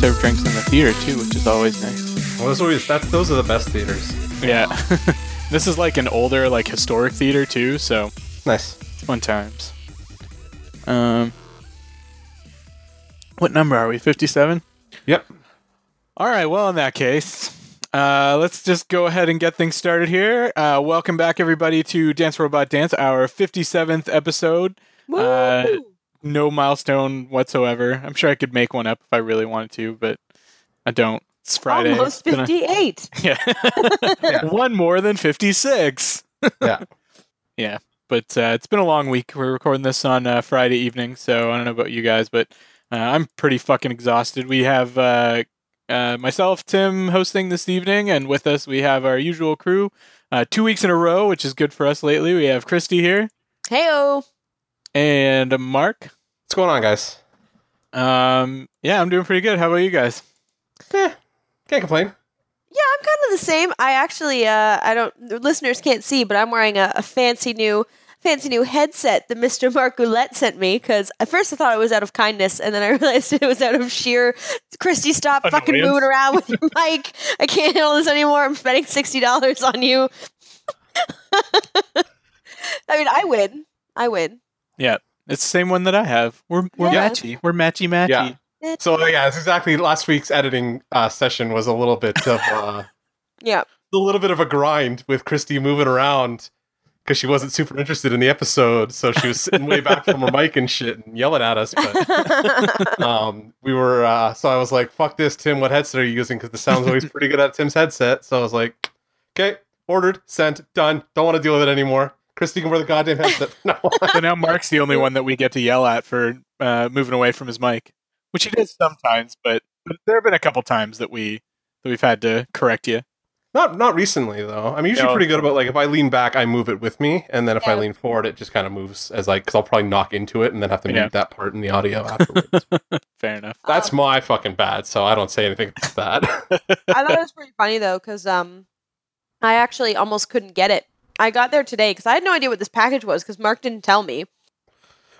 that they serve drinks in the theater too, which is always nice. Well, those, always, that's, those are the best theaters. Yeah. this is like an older, like historic theater too, so Nice. it's fun times. Um, what number are we? Fifty-seven. Yep. All right. Well, in that case, uh, let's just go ahead and get things started here. Uh, welcome back, everybody, to Dance Robot Dance, our fifty-seventh episode. Uh, Woo! No milestone whatsoever. I'm sure I could make one up if I really wanted to, but I don't. It's Friday. Almost It's gonna- 58. Yeah. Yeah. One more than 56. Yeah. Yeah. But uh, it's been a long week. We're recording this on uh, Friday evening, so I don't know about you guys, but uh, I'm pretty fucking exhausted. We have uh, uh, myself, Tim, hosting this evening, and with us we have our usual crew. Uh, two weeks in a row, which is good for us lately. We have Christy here Heyo. And Mark. What's going on, guys? Um, yeah, I'm doing pretty good. How about you guys? Eh, can't complain. Yeah, I'm kind of the same. I actually, uh, I don't, the listeners can't see, but I'm wearing a, a fancy new, fancy new headset that Mr. Mark Goulette sent me because at first I thought it was out of kindness, and then I realized it was out of sheer, Christy, stop fucking moving around with your mic. I can't handle this anymore. I'm spending $60 on you. I mean, I win. I win. Yeah, it's the same one that I have. We're we're Yeah. matchy. We're matchy matchy. Yeah. So yeah, it's exactly last week's editing uh, session was a little bit of uh, Yeah. a little bit of a grind with Christy moving around because she wasn't super interested in the episode, so she was sitting way back from her mic and shit and yelling at us. But um, we were uh, so I was like, "Fuck this, Tim. What headset are you using?" Because the sound's always pretty good at Tim's headset. So I was like, "Okay, ordered, sent, done. Don't want to deal with it anymore." Christy can wear the goddamn headset. No, so now Mark's the only one that we get to yell at for uh, moving away from his mic, which he does sometimes. But, but there have been a couple times that we that we've had to correct you. not not recently though. I'm usually No. pretty good about like if I lean back, I move it with me, and then if I lean forward, it just kind of moves as like because I'll probably knock into it and then have to mute Yeah. that part in the audio afterwards. Fair enough. That's Um, my fucking bad, so I don't say anything about that. I thought it was pretty funny though, because um, I actually almost couldn't get it. I got there today because I had no idea what this package was because Mark didn't tell me.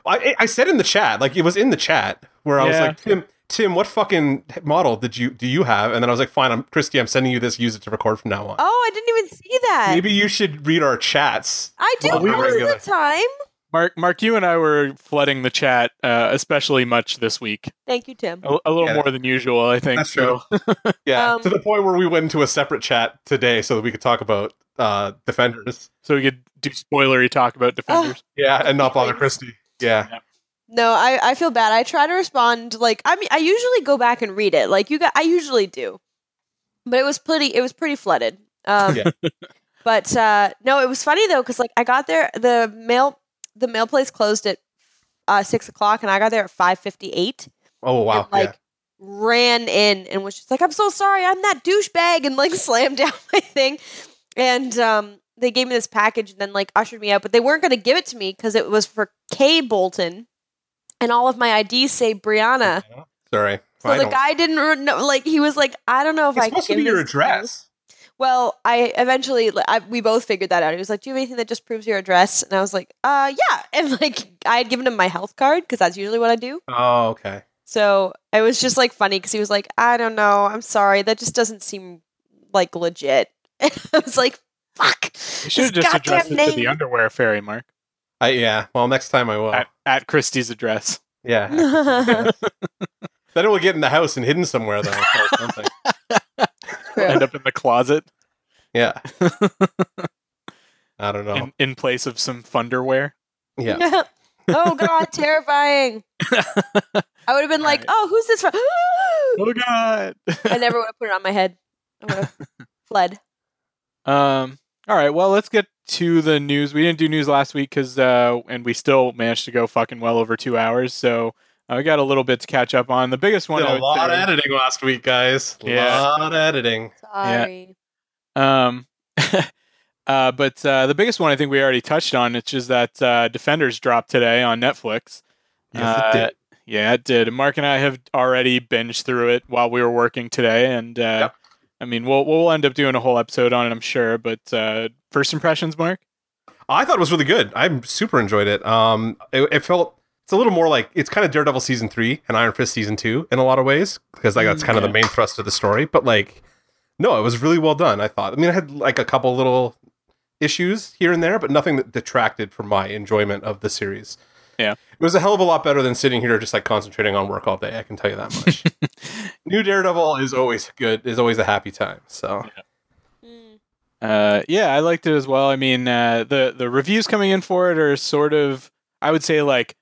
I I said in the chat, like it was in the chat where I was like, Tim, Tim, what fucking model did you do you have? And then I was like, fine, I'm Christy, I'm sending you this. Use it to record from now on. Oh, I didn't even see that. Maybe you should read our chats. I do Well, we most regular. of the time. Mark, Mark, you and I were flooding the chat, uh, especially much this week. Thank you, Tim. A, a little Yeah. more than usual, I think. That's so- Yeah, Um, to the point where we went into a separate chat today so that we could talk about uh, defenders. So we could do spoilery talk about defenders. Yeah, and not bother Thanks. Christy. Yeah. No, I, I feel bad. I try to respond like I mean I usually go back and read it. Like you got I usually do. But it was pretty it was pretty flooded. Um Yeah. but uh no, it was funny though, because like I got there the mail the mail place closed at uh six o'clock and I got there at five fifty eight. Oh wow. and, like ran in and was just like, I'm so sorry, I'm that douchebag and like slammed down my thing. And um they gave me this package and then like ushered me out, but they weren't gonna give it to me because it was for Kay Bolton and all of my IDs say Brianna. Sorry. So I the guy didn't know, like he was like, I don't know if it's I supposed to give be your to address. Well, I eventually I, we both figured that out. He was like, "Do you have anything that just proves your address?" And I was like, "Uh, yeah." And like I had given him my health card because that's usually what I do. Oh, okay. So it was just like funny because he was like, I don't know, I'm sorry, that just doesn't seem like legit. And I was like, fuck. You should have just addressed goddamn it to the underwear fairy, Mark. I, yeah. Well, next time I will. At, at Christie's address. yeah. Then it will get in the house and hidden somewhere though. or something. End up in the closet Yeah. I don't know. in, in place of some funderwear. yeah. oh god, terrifying. I would have been like, Right. oh, who's this from? oh God. I never would have put it on my head. I would have fled. Um. All right. Well, let's get to the news. We didn't do news last week because, uh, and we still managed to go fucking well over two hours. So uh, we got a little bit to catch up on. The biggest one, Did I a would lot say- of editing last week, guys. Yeah. lot of editing. Sorry. Um, uh, but uh, the biggest one I think we already touched on, it's just that uh, Defenders dropped today on Netflix. Yes, Uh, it did. Yeah, it did. Mark and I have already binged through it while we were working today, and uh, Yep. I mean, we'll we'll end up doing a whole episode on it, I'm sure. But uh, first impressions, Mark. I thought it was really good. I super enjoyed it. Um, it, it felt it's a little more like it's kind of Daredevil season three and Iron Fist season two in a lot of ways because like that's kind of the main thrust of the story. But like, no, it was really well done. I thought. I mean, I had like a couple little issues here and there, but nothing that detracted from my enjoyment of the series. Yeah. it was a hell of a lot better than sitting here just like concentrating on work all day. I can tell you that much. New Daredevil is always good. Is always a happy time. So Mm. Uh, yeah, I liked it as well. I mean, uh, the the reviews coming in for it are sort of, I would say, like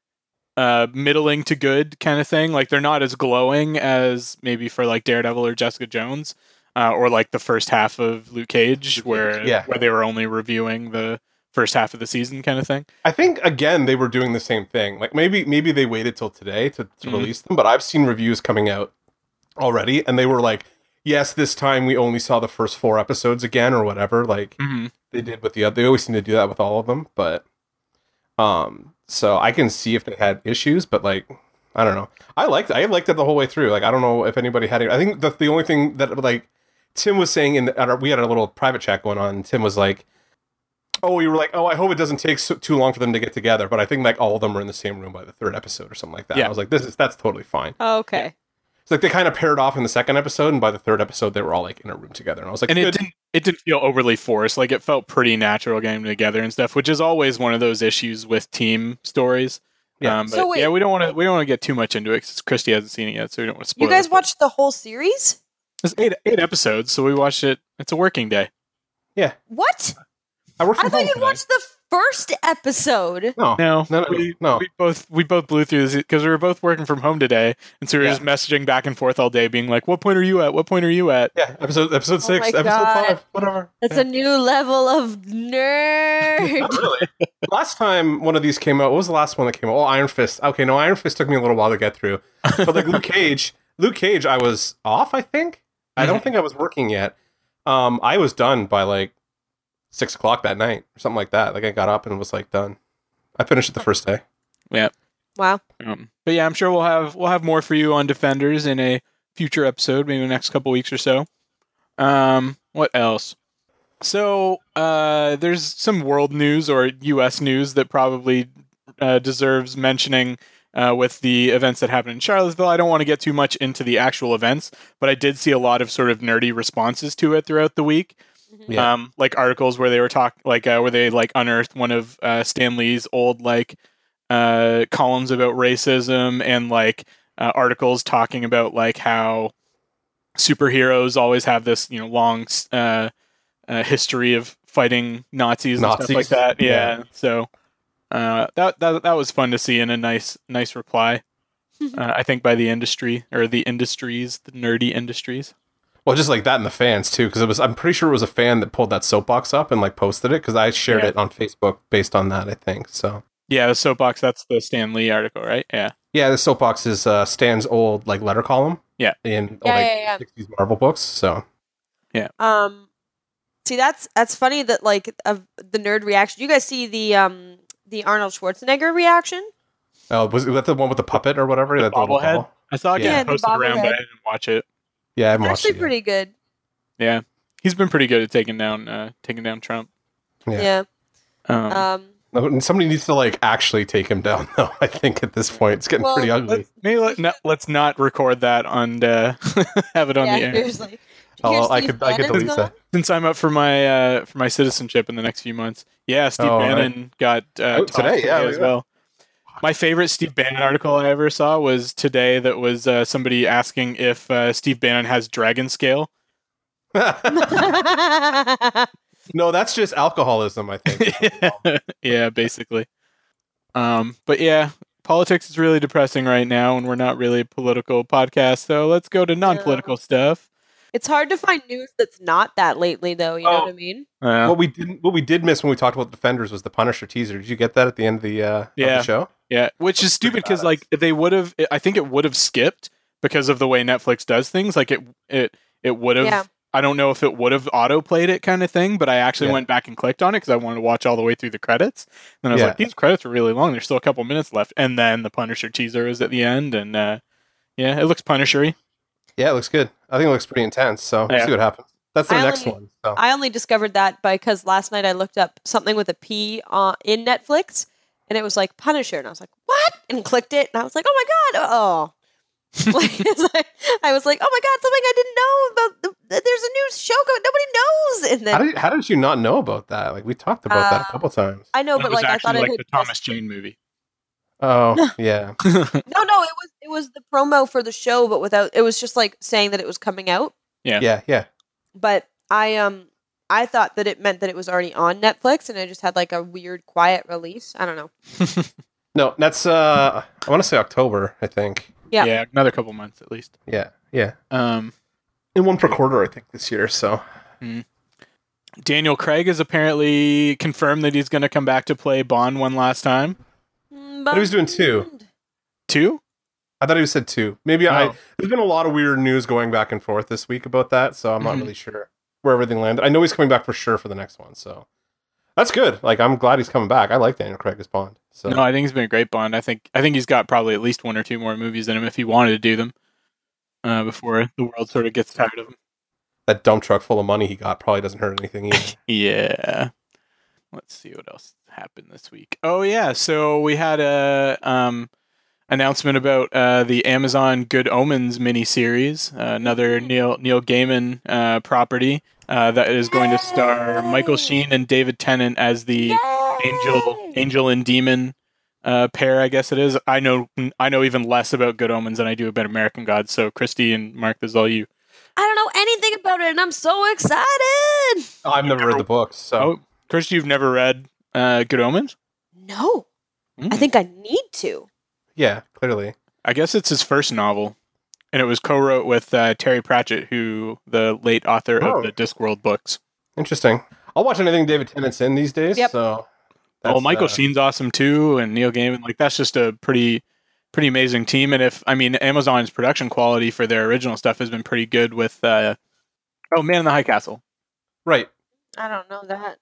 uh, middling to good kind of thing. Like they're not as glowing as maybe for like Daredevil or Jessica Jones, uh, or like the first half of Luke Cage, where Yeah. where they were only reviewing the first half of the season kind of thing. I think again they were doing the same thing. Like maybe maybe they waited till today to, to Mhm. release them, but I've seen reviews coming out already, and they were like, "Yes, this time we only saw the first four episodes again, or whatever." Like Mm-hmm. they did with the other. They always seem to do that with all of them, but um, so I can see if they had issues, but like I don't know. I liked I liked it the whole way through. Like I don't know if anybody had it. I think that the only thing that like Tim was saying in the, our, we had a little private chat going on. And Tim was like, "Oh, you were like, oh, I hope it doesn't take so, too long for them to get together." But I think like all of them were in the same room by the third episode or something like that. Yeah. I was like, "This is that's totally fine." Oh, okay. It's like they kind of paired off in the second episode, and by the third episode, they were all like in a room together. And I was like, and it didn't it didn't feel overly forced like it felt pretty natural getting together and stuff which is always one of those issues with team stories Yeah. um, but So wait- yeah we don't want to we don't want to get too much into it because christy hasn't seen it yet so we don't want to spoil You guys it, watched the whole series? it's eight, eight episodes so we watched it it's a working day Yeah. What? I worked I thought home you'd today. watched the first episode. No, no no, no, we, no. we both we both blew through this because we were both working from home today and so we were Yeah. just messaging back and forth all day being like what point are you at what point are you at Yeah, episode episode six, Oh episode God. five, whatever. That's Yeah. a new level of nerd. Not really. last time one of these came out, what was the last one that came out? Oh, Iron Fist. Okay, no, Iron Fist took me a little while to get through. But like Luke Cage, Luke Cage, I was off. I think. I don't think I was working yet. Um, I was done by like six o'clock that night or something like that. Like I got up and was like done. I finished it the first day. Yeah. Wow. Um, but yeah, I'm sure we'll have we'll have more for you on Defenders in a future episode, maybe the next couple weeks or so. Um, what else? So uh, there's some world news or U.S. news that probably uh, deserves mentioning uh, with the events that happened in Charlottesville. I don't want to get too much into the actual events, but I did see a lot of sort of nerdy responses to it throughout the week Yeah. um, like articles where they were talk like uh, where they like unearthed one of uh, Stan Lee's old like uh, columns about racism and like uh, articles talking about like how superheroes always have this you know long uh, uh, history of fighting Nazis and stuff like that. Yeah, yeah. so uh, that that that was fun to see and a nice nice reply. Uh, I think by the industry or the industries, the nerdy industries. Well, just like that and the fans too, because it was. I'm pretty sure it was a fan that pulled that soapbox up and like posted it because I shared Yeah. it on Facebook based on that. I think so. Yeah, the soapbox. That's the Stan Lee article, right? Yeah. Yeah, the soapbox is uh, Stan's old like letter column. Yeah. in Yeah, like yeah, 60s Marvel books. So Yeah. Um, see, that's that's funny that like of the nerd reaction. You guys see the um the Arnold Schwarzenegger reaction? Oh, was was that the one with the puppet or whatever? The That bobblehead? doll? I saw it Yeah. getting Yeah, the posted around, but I bobblehead. didn't watch it. Yeah, I haven't Actually, it yet. pretty good. Yeah, he's been pretty good at taking down uh, taking down Trump. Yeah. Yeah. Um, Um. And somebody needs to like actually take him down, though. I think at this point it's getting Well, pretty ugly. let's, maybe let, no, let's not record that and uh, have it on yeah. the air. Seriously. Oh, I Steve could I could Bannon's delete that. Since I'm up for my uh, for my citizenship in the next few months, yeah, Steve Oh, Bannon got uh, Oh, today, yeah, as yeah. well. My favorite Steve Bannon article I ever saw was today. That was uh, somebody asking if uh, Steve Bannon has dragon scale. no, that's just alcoholism. I think. yeah, basically. Um, but yeah, politics is really depressing right now, and we're not really a political podcast. So let's go to non-political stuff. It's hard to find news that's not that lately, though. You know Oh. what I mean? Uh, what we didn't what we did miss when we talked about Defenders was the Punisher teaser. Did you get that at the end of the uh, of Yeah. the show? yeah, which is stupid because like they would have. I think it would have skipped because of the way Netflix does things. Like it, it, it would have. Yeah. I don't know if it would have auto played it kind of thing, but I actually Yeah. went back and clicked on it because I wanted to watch all the way through the credits. And I was Yeah. like, these credits are really long. There's still a couple minutes left, and then the Punisher teaser is at the end, and uh, yeah, it looks Punishery. Yeah, it looks good. I think it looks pretty intense. So we'll see what happens. That's the I next only- one. So. I only discovered that because last night I looked up something with a P uh, in Netflix, and it was like Punisher, and I was like, "What?" and clicked it, and I was like, oh my god, oh. like, like- I was like, oh my god, something I didn't know about. The, there's a new show going. Nobody knows. And How did how did you not know about that? Like we talked about that a Uh, couple times. I know, but like I thought actually it like had the just- Thomas Jane movie. Oh yeah. No, no, it was it was the promo for the show, but without. It was just like saying that it was coming out. Yeah. Yeah, yeah. But I um I thought that it meant that it was already on Netflix, and it just had like a weird quiet release. I don't know. No, that's uh I want to say October, I think. Yeah. yeah, another couple months at least. Yeah, yeah. Um, And one per quarter, I think, this year. So Daniel Craig has apparently confirmed that he's going to come back to play Bond one last time. But he was doing two. Two? I thought he said two. Maybe I. Oh. There's been a lot of weird news going back and forth this week about that, so I'm not Mhm. really sure where everything landed. I know he's coming back for sure for the next one, so that's good. Like I'm glad he's coming back. I like Daniel Craig as Bond. So No, I think he's been a great Bond. I think I think he's got probably at least one or two more movies in him if he wanted to do them uh, before the world sort of gets tired of him. that dump truck full of money he got probably doesn't hurt anything either. Yeah. Let's see what else happened this week. Oh yeah, so we had a um, announcement about uh, the Amazon Good Omens miniseries, uh, another Neil Neil Gaiman uh, property uh, that is going to star Michael Sheen and David Tennant as the angel Yay! angel and demon uh, pair. I guess it is. I know I know even less about Good Omens than I do about American Gods. So Christy and Mark, this is all you. I don't know anything about it, and I'm so excited. I've never read the books, so Christy, you've never read uh, Good Omens? No, I Mm. think I need to. yeah, clearly. I guess it's his first novel, and it was co-wrote with uh, Terry Pratchett, who the late author Oh. of the Discworld books. Interesting. I'll watch anything David Tennant's in these days. Yep. So. oh, that's, Michael uh, Sheen's awesome too, and Neil Gaiman. Like that's just a pretty, pretty amazing team. And if I mean, Amazon's production quality for their original stuff has been pretty good. With uh, oh, Man in the High Castle. Right. I don't know that.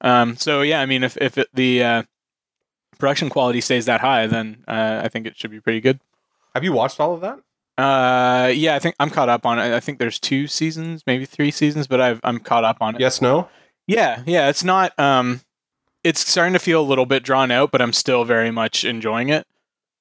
Um, so yeah, I mean, if if it, the uh, production quality stays that high, then uh, I think it should be pretty good. Have you watched all of that? Uh, yeah, I think I'm caught up on it. I think there's two seasons, maybe three seasons, but I've, I'm caught up on it. Yes. No. Yeah, yeah, it's not um it's starting to feel a little bit drawn out, but I'm still very much enjoying it.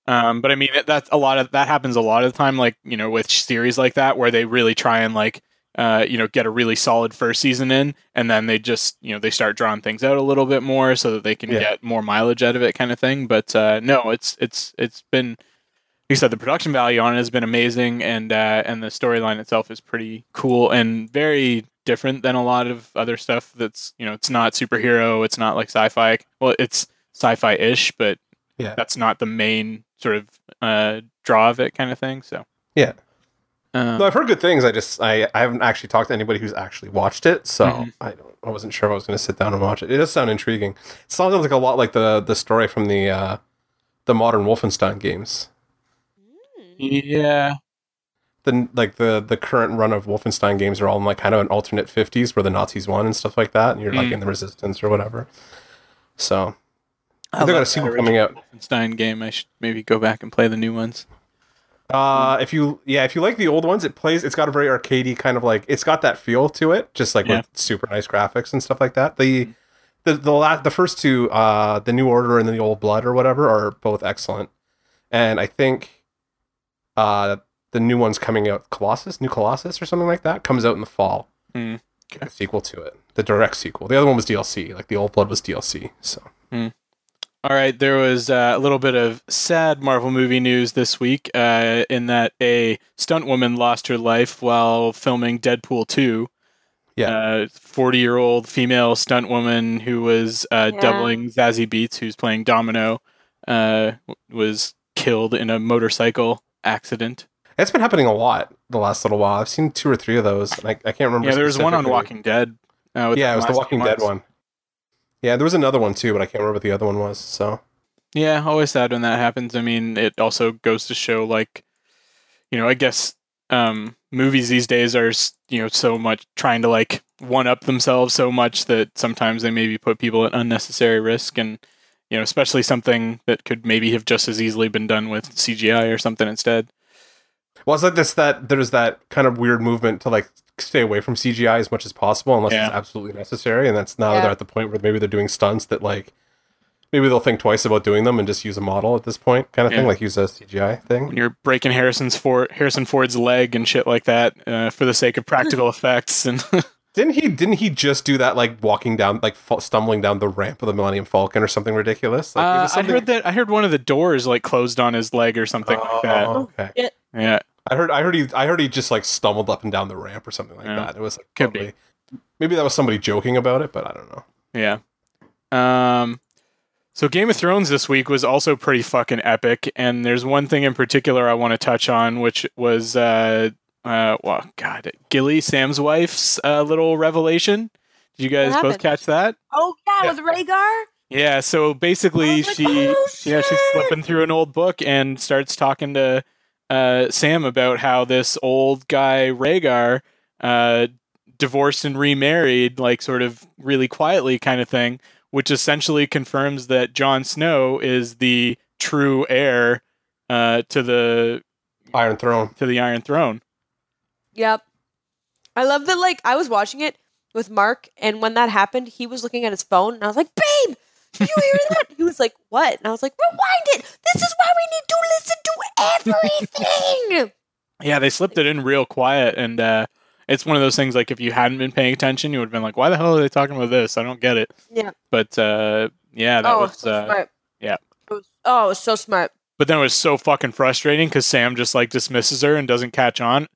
Um but I mean that's a lot of that happens a lot of the time like, you know, with series like that where they really try and like uh you know, get a really solid first season in and then they just, you know, they start drawing things out a little bit more so that they can Yeah. get more mileage out of it kind of thing. But uh no, it's it's it's been like you said, the production value on it has been amazing, and uh, and the storyline itself is pretty cool and very different than a lot of other stuff. That's you know, it's not superhero, it's not like sci-fi. Well, it's sci-fi-ish, but Yeah. that's not the main sort of uh, draw of it, kind of thing. So Yeah. Um, No, I've heard good things. I just I, I haven't actually talked to anybody who's actually watched it, so Mhm. I don't I wasn't sure if I was going to sit down and watch it. It does sound intriguing. It sounds like a lot like the the story from the uh, the modern Wolfenstein games. yeah, The like the the current run of Wolfenstein games are all in like kind of an alternate 50s where the Nazis won and stuff like that, and you're like Mm. in the resistance or whatever. So I They've got a love sequel that coming original Wolfenstein game. I should maybe go back and play the new ones. Uh, if you yeah, if you like the old ones, it plays. It's got a very arcadey kind of like. It's got that feel to it, just like Yeah. with super nice graphics and stuff like that. The the the la- the first two, uh, the New Order and then the Old Blood or whatever, are both excellent. And I think, uh, the new one's coming out, Colossus, New Colossus or something like that, comes out in the fall. Like a sequel to it, the direct sequel. The other one was DLC. Like the Old Blood was DLC. So All right, there was uh, a little bit of sad Marvel movie news this week uh, in that a stunt woman lost her life while filming Deadpool 2. Yeah. 40 year old female stunt woman who was uh, Yeah. doubling Zazie Beetz, who's playing Domino, uh, was killed in a motorcycle accident. it's been happening a lot the last little while. I've seen two or three of those. And I, I can't remember. Yeah, there was one on. Walking Dead. Uh, Yeah, it was the Walking Dead months. one. Yeah, there was another one too, but I can't remember what the other one was. So Yeah, always sad when that happens. I mean, it also goes to show, like, you know, I guess um, movies these days are, you know, so much trying to like one up themselves so much that sometimes they maybe put people at unnecessary risk, and you know, especially something that could maybe have just as easily been done with CGI or something instead. Well, it's like this that there's that kind of weird movement to like stay away from CGI as much as possible unless Yeah. it's absolutely necessary, and that's now Yeah. they're at the point where maybe they're doing stunts that like maybe they'll think twice about doing them and just use a model at this point, kind of thing, like use a CGI thing. when you're breaking Harrison's Ford, Harrison Ford's leg and shit like that uh, for the sake of practical effects. And Didn't he? Didn't he just do that, like walking down, like fa- stumbling down the ramp of the Millennium Falcon or something ridiculous? Like, uh, was I heard that I heard one of the doors like closed on his leg or something like that. Oh, okay. Yeah, I heard. I heard he. I heard he just like stumbled up and down the ramp or something like Yeah. that. It was like Could be. Maybe that was somebody joking about it, but I don't know. yeah. Um, so Game of Thrones this week was also pretty fucking epic, and there's one thing in particular I want to touch on, which was uh, uh, well, God, Gilly Sam's wife's uh, little revelation. Did you guys both catch that? Oh yeah, Yeah. with Rhaegar. Yeah, so basically like, she "Oh, yeah, she's flipping through an old book and starts talking to uh, Sam about how this old guy Rhaegar uh, divorced and remarried, like sort of really quietly kind of thing, which essentially confirms that Jon Snow is the true heir uh, to the Iron Throne. to the Iron Throne. Yep. I love that. Like I was watching it with Mark, and when that happened, he was looking at his phone, and I was like, "Babe, did you hear that?" he was like, "What?" And I was like, "Rewind it. This is why we need to listen to everything." Yeah, they slipped it in real quiet, and uh, it's one of those things like if you hadn't been paying attention, you would have been like, "Why the hell are they talking about this? I don't get it." Yeah. But uh, yeah, that oh, was. so uh, smart. yeah. It was, oh, it was so smart. But then it was so fucking frustrating because Sam just like dismisses her and doesn't catch on.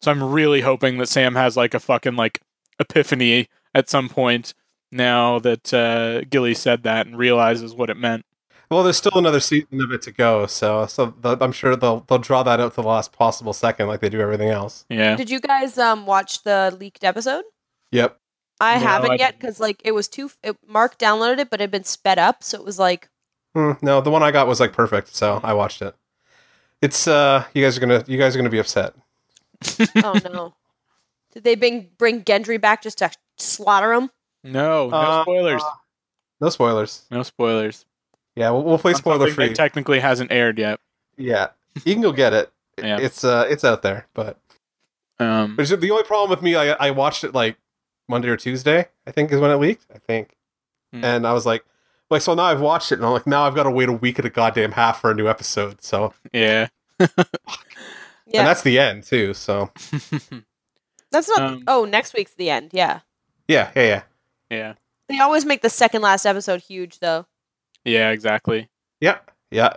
So I'm really hoping that Sam has like a fucking like epiphany at some point now that uh, Gilly said that and realizes what it meant. Well, there's still another season of it to go, so so the, I'm sure they'll they'll draw that out to the last possible second, like they do everything else. Yeah. Did you guys um watch the leaked episode? Yep. I No, haven't I yet because like it was too. It, Mark downloaded it, but it had been sped up, so it was like, Hmm, no, the one I got was like perfect, so I watched it. It's uh, you guys are gonna you guys are gonna be upset. oh no. Did they bring bring Gendry back just to slaughter him? No, no Uh, spoilers. No spoilers. No spoilers. Yeah, we'll, we'll play spoiler free. that technically hasn't aired yet. yeah, you can go get it. Yeah. It's uh, it's out there, but Um, but the only problem with me, I I watched it like Monday or Tuesday, I think is when it leaked. I think, Hmm. and I was like, like so now I've watched it, and I'm like, now I've got to wait a week and a goddamn half for a new episode. So yeah. Yeah, and that's the end too. So that's not. um, oh, next week's the end. Yeah, yeah, yeah, yeah, yeah. they always make the second last episode huge, though. Yeah, exactly. yeah, yeah.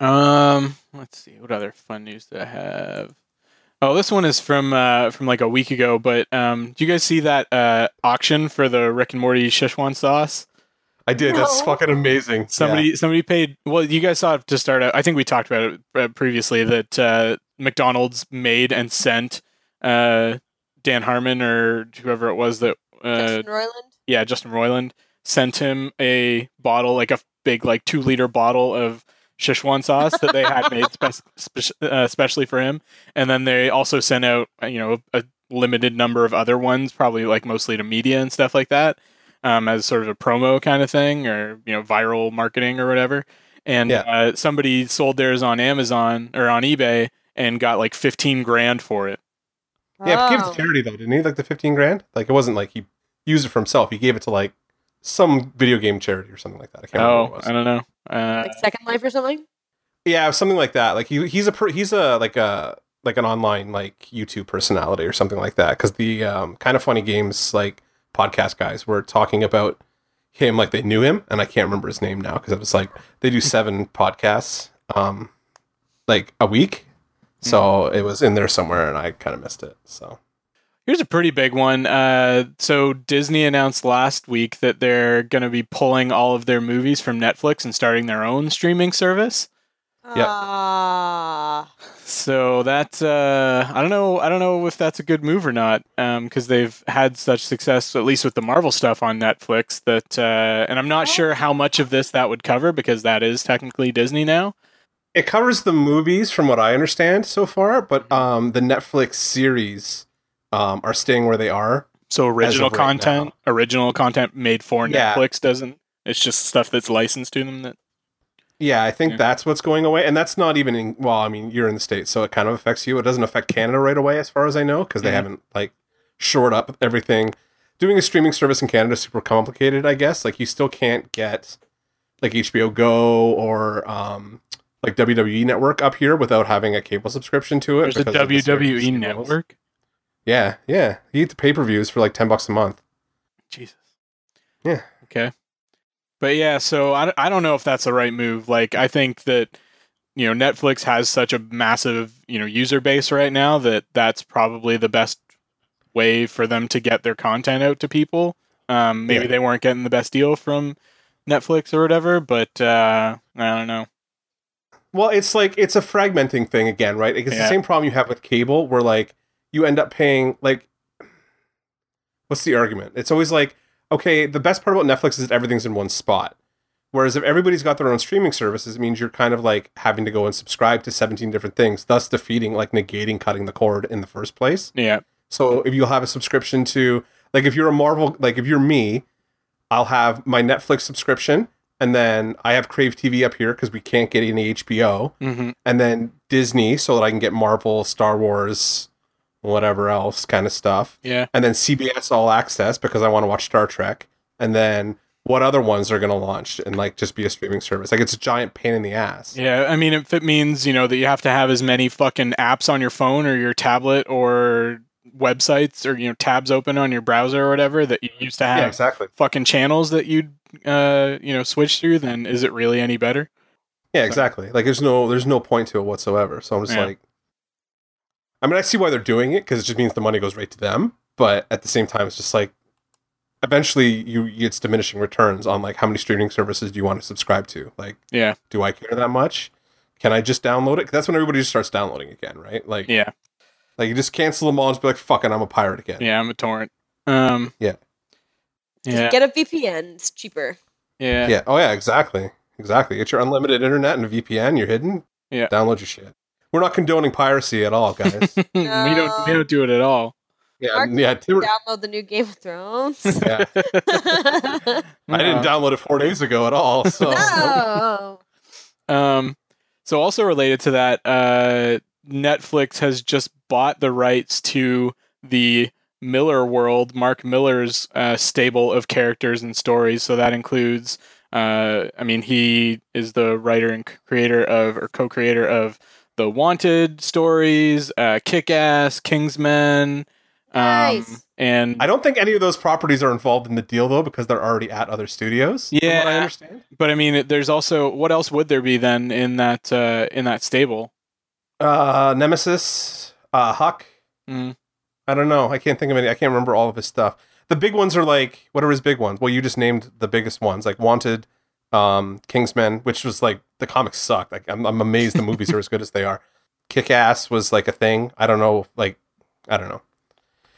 Um, let's see. What other fun news do I have? Oh, this one is from uh from like a week ago. But um, do you guys see that uh auction for the Rick and Morty Szechuan sauce? I did. That's fucking amazing. Somebody somebody paid. Well, you guys saw it to start out. I think we talked about it uh, previously that uh, McDonald's made and sent uh Dan Harmon or whoever it was that uh Justin Roiland. Yeah, Justin Roiland sent him a bottle, like a big, like two liter bottle of Szechuan sauce that they had made spe- spe- uh, especially for him, and then they also sent out, uh, you know, a limited number of other ones, probably like mostly to media and stuff like that, um, as sort of a promo kind of thing, or you know, viral marketing or whatever. And Yeah. uh, somebody sold theirs on Amazon or on eBay and got like fifteen grand for it. Yeah, but give it Oh. to charity though, didn't he? Like the fifteen grand. Like it wasn't like he used it for himself. He gave it to like some video game charity or something like that. I can't remember Oh, what it was. I don't know. Uh, like Second Life or something. Yeah, something like that. Like he he's a per- he's a like a like an online like YouTube personality or something like that. Because the um, kind of funny games like podcast guys were talking about him like they knew him, and I can't remember his name now because it was like they do seven podcasts um like a week. So it was in there somewhere, and I kind of missed it. So Here's a pretty big one. Uh, so Disney announced last week that they're going to be pulling all of their movies from Netflix and starting their own streaming service. Yep. Ah. So that uh, I don't know. I don't know if that's a good move or not, because they've had such success, at least with the Marvel stuff on Netflix. That uh, and I'm not sure how much of this that would cover because that is technically Disney now. it covers the movies from what I understand so far, but um the Netflix series um are staying where they are. So original right content, original content made for Yeah. Netflix doesn't. It's just stuff that's licensed to them. That Yeah, I think Yeah. that's what's going away, and that's not even in. Well, I mean, you're in the states, so it kind of affects you. It doesn't affect Canada right away, as far as I know, because they Mhm. haven't like shored up everything. Doing a streaming service in Canada is super complicated. I guess like you still can't get like HBO Go or um, like WWE Network up here without having a cable subscription to it. There's a the WWE Syracuse network. Yeah, yeah. You get the pay per views for like ten bucks a month. Jesus. Yeah. Okay. But yeah, so I, I don't know if that's the right move. Like, I think that, you know, Netflix has such a massive, you know, user base right now that that's probably the best way for them to get their content out to people. Um, maybe Yeah. they weren't getting the best deal from Netflix or whatever, but uh, I don't know. Well, it's like it's a fragmenting thing again, right? It's Yeah. the same problem you have with cable, where like you end up paying like, what's the argument? It's always like, okay, the best part about Netflix is that everything's in one spot. Whereas if everybody's got their own streaming services, it means you're kind of like having to go and subscribe to 17 different things, thus defeating like negating cutting the cord in the first place. Yeah. So if you'll have a subscription to like if you're a Marvel like if you're me, I'll have my Netflix subscription and then I have Crave TV up here because we can't get any HBO hmm and then Disney so that I can get Marvel, Star Wars, whatever else kind of stuff. Yeah. And then CBS All Access because I want to watch Star Trek. And then what other ones are going to launch and like just be a streaming service? Like it's a giant pain in the ass. Yeah. I mean, if it means, you know, that you have to have as many fucking apps on your phone or your tablet or websites or, you know, tabs open on your browser or whatever that you used to have. Yeah, exactly. fucking channels that you'd uh you know switch through then is it really any better Yeah, exactly. Like there's no there's no point to it whatsoever. So I'm just Yeah. like, I mean, I see why they're doing it because it just means the money goes right to them. But at the same time, it's just like, eventually you it's diminishing returns on like how many streaming services do you want to subscribe to? Like, yeah do I care that much? Can I just download it? 'Cause that's when everybody just starts downloading again, right? Like, yeah like you just cancel them all and just be like, fucking, I'm a pirate again. yeah i'm a torrent um Yeah. Just yeah get a VPN. It's cheaper. yeah Yeah. Oh yeah, exactly. Exactly. Get your unlimited internet and a VPN. You're hidden. Yeah. Download your shit. We're not condoning piracy at all, guys. we don't we don't do it at all yeah. Mark, yeah. Tim- Download the new Game of Thrones. yeah. I didn't download it four days ago at all. So no. Um, so also related to that, uh, Netflix has just bought the rights to the Millarworld, Mark Millar's uh, stable of characters and stories. So that includes, uh, I mean, he is the writer and creator of, or co-creator of the Wanted stories, uh, Kick-Ass, Kingsman, um, Nice. and I don't think any of those properties are involved in the deal though, because they're already at other studios. from what I Yeah. understand. but I mean, there's also what else would there be then in that uh, in that stable? Uh, Nemesis, uh, Huck. Mm. I don't know. I can't think of any. I can't remember all of his stuff. The big ones are like what are his big ones? Well, you just named the biggest ones, like Wanted, um, Kingsman, which was like the comics sucked. Like I'm, I'm amazed the movies are as good as they are. Kick Ass was like a thing. I don't know. Like I don't know.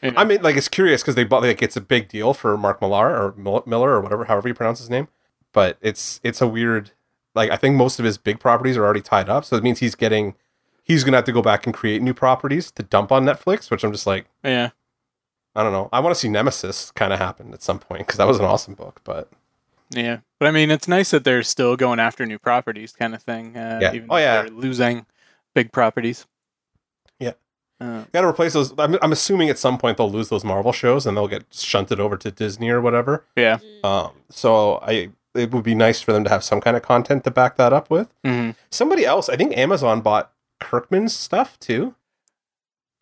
Yeah. I mean, like it's curious because they bought like it's a big deal for Mark Millar or Mil- Miller or whatever, however you pronounce his name. But it's it's a weird. Like I think most of his big properties are already tied up, so it means he's getting. He's gonna have to go back and create new properties to dump on Netflix, which I'm just like, Yeah. I don't know. I want to see Nemesis kind of happen at some point because that was an awesome book. But Yeah, but I mean, it's nice that they're still going after new properties, kind of thing. Uh, Yeah. Even Oh, yeah. They're losing big properties. Yeah. Uh, got to replace those. I'm, I'm assuming at some point they'll lose those Marvel shows and they'll get shunted over to Disney or whatever. yeah. Um, so I it would be nice for them to have some kind of content to back that up with. hmm Somebody else, I think Amazon bought Kirkman's stuff too.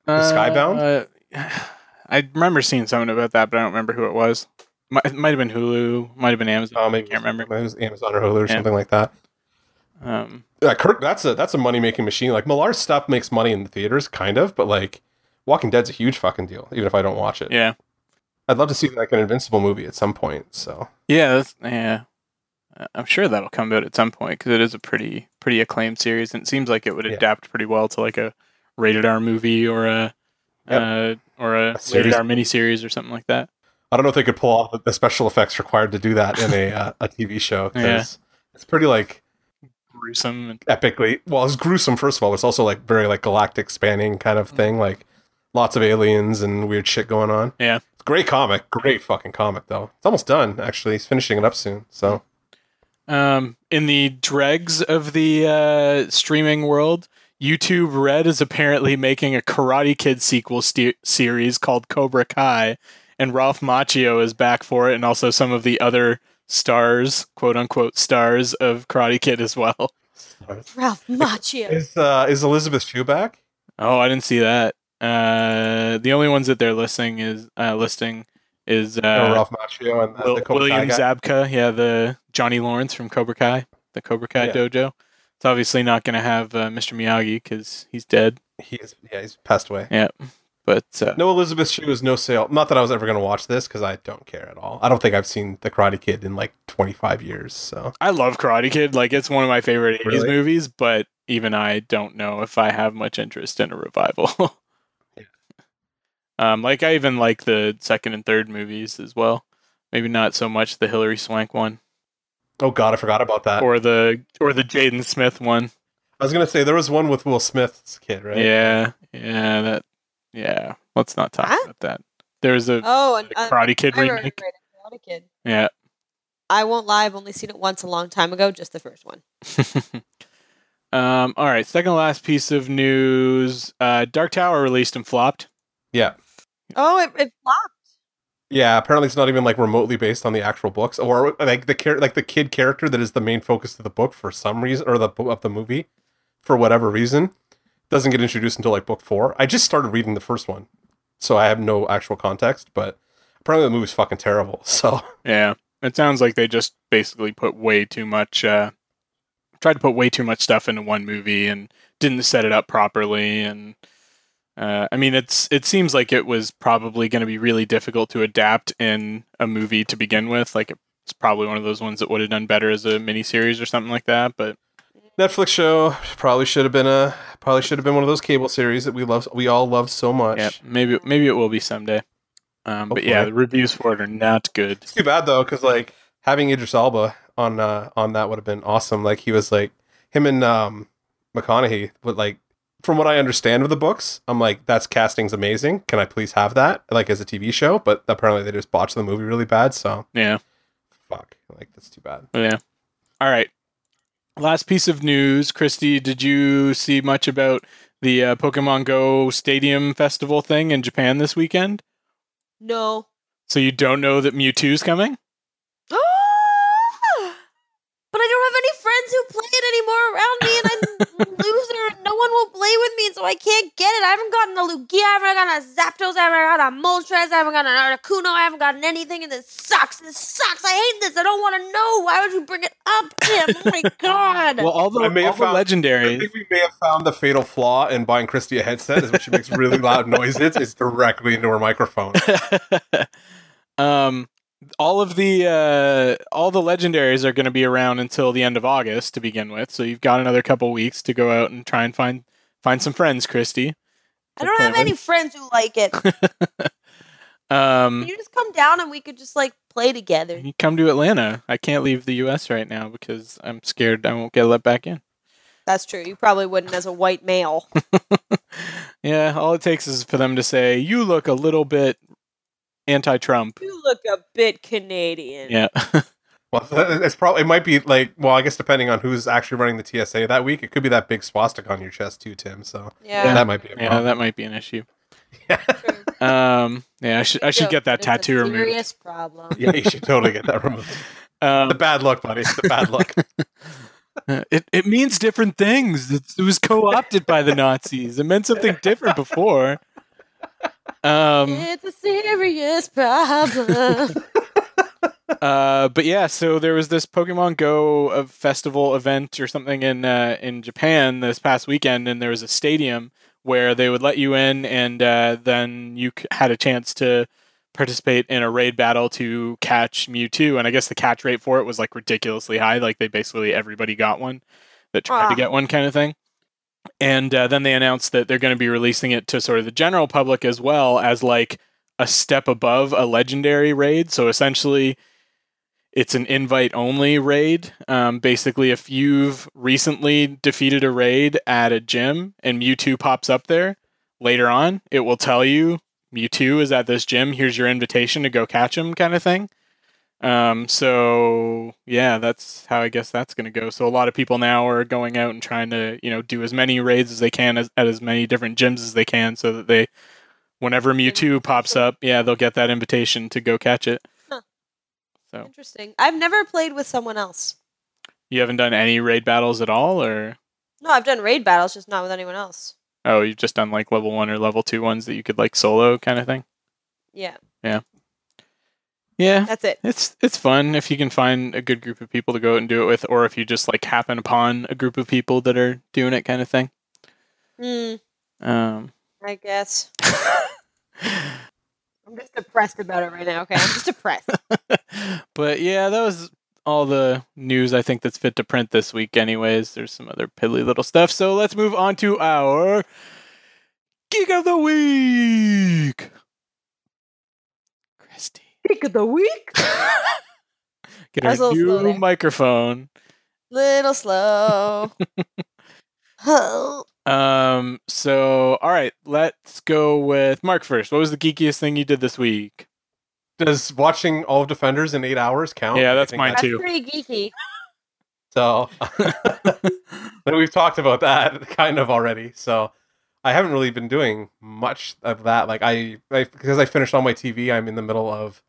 The Skybound? Uh, I remember seeing something about that, but I don't remember who it was. Might, it might have been Hulu. Might have been Amazon. Um, I can't remember. It was Amazon or Hulu or Yeah. something like that. Um, Yeah, Kirk, that's a that's a money making machine. Like Millar's stuff makes money in the theaters, kind of, but like Walking Dead's a huge fucking deal, even if I don't watch it. yeah. I'd love to see like an Invincible movie at some point. So Yeah. That's, yeah. I'm sure that'll come out at some point because it is a pretty pretty acclaimed series, and it seems like it would Yeah. adapt pretty well to like a rated R movie or a Yep. uh, or a, A rated R miniseries or something like that. I don't know if they could pull off the- special effects required to do that in a uh, a TV show because it's pretty like Gruesome. And, epically. Well, it's gruesome first of all. But it's also like very like galactic spanning kind of thing. Like lots of aliens and weird shit going on. Yeah. It's a great comic. Great fucking comic though. It's almost done actually. He's finishing it up soon. So Um, in the dregs of the uh, streaming world, YouTube Red is apparently making a Karate Kid sequel st- series called Cobra Kai, and Ralph Macchio is back for it, and also some of the other stars, quote unquote stars of Karate Kid as well. Ralph Macchio. Is uh, is Elizabeth Shue back? Oh, I didn't see that. Uh, the only ones that they're listing is uh, listing is Or uh, Ralph Macchio and the, Wil- the Cobra Kai William guy? Zabka, yeah, the Johnny Lawrence from Cobra Kai, the Cobra Kai Yeah. dojo. It's obviously not going to have uh, Mr. Miyagi because he's dead. He is, yeah, he's passed away. But uh, No Elizabeth Shue is no sale. Not that I was ever going to watch this because I don't care at all. I don't think I've seen The Karate Kid in like 25 years. So I love Karate Kid. Like it's one of my favorite 80s Really? movies, but even I don't know if I have much interest in a revival. Yeah. um, like I even like the second and third movies as well. Maybe not so much the Hilary Swank one oh god, I forgot about that. or the or the Jaden Smith one. I was going to say there was one with Will Smith's kid, right? Yeah, yeah, that yeah. Let's not talk Huh? about that. There's a, Oh, and a uh, Karate Kid I remake. Karate Kid. Yeah. I won't lie. I've only seen it once a long time ago, just the first one. um, all right, second to last piece of news. Uh, Dark Tower released and flopped. Yeah. Oh, it, it flopped. Yeah, apparently it's not even like remotely based on the actual books, or like the char- like the kid character that is the main focus of the book for some reason, or the of the movie, for whatever reason, doesn't get introduced until like book four. I just started reading the first one, so I have no actual context. But apparently the movie's fucking terrible. So Yeah, it sounds like they just basically put way too much, uh, tried to put way too much stuff into one movie and didn't set it up properly. And uh, I mean, it's it seems like it was probably going to be really difficult to adapt in a movie to begin with. Like it's probably one of those ones that would have done better as a miniseries or something like that. But Netflix show probably should have been a probably should have been one of those cable series that we love we all love so much. yeah, maybe maybe it will be someday. Um, but yeah, the reviews for it are not good. It's too bad though, because like having Idris Elba on uh, on that would have been awesome. Like he was like him and um, McConaughey would like from what I understand of the books, I'm like that's casting's amazing. Can I please have that like as a TV show? But apparently they just botched the movie really bad. So Yeah. fuck, like that's too bad. Yeah. All right. Last piece of news, Christy. Did you see much about the uh, Pokemon Go Stadium Festival thing in Japan this weekend? No. So you don't know that Mewtwo's coming? but I don't have any friends who play it anymore around me, and a loser. No one will play with me, so I can't get it. I haven't gotten a Lugia, I haven't gotten a Zapdos, I haven't gotten a Moltres, I haven't gotten an Articuno, I haven't gotten anything, and this sucks. This sucks. I hate this. I don't want to know. Why would you bring it up, Tim? Oh my god. Well, all the, I may all have the found- I think we may have found the fatal flaw in buying Christy a headset, is when she makes really loud noises. It's directly into her microphone. um, all of the uh, all the legendaries are going to be around until the end of August to begin with. So you've got another couple weeks to go out and try and find find some friends, Christy. I don't have any friends who like it. Um, Can you just come down and we could just like play together? You come to Atlanta. I can't leave the U.S. right now because I'm scared I won't get let back in. That's true. You probably wouldn't as a white male. yeah, all it takes is for them to say, "You look a little bit anti-Trump." You look a bit Canadian. Yeah, Well, it's probably it might be like well, I guess depending on who's actually running the TSA that week, it could be that big swastika on your chest too, Tim. So Yeah. that might be a yeah, that might be an issue. true. Um, yeah, I should I should Yo, get that it's tattoo a removed. Serious problem. yeah, you should totally get that removed. Um, The bad luck, buddy. The bad luck. it it means different things. It, it was co-opted by the Nazis. It meant something different before. Um, It's a serious problem. Uh, but yeah, so there was this Pokemon Go uh, festival event or something in uh, in Japan this past weekend, and there was a stadium where they would let you in, and uh, then you c- had a chance to participate in a raid battle to catch Mewtwo. And I guess the catch rate for it was like ridiculously high; like they basically everybody got one that tried Ah. to get one, kind of thing. And uh, then they announced that they're going to be releasing it to sort of the general public as well as like a step above a legendary raid. So essentially, it's an invite only raid. Um, basically, if you've recently defeated a raid at a gym and Mewtwo pops up there later on, it will tell you Mewtwo is at this gym. Here's your invitation to go catch him, kind of thing. Um, so yeah, that's how I guess that's going to go. So a lot of people now are going out and trying to, you know, do as many raids as they can as, at as many different gyms as they can, so that they, whenever Mewtwo pops up, yeah, they'll get that invitation to go catch it. Huh. So Interesting. I've never played with someone else. you haven't done any raid battles at all, or No, I've done raid battles, just not with anyone else. oh, you've just done like level one or level two ones that you could like solo kind of thing. Yeah, Yeah, that's it. it's it's fun if you can find a good group of people to go out and do it with, or if you just like happen upon a group of people that are doing it kind of thing. Hmm, Um, I guess. I'm just depressed about it right now. Okay, I'm just depressed. but yeah, that was all the news I think that's fit to print this week. Anyways, there's some other piddly little stuff. So let's move on to our geek of the week. Christy, Pick of the week. get a our little slow new microphone. Little slow. oh, Um. So, all right, let's go with Mark first. What was the geekiest thing you did this week? Does watching all of Defenders in eight hours count? Yeah, that's mine that's too. pretty geeky. So but we've talked about that kind of already. So I haven't really been doing much of that. Like I, I because I finished all my TV, I'm in the middle of.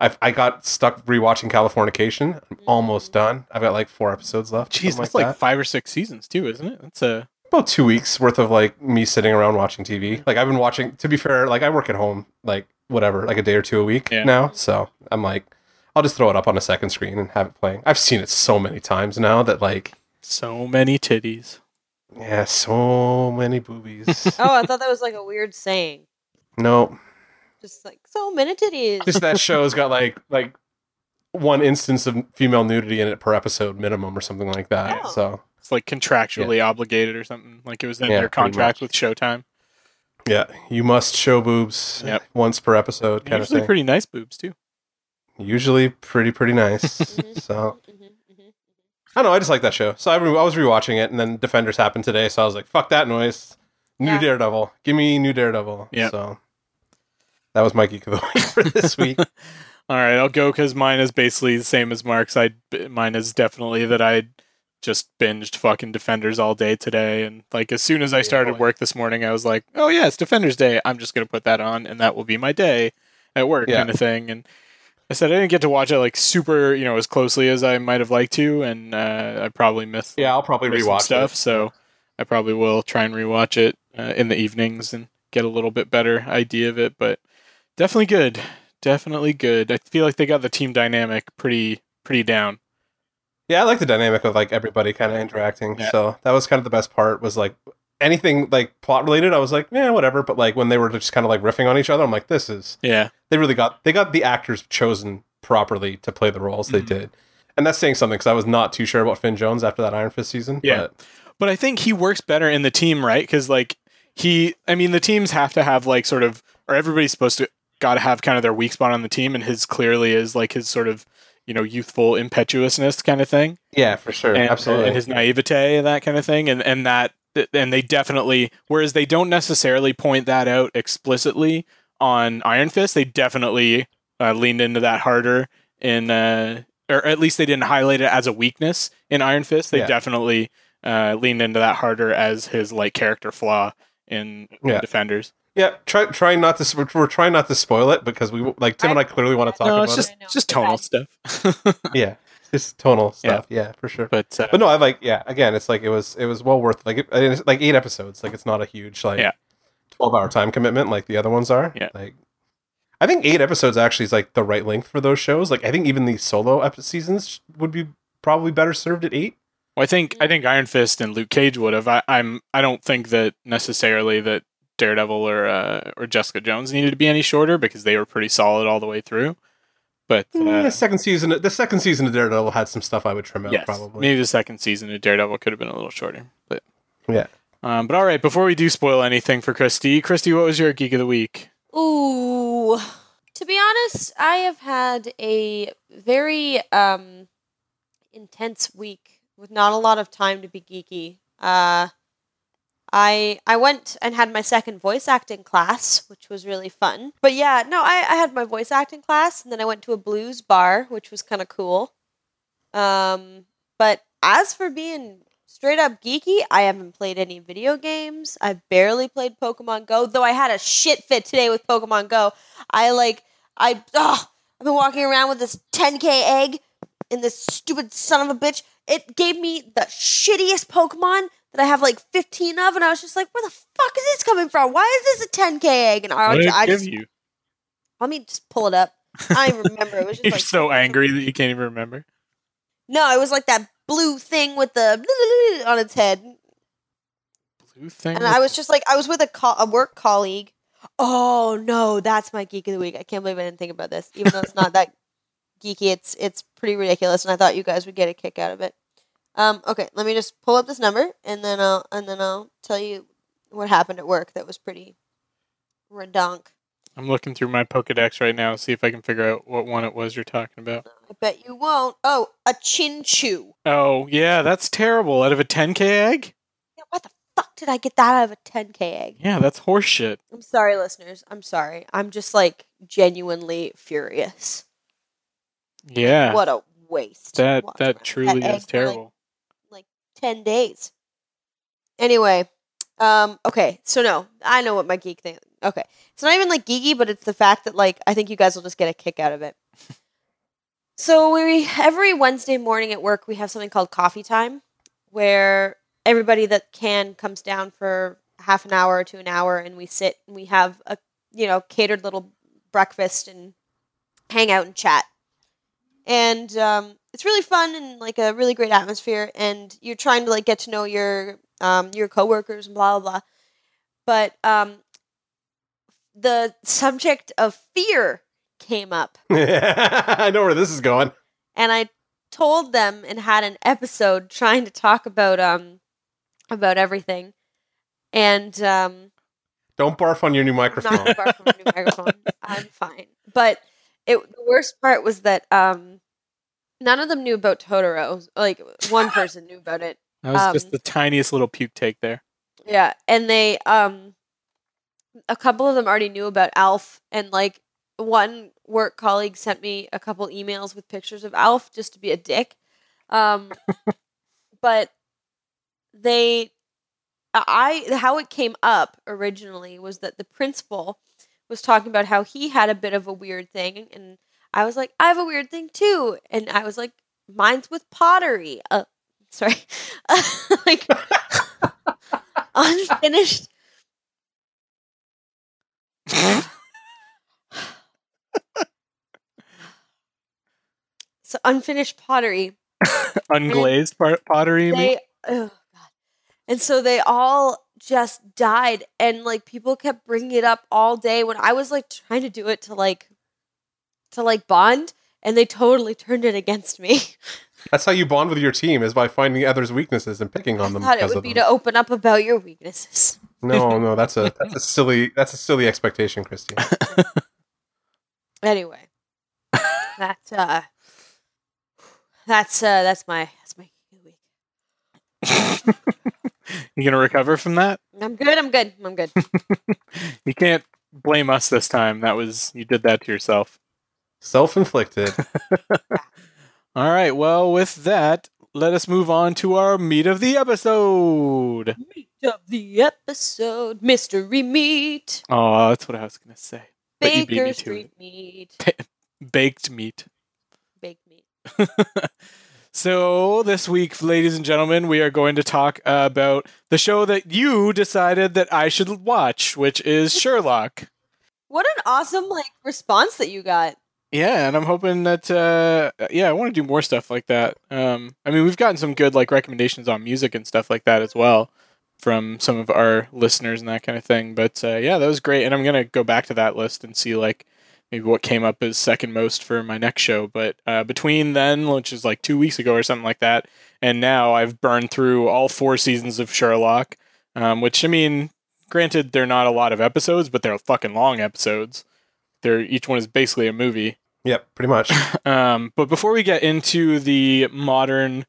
I I got stuck rewatching Californication. I'm mm. almost done. I've got like four episodes left. Jeez, something that's like that. five or six seasons too, isn't it? That's a about two weeks worth of like me sitting around watching TV. Mm. Like I've been watching. To be fair, like I work at home, like whatever, like a day or two a week Yeah. now. So I'm like, I'll just throw it up on a second screen and have it playing. I've seen it so many times now that like, so many titties. yeah, so many boobies. Oh, I thought that was like a weird saying. no, Just like so many titties. just that show's got like like one instance of female nudity in it per episode minimum or something like that. Oh. So It's like contractually obligated or something. Like it was in Yeah, their contract with Showtime. yeah, you must show boobs Yep. once per episode, kind of Usually thing. pretty nice boobs too. Usually pretty pretty nice. Mhm, so mhm, mhm. I don't know. I just like that show. So I, re- I was rewatching it, and then Defenders happened today. So I was like, "Fuck that noise!" New Yeah. Daredevil. Give me new Daredevil. Yeah. So that was my geek of the week for this week. All right, I'll go because mine is basically the same as Mark's. I mine is definitely that I just binged fucking Defenders all day today, and like as soon as I started work this morning, I was like, "Oh yeah, it's Defenders Day. I'm just gonna put that on, and that will be my day at work," Yeah. kind of thing. And I said I didn't get to watch it like super, you know, as closely as I might have liked to, and uh, I probably missed yeah, I'll probably rewatch stuff. it. So I probably will try and rewatch it uh, in the evenings and get a little bit better idea of it. But definitely good, definitely good. I feel like they got the team dynamic pretty pretty down. Yeah, I like the dynamic of like everybody kind of interacting. Yeah. So that was kind of the best part. Was like anything like plot related. I was like, yeah, whatever. But like when they were just kind of like riffing on each other, I'm like, this is Yeah, they really got they got the actors chosen properly to play the roles they Mhm. did. And that's saying something because I was not too sure about Finn Jones after that Iron Fist season. Yeah. but but I think he works better in the team, right? Because like he, I mean, the teams have to have like sort of, or everybody's supposed to got to have kind of their weak spot on the team, and his clearly is like his sort of you know youthful impetuousness kind of thing. yeah, for sure, and, absolutely. and his naivete and that kind of thing and and that and they definitely whereas they don't necessarily point that out explicitly on Iron Fist they definitely uh, leaned into that harder in uh or at least they didn't highlight it as a weakness in Iron Fist they Yeah. definitely uh leaned into that harder as his like character flaw in Yeah. Defenders yeah, try try not to. We're, we're trying not to spoil it because we like Tim and I clearly want to talk no about it's just I know. just tonal stuff it. Yeah, just tonal stuff. Yeah, for sure. but uh, But no, I like. Yeah, again, it's like it was. It was well worth. Like it, it's like eight episodes. Like it's not a huge like Yeah. twelve hour time commitment like the other ones are. Yeah. Like I think eight episodes actually is like the right length for those shows. Like I think even the solo ep- seasons would be probably better served at eight. Well, I think I think Iron Fist and Luke Cage would have. I, I'm I don't think that necessarily that Daredevil or uh, or Jessica Jones needed to be any shorter because they were pretty solid all the way through. But uh, Mm, the second season, the second season of Daredevil had some stuff I would trim out yes, probably. maybe the second season of Daredevil could have been a little shorter. But Yeah. um, but all right, before we do spoil anything for Christy, Christy, what was your geek of the week? Ooh. To be honest, I have had a very um intense week with not a lot of time to be geeky. Uh I I went and had my second voice acting class, which was really fun. But yeah, no, I, I had my voice acting class and then I went to a blues bar, which was kind of cool. Um but as for being straight up geeky, I haven't played any video games. I've barely played Pokemon Go, though I had a shit fit today with Pokemon Go. I like I ugh, I've been walking around with this 10k egg in this stupid son of a bitch. It gave me the shittiest Pokemon that I have like 15 of, and I was just like, where the fuck is this coming from? Why is this a 10k egg? And I, What did it I give just you? let me just pull it up. I remember. It was just You're like so angry that you can't even remember. No, it was like that blue thing with the on its head, Blue thing. and I was just like, I was with a co- a work colleague. Oh no, that's my geek of the week. I can't believe I didn't think about this, even though it's not that geeky. It's it's pretty ridiculous, and I thought you guys would get a kick out of it. Um, okay, let me just pull up this number, and then I'll and then I'll tell you what happened at work. That was pretty redonk. I'm looking through my Pokedex right now, see if I can figure out what one it was you're talking about. I bet you won't. Oh, a Chinchou. Oh, yeah, that's terrible. Out of a 10k egg? Yeah, What the fuck did I get that out of a 10k egg? Yeah, that's horseshit. I'm sorry, listeners. I'm sorry. I'm just like genuinely furious. Yeah. What a waste. that that truly egg is terrible. Like, 10 days. Anyway, um, okay, so no, I know what my geek thing. Okay, it's not even like geeky, but it's the fact that like I think you guys will just get a kick out of it. so we every Wednesday morning at work we have something called coffee time, where everybody that can comes down for half an hour to an hour, and we sit and we have a you know catered little breakfast and hang out and chat. And um, it's really fun and like a really great atmosphere. And you're trying to like get to know your um, your coworkers and blah blah blah. But um, the subject of fear came up, I know where this is going. and I told them and had an episode trying to talk about um about everything. And um, Don't barf on your new I'm microphone. not far from a new microphone. I'm fine. But it the worst part was that um none of them knew about Totoro. Like one person knew about it. That was just um, the tiniest little puke take there. Yeah, and they um a couple of them already knew about Alf and like one work colleague sent me a couple emails with pictures of Alf just to be a dick. Um but they I how it came up originally was that the principal was talking about how he had a bit of a weird thing and I was like I have a weird thing too and I was like mine's with pottery. Uh sorry. like unfinished so unfinished pottery Unglazed pot- pottery. they oh god and so they all just died and like people kept bringing it up all day when i was like trying to do it to like to like bond and they totally turned it against me That's how you bond with your team is by finding others' weaknesses and picking i on them. thought it would be them. to open up about your weaknesses No, no, that's a that's a silly that's a silly expectation, Christy. anyway that's uh that's uh that's my that's my week you gonna recover from that? i'm good i'm good i'm good You can't blame us this time. That was you did that to yourself. Self-inflicted. All right. Well, with that, let us move on to our meat of the episode. meat of the episode mystery meat Oh, that's what I was gonna say. But me baker street meat Baked meat. baked meat so this week, ladies and gentlemen, we are going to talk about the show that you decided that I should watch, which is Sherlock. What an awesome like response that you got. Yeah, and I'm hoping that uh yeah, I want to do more stuff like that. Um I mean, we've gotten some good like recommendations on music and stuff like that as well from some of our listeners and that kind of thing. But uh yeah, that was great and I'm to go back to that list and see like maybe what came up as second most for my next show, but uh between then, which is like 2 weeks ago or something like that, and now I've burned through all four seasons of Sherlock, um which I mean, granted they're not a lot of episodes, but they're fucking long episodes. They're each one is basically a movie. yep, pretty much. Um, but before we get into the modern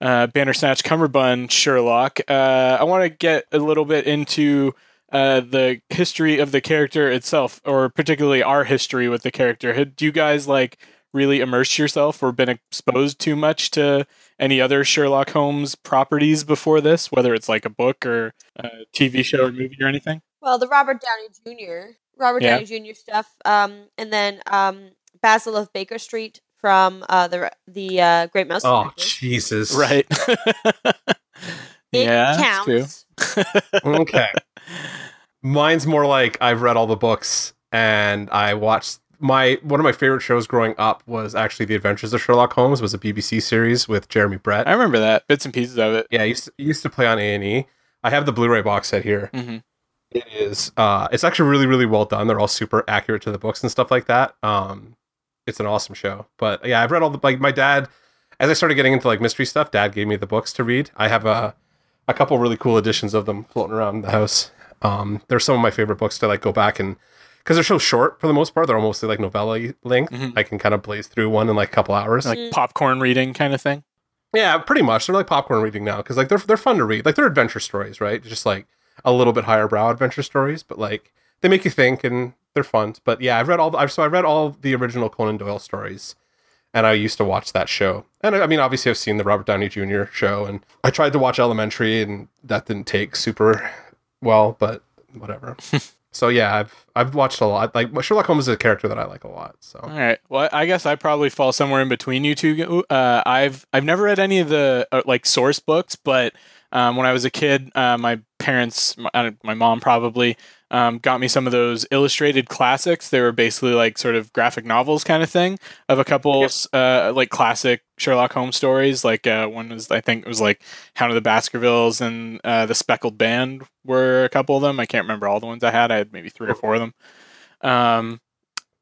uh, Bandersnatch Cumberbund Sherlock, uh, I want to get a little bit into uh, the history of the character itself, or particularly our history with the character. Had do you guys like really immerse yourself or been exposed too much to any other Sherlock Holmes properties before this, whether it's like a book or a TV show or movie or anything? Well, the Robert Downey Jr. Robert Yeah. Downey Jr. stuff, um, and then um, Basil of Baker Street from uh, the the uh, Great Mouse. Oh Detective. Jesus! Right. It yeah, that's true. counts. Okay. Mine's more like I've read all the books and I watched my one of my favorite shows growing up was actually The Adventures of Sherlock Holmes was a BBC series with Jeremy Brett. I remember that bits and pieces of it. Yeah, I used to, used to play on A and E. I have the Blu-ray box set here. hmm It is uh it's actually really really well done. They're all super accurate to the books and stuff like that. Um it's an awesome show. But yeah, I've read all the like my dad as I started getting into like mystery stuff, dad gave me the books to read. I have a a couple really cool editions of them floating around the house. Um they're some of my favorite books to like go back and because they're so short for the most part, they're almost like novella length. Mhm. I can kind of blaze through one in like a couple hours. Like Mm. popcorn reading kind of thing. Yeah, pretty much. They're like popcorn reading now because like they're they're fun to read. Like they're adventure stories, right? Just like a little bit higher brow adventure stories, but like they make you think and they're fun. But yeah, I've read all. I've, so I read all the original Conan Doyle stories, and I used to watch that show. And I I mean, obviously, I've seen the Robert Downey Jr. show, and I tried to watch Elementary, and that didn't take super well, but whatever. so yeah, I've I've watched a lot. Like Sherlock Holmes is a character that I like a lot. So All right. Well, I guess I probably fall somewhere in between you two. Uh, I've I've never read any of the uh, like source books, but um, when I was a kid, uh, my parents, my, my mom probably, um, got me some of those illustrated classics. They were basically like sort of graphic novels kind of thing of a couple Yep. uh, like classic Sherlock Holmes stories. Like uh, one was I think it was like Hound of the Baskervilles and uh, the Speckled Band were a couple of them. I can't remember all the ones I had. I had maybe three or four of them. Um,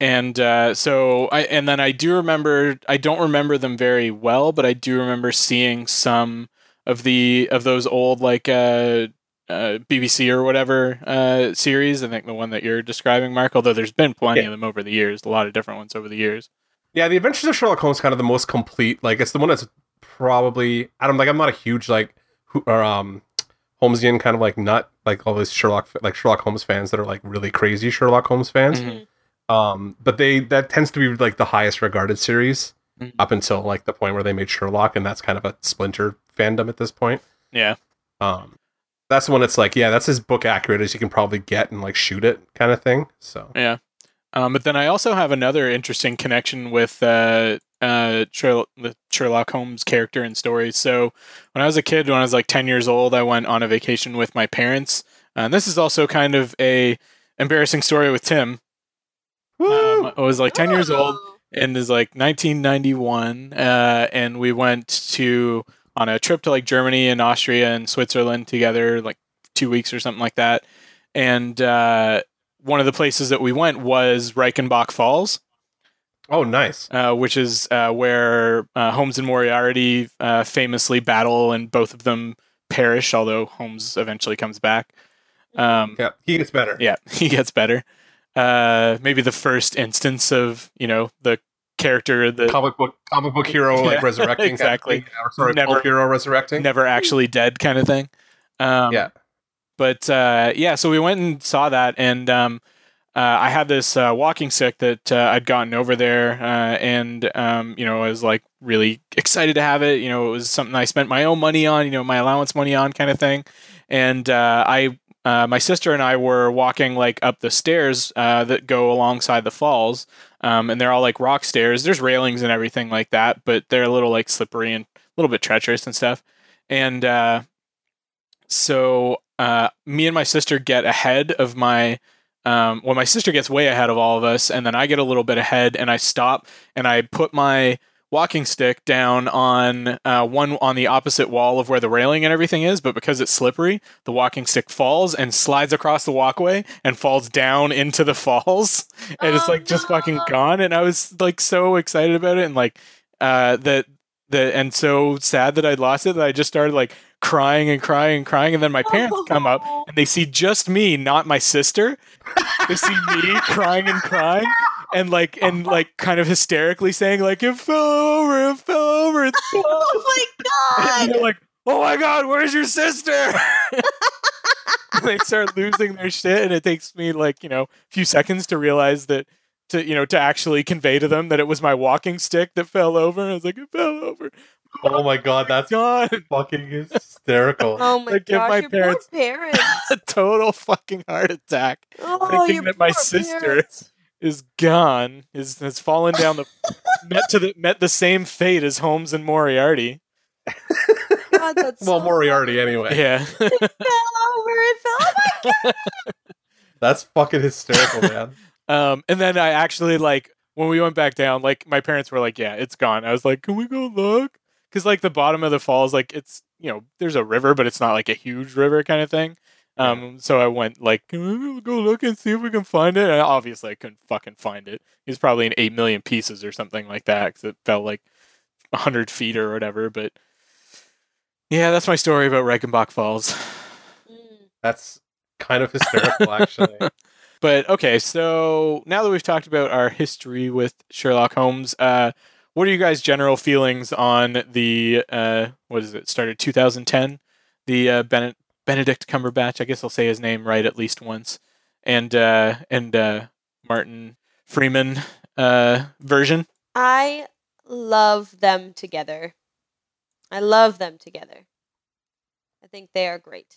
and uh, so I and then I do remember I don't remember them very well, but I do remember seeing some of the of those old like uh, uh, BBC or whatever uh, series. I think the one that you're describing, Mark. Although there's been plenty Yeah. of them over the years, a lot of different ones over the years. Yeah, the Adventures of Sherlock Holmes is kind of the most complete. Like it's the one that's probably I don't like. I'm not a huge like who, or um Holmesian kind of like nut like all those Sherlock like Sherlock Holmes fans that are like really crazy Sherlock Holmes fans. Mhm. Um, but they that tends to be like the highest regarded series Mhm. up until like the point where they made Sherlock, and that's kind of a splinter fandom at this point. Yeah. Um, that's when it's like yeah, that's as book accurate as you can probably get and like shoot it kind of thing. So Yeah. Um, but then I also have another interesting connection with uh, uh, Sherlock, Holmes character and stories. So when I was a kid, when I was like 10 years old, I went on a vacation with my parents. And this is also kind of a embarrassing story with Tim. Um, I was like 10 years old and is like 1991 uh, and we went to on a trip to like germany and austria and switzerland together like two weeks or something like that and uh, one of the places that we went was reichenbach falls oh, nice. uh, which is uh, where uh, holmes and moriarty uh, famously battle and both of them perish although holmes eventually comes back um, Yeah, he gets better. yeah, he gets better. Uh, maybe the first instance of you know the character that Comic book, comic book hero like Yeah, resurrecting, kind of exactly. Or, sorry, Never- hero resurrecting. never actually dead kind of thing. Um, Yeah. But uh, yeah, so we went and saw that, and um, uh, I had this uh, walking stick that uh, I'd gotten over there, uh, and um, you know, I was like really excited to have it. You know, it was something I spent my own money on, you know, my allowance money on, kind of thing. And uh, I, uh, my sister and I were walking like up the stairs uh, that go alongside the falls, um, and they're all like rock stairs. There's railings and everything like that, but they're a little like slippery and a little bit treacherous and stuff. And uh, so uh, me and my sister get ahead of my um, well my sister gets way ahead of all of us and then i get a little bit ahead and i stop and i put my walking stick down on uh, one on the opposite wall of where the railing and everything is but because it's slippery the walking stick falls and slides across the walkway and falls down into the falls. And it's Oh, like just fucking gone and i was like so excited about it and like uh that the and so sad that i'd lost it that i just started like crying and crying and crying and then my parents come up and they see just me, not my sister. they see me crying and crying and like and like kind of hysterically saying like it fell over, it fell over. It's fell oh over." Oh my and god! they're like, "Oh my god, where's your sister?" they start losing their shit and it takes me like, you know, a few seconds to realize that to you know to actually convey to them that it was my walking stick that fell over. I was like, "It fell over." Oh my god, oh that's God, fucking hysterical. Oh my Like, give gosh, my your parents- parents. a total fucking heart attack. Oh, Thinking your that my poor sister- parents. Is gone. Is has fallen down the met to the met the same fate as Holmes and Moriarty. God, that's well, so Moriarty anyway. Yeah. fell over. It fell. Oh my That's fucking hysterical, man. Um, and then I actually like when we went back down, like my parents were like, "Yeah, it's gone." I was like, "Can we go look?" Because like the bottom of the falls, like it's you know there's a river, but it's not like a huge river kind of thing. Um, so I went like, "Can we go look and see if we can find it?" And obviously, I couldn't fucking find it. It's probably in eight million pieces or something like that because it fell like hundred feet or whatever. But yeah, that's my story about Reichenbach Falls. Mm. That's kind of hysterical, actually. But okay, so now that we've talked about our history with Sherlock Holmes, uh, what are you guys' general feelings on the uh, what is it? Started 2010, the uh, Bene- Benedict Cumberbatch. I guess I'll say his name right at least once, and uh, and uh, Martin Freeman uh, version. I love them together. I love them together. I think they are great.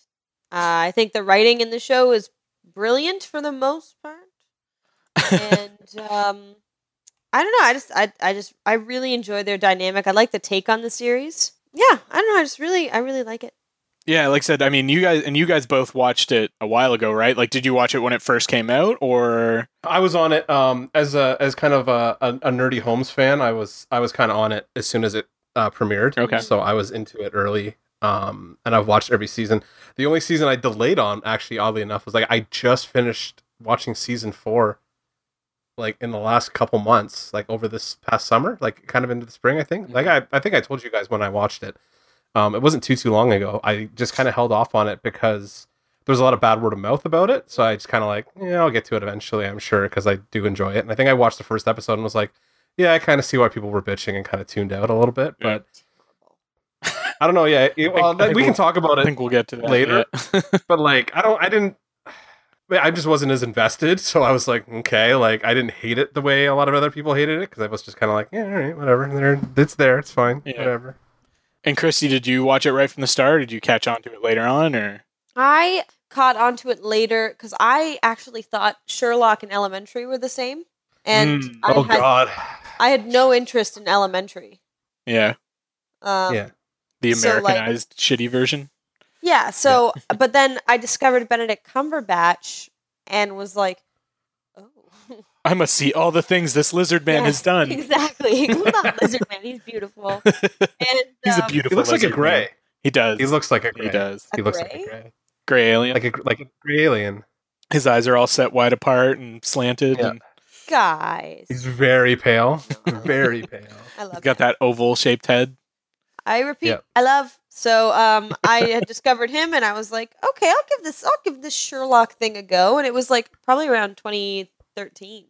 Uh, I think the writing in the show is brilliant for the most part, and um, I don't know. I just, I, I just, I really enjoy their dynamic. I like the take on the series. Yeah, I don't know. I just really, I really like it. Yeah, like I said, I mean, you guys and you guys both watched it a while ago, right? Like, did you watch it when it first came out, or I was on it um, as a as kind of a, a, a nerdy Holmes fan. I was I was kind of on it as soon as it uh, premiered. Okay. so I was into it early, um, and I've watched every season. The only season I delayed on, actually, oddly enough, was like I just finished watching season four, like in the last couple months, like over this past summer, like kind of into the spring. I think. Like I I think I told you guys when I watched it. Um, it wasn't too too long ago. I just kind of held off on it because there was a lot of bad word of mouth about it. So I just kind of like, yeah, I'll get to it eventually, I'm sure, because I do enjoy it. And I think I watched the first episode and was like, yeah, I kind of see why people were bitching and kind of tuned out a little bit. Yeah. But I don't know. Yeah, it- well, think we can we'll- talk about it. I think we'll get to that later. yeah. but like, I don't, I didn't. I just wasn't as invested, so I was like, okay, like I didn't hate it the way a lot of other people hated it because I was just kind of like, yeah, all right, whatever. There, it's there, it's fine, Yeah. whatever. And Christy, did you watch it right from the start? Or did you catch on to it later on, or I caught onto it later because I actually thought Sherlock and Elementary were the same, and Mm. I oh had God, I had no interest in Elementary. yeah, Um, Yeah. the So, like- Americanized shitty version? Yeah. So, but then I discovered Benedict Cumberbatch and was like, I must see all the things this lizard man has done. Exactly. Well, not lizard man. He's beautiful. And He's a um, beautiful. he looks like a gray. man. He does. He looks like a gray. He does. He A looks like a gray, Gray alien. like a like a gray alien. His eyes are all set wide apart and slanted. Yeah. And guys. He's very pale, very pale. I love he's got him. that oval shaped head. I repeat, Yeah. I love. So um, I had discovered him, and I was like, okay, I'll give this, I'll give this Sherlock thing a go. And it was like probably around 2013.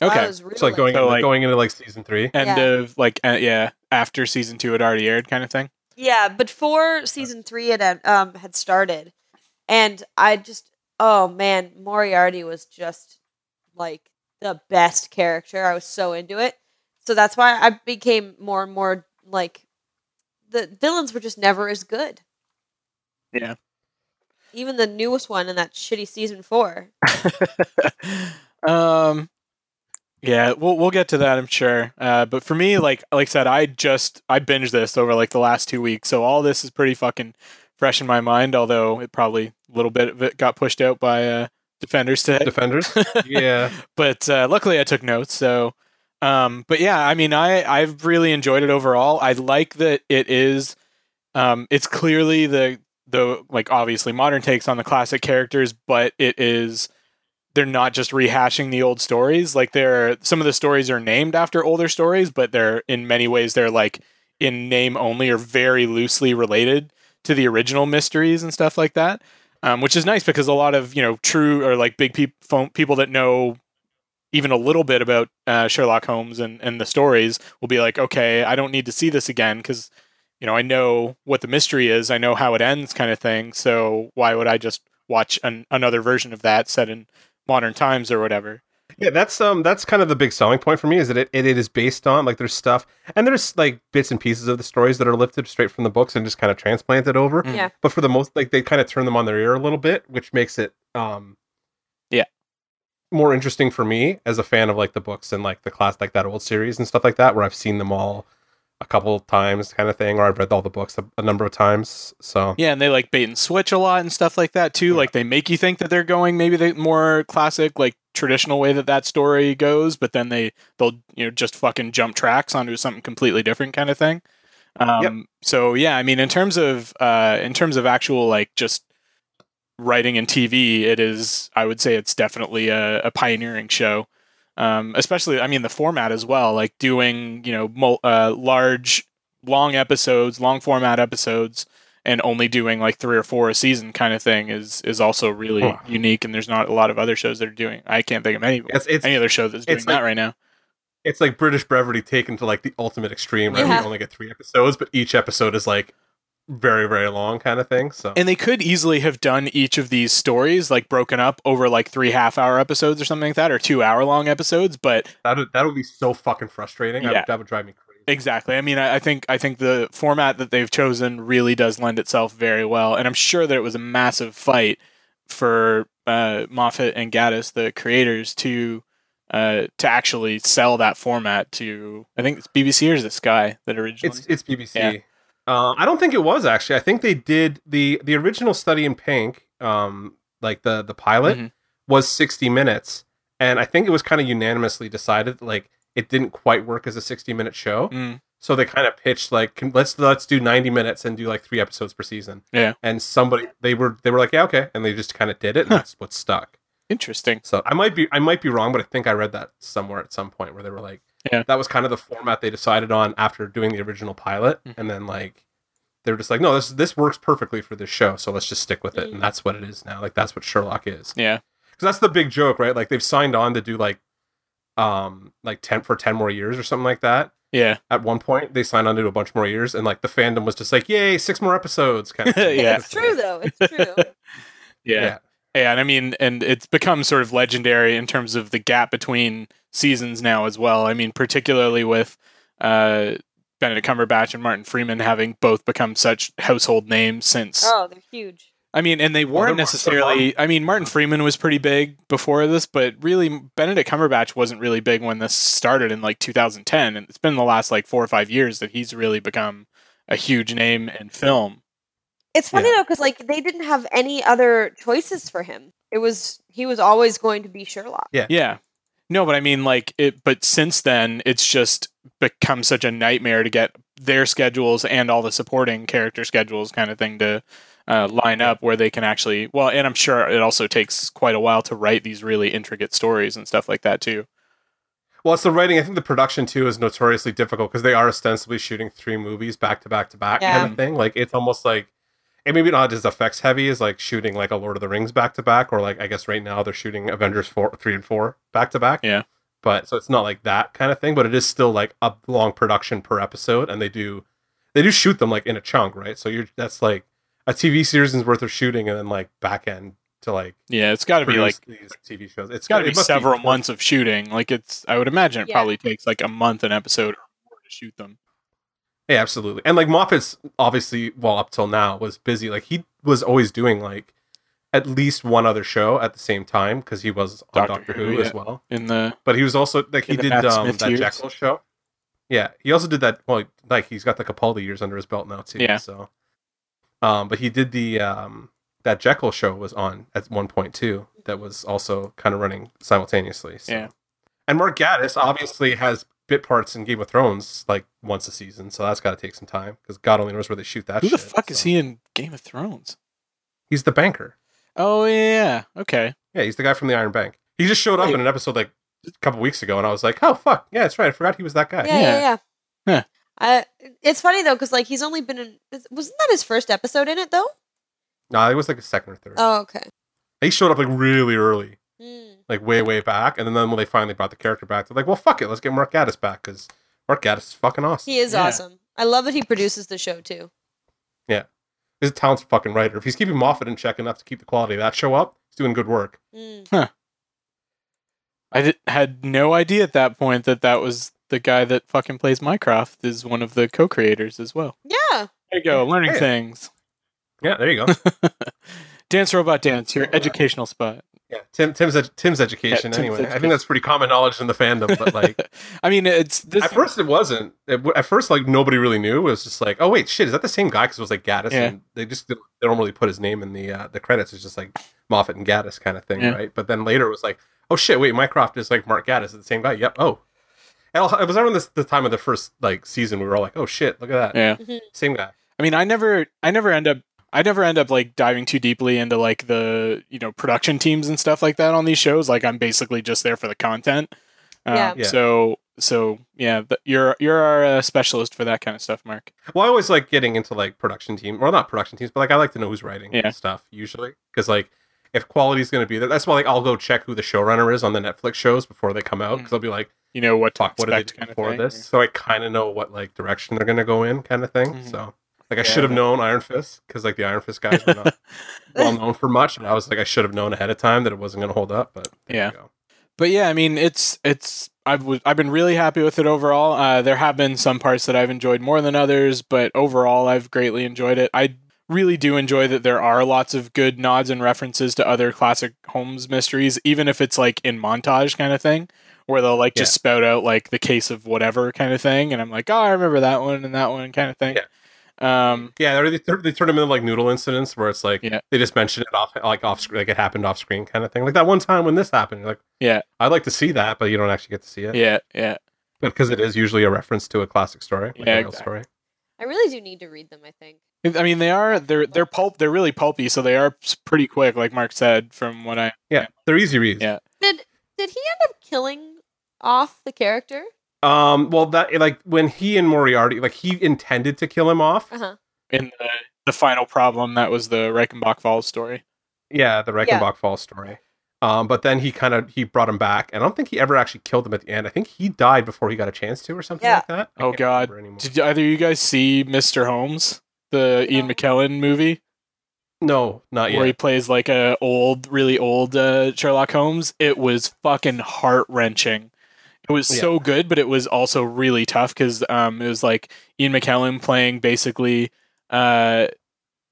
So Okay. I was really It's like going So, into, like- going into like season three. End Yeah. of like uh, yeah after season two had already aired kind of thing. Yeah, before season three had um had started, and I just oh man, Moriarty was just like the best character. I was so into it, so that's why I became more and more like the villains were just never as good. Yeah. Even the newest one in that shitty season four. um yeah we'll we'll get to that i'm sure uh but for me like like i said i just i binged this over like the last two weeks so all this is pretty fucking fresh in my mind although it probably a little bit of it got pushed out by uh defenders today Defenders. yeah. but uh, luckily I took notes. So, um, but yeah, I mean, I I've really enjoyed it overall. I like that it is, um, it's clearly the the like obviously modern takes on the classic characters, but it is they're not just rehashing the old stories. Like they're some of the stories are named after older stories, but they're in many ways they're like in name only or very loosely related to the original mysteries and stuff like that um, which is nice because a lot of you know true or like big peop- people that know even a little bit about uh, Sherlock Holmes and, and the stories will be like, okay, I don't need to see this again because you know I know what the mystery is, I know how it ends, kind of thing. So why would I just watch an, another version of that set in modern times or whatever? Yeah, that's um that's kind of the big selling point for me is that it, it, it is based on like there's stuff and there's like bits and pieces of the stories that are lifted straight from the books and just kind of transplanted over. Mm. Yeah. But for the most like they kind of turn them on their ear a little bit, which makes it um yeah, more interesting for me as a fan of like the books and like the class like that old series and stuff like that where I've seen them all a couple times kind of thing or I've read all the books a, a number of times. So Yeah, and they like bait and switch a lot and stuff like that too. Yeah. Like they make you think that they're going maybe the more classic, like traditional way that that story goes, but then they they'll you know just fucking jump tracks onto something completely different kind of thing. Um, Yep. So yeah, I mean, in terms of uh, in terms of actual like just writing and TV, it is I would say it's definitely a, a pioneering show. Um, especially, I mean, the format as well, like doing you know mul- uh, large, long episodes, long format episodes, and only doing like three or four a season kind of thing is is also really Huh. unique. And there's not a lot of other shows that are doing. I can't think of any it's it's any other show that's doing it's that right now. it's like British brevity taken to like the ultimate extreme, right? Yeah. We only get three episodes, but each episode is like very, very long kind of thing. So And they could easily have done each of these stories like broken up over like three half hour episodes or something like that, or two hour long episodes. But that would that would be so fucking frustrating. I Yeah. would, that would drive me crazy. Exactly. I mean, I, I think I think the format that they've chosen really does lend itself very well, and I'm sure that it was a massive fight for uh, Moffat and Gatiss, the creators, to uh, to actually sell that format to. I think it's BBC or is it Sky that originally. It's it's BBC. Yeah. Uh, I don't think it was actually. I think they did the the original study in pink, um, like the the pilot Mhm. was sixty minutes, and I think it was kind of unanimously decided like it didn't quite work as a sixty minute show. Mm, So they kind of pitched like let's let's do ninety minutes and do like three episodes per season. Yeah. And somebody they were they were like yeah okay, and they just kind of did it, and Huh. that's what stuck. interesting. So I might be I might be wrong, but I think I read that somewhere at some point where they were like, Yeah. that was kind of the format they decided on after doing the original pilot, Mhm. and then like they were just like, no, this this works perfectly for this show, so let's just stick with it, Mm. and that's what it is now. Like that's what Sherlock is, Yeah. because that's the big joke, right? Like they've signed on to do like, um, like ten for ten more years or something like that. Yeah. At one point, they signed on to do a bunch more years, and like the fandom was just like, yay, six more episodes, kind of. Yeah. It's true though. It's true. Yeah. Yeah. Yeah, and I mean, and it's become sort of legendary in terms of the gap between seasons now as well. I mean, particularly with uh, Benedict Cumberbatch and Martin Freeman having both become such household names since. oh, they're huge. I mean, and they weren't more- necessarily. I mean, Martin Freeman was pretty big before this, but really, Benedict Cumberbatch wasn't really big when this started in like 2010, and it's been the last like four or five years that he's really become a huge name in film. It's funny Yeah. though, because like they didn't have any other choices for him. It was he was always going to be Sherlock. Yeah. yeah. No, but I mean, like it. But since then, it's just become such a nightmare to get their schedules and all the supporting character schedules, kind of thing, to uh, line up where they can actually. Well, and I'm sure it also takes quite a while to write these really intricate stories and stuff like that too. Well, it's the writing. I think the production too is notoriously difficult because they are ostensibly shooting three movies back to back to back Yeah. kind of thing. Like it's almost like, and maybe not as effects heavy as like shooting like a Lord of the Rings back to back, or like I guess right now they're shooting Avengers four, three, and four back to back. Yeah. But so it's not like that kind of thing, but it is still like a long production per episode, and they do they do shoot them like in a chunk, right? So you're that's like a TV season's worth of shooting, and then like back end to like Yeah, it's got to be like these TV shows. it's got to be must several months of shooting. Like it's, I would imagine it Yeah. probably takes like a month an episode or more to shoot them. Yeah, absolutely. And like Moffat's obviously, well, up till now was busy. Like he was always doing like at least one other show at the same time because he was on Doctor Doctor, Who, Who, yeah. as well. In the But he was also like he did um, that years. Jekyll show. Yeah, he also did that. Well, like he's got the Capaldi years under his belt now too. Yeah. So, um, but he did the um that Jekyll show was on at one point too. That was also kind of running simultaneously. So. Yeah. And Mark Gatiss obviously has bit parts in Game of Thrones like once a season, so that's got to take some time because God only knows where they shoot that. who the shit, fuck is he in Game of Thrones? He's the banker. Oh yeah, okay. Yeah, he's the guy from the Iron Bank. He just showed up Wait. in an episode like a couple weeks ago, and I was like, "Oh fuck, yeah, that's right. I forgot he was that guy." Yeah, yeah, yeah. Huh. Uh, it's funny though, because like he's only been in. Wasn't that his first episode in it though? No, it was like a second or third. Oh, okay. he showed up like really early, Mm. Like way way back, and then when they finally brought the character back, they're like, "Well, fuck it, let's get Mark Gatiss back because Mark Gatiss is fucking awesome. He is Yeah. awesome. I love that he produces the show too. Yeah, he's a talented fucking writer. If he's keeping Moffat in check enough to keep the quality of that show up, he's doing good work." Mm. I did, had no idea at that point that that was the guy that fucking plays Mycroft is one of the co-creators as well. Yeah. There you go, learning Hey. things. Yeah, there you go. Dance Robot Dance, your educational spot. Yeah, Tim Tim's Tim's education. Tim's anyway, I think that's pretty common knowledge in the fandom. But like I mean, it's this. at first, it wasn't. It, at first, like nobody really knew. It was just like, oh wait, shit, is that the same guy? Because it was like Gatiss, Yeah. and they just they don't really put his name in the uh, the credits. It's just like Moffat and Gatiss kind of thing, Yeah. right? But then later it was like, oh shit, wait, Mycroft is like Mark Gatiss, is the same guy. Yep. Oh, and it was around this the time of the first like season. We were all like, oh shit, look at that, yeah. same guy. I mean, I never, I never end up, I never end up like diving too deeply into like the you know production teams and stuff like that on these shows. Like I'm basically just there for the content. Um, Yeah. Yeah. So so yeah, th- you're you're our uh, specialist for that kind of stuff, Mark. Well, I always like getting into like production team, or not production teams, but like I like to know who's writing Yeah. stuff usually because like if quality's going to be there, that's why like I'll go check who the showrunner is on the Netflix shows before they come out because I'll be like, You know what talk, fuck, what did they expect do kind of before thing. this? So I kind of know what like direction they're going to go in, kind of thing. Mhm. So like I Yeah. should have known Iron Fist because like the Iron Fist guys were not well known for much, and I was like I should have known ahead of time that it wasn't going to hold up. But Yeah. But yeah, I mean, it's it's I've w- I've been really happy with it overall. Uh, there have been some parts that I've enjoyed more than others, but overall, I've greatly enjoyed it. I really do enjoy that there are lots of good nods and references to other classic Holmes mysteries, even if it's like in montage kind of thing, where they'll like just spout out like the case of whatever kind of thing, and I'm like, oh, I remember that one and that one kind of thing. Yeah. Um, Yeah, or they, tur- they turn them into like noodle incidents where it's like Yeah. they just mention it off like off screen, like it happened off screen kind of thing. Like that one time when this happened, you're like, Yeah. I'd like to see that, but you don't actually get to see it. yeah, yeah. because it is usually a reference to a classic story, like Yeah, a real exactly. story. I really do need to read them. I think. I mean, they are they're they're pulp they're really pulpy, so they are pretty quick, like Mark said. From what I Yeah, they're easy reads. Yeah. Did did he end up killing off the character? Um. Well, that like when he and Moriarty, like he intended to kill him off. Uh huh. in the the final problem that was the Reichenbach Falls story. Yeah, the Reichenbach Falls story. Um, but then he kind of he brought him back, and I don't think he ever actually killed him at the end. I think he died before he got a chance to, or something Yeah. like that. I Oh, God. Did either you guys see Mr. Holmes, the Ian McKellen movie, No, not yet. where he plays like a old, really old uh, Sherlock Holmes? It was fucking heart wrenching. It was Yeah. so good, but it was also really tough because um, it was like Ian McKellen playing basically uh,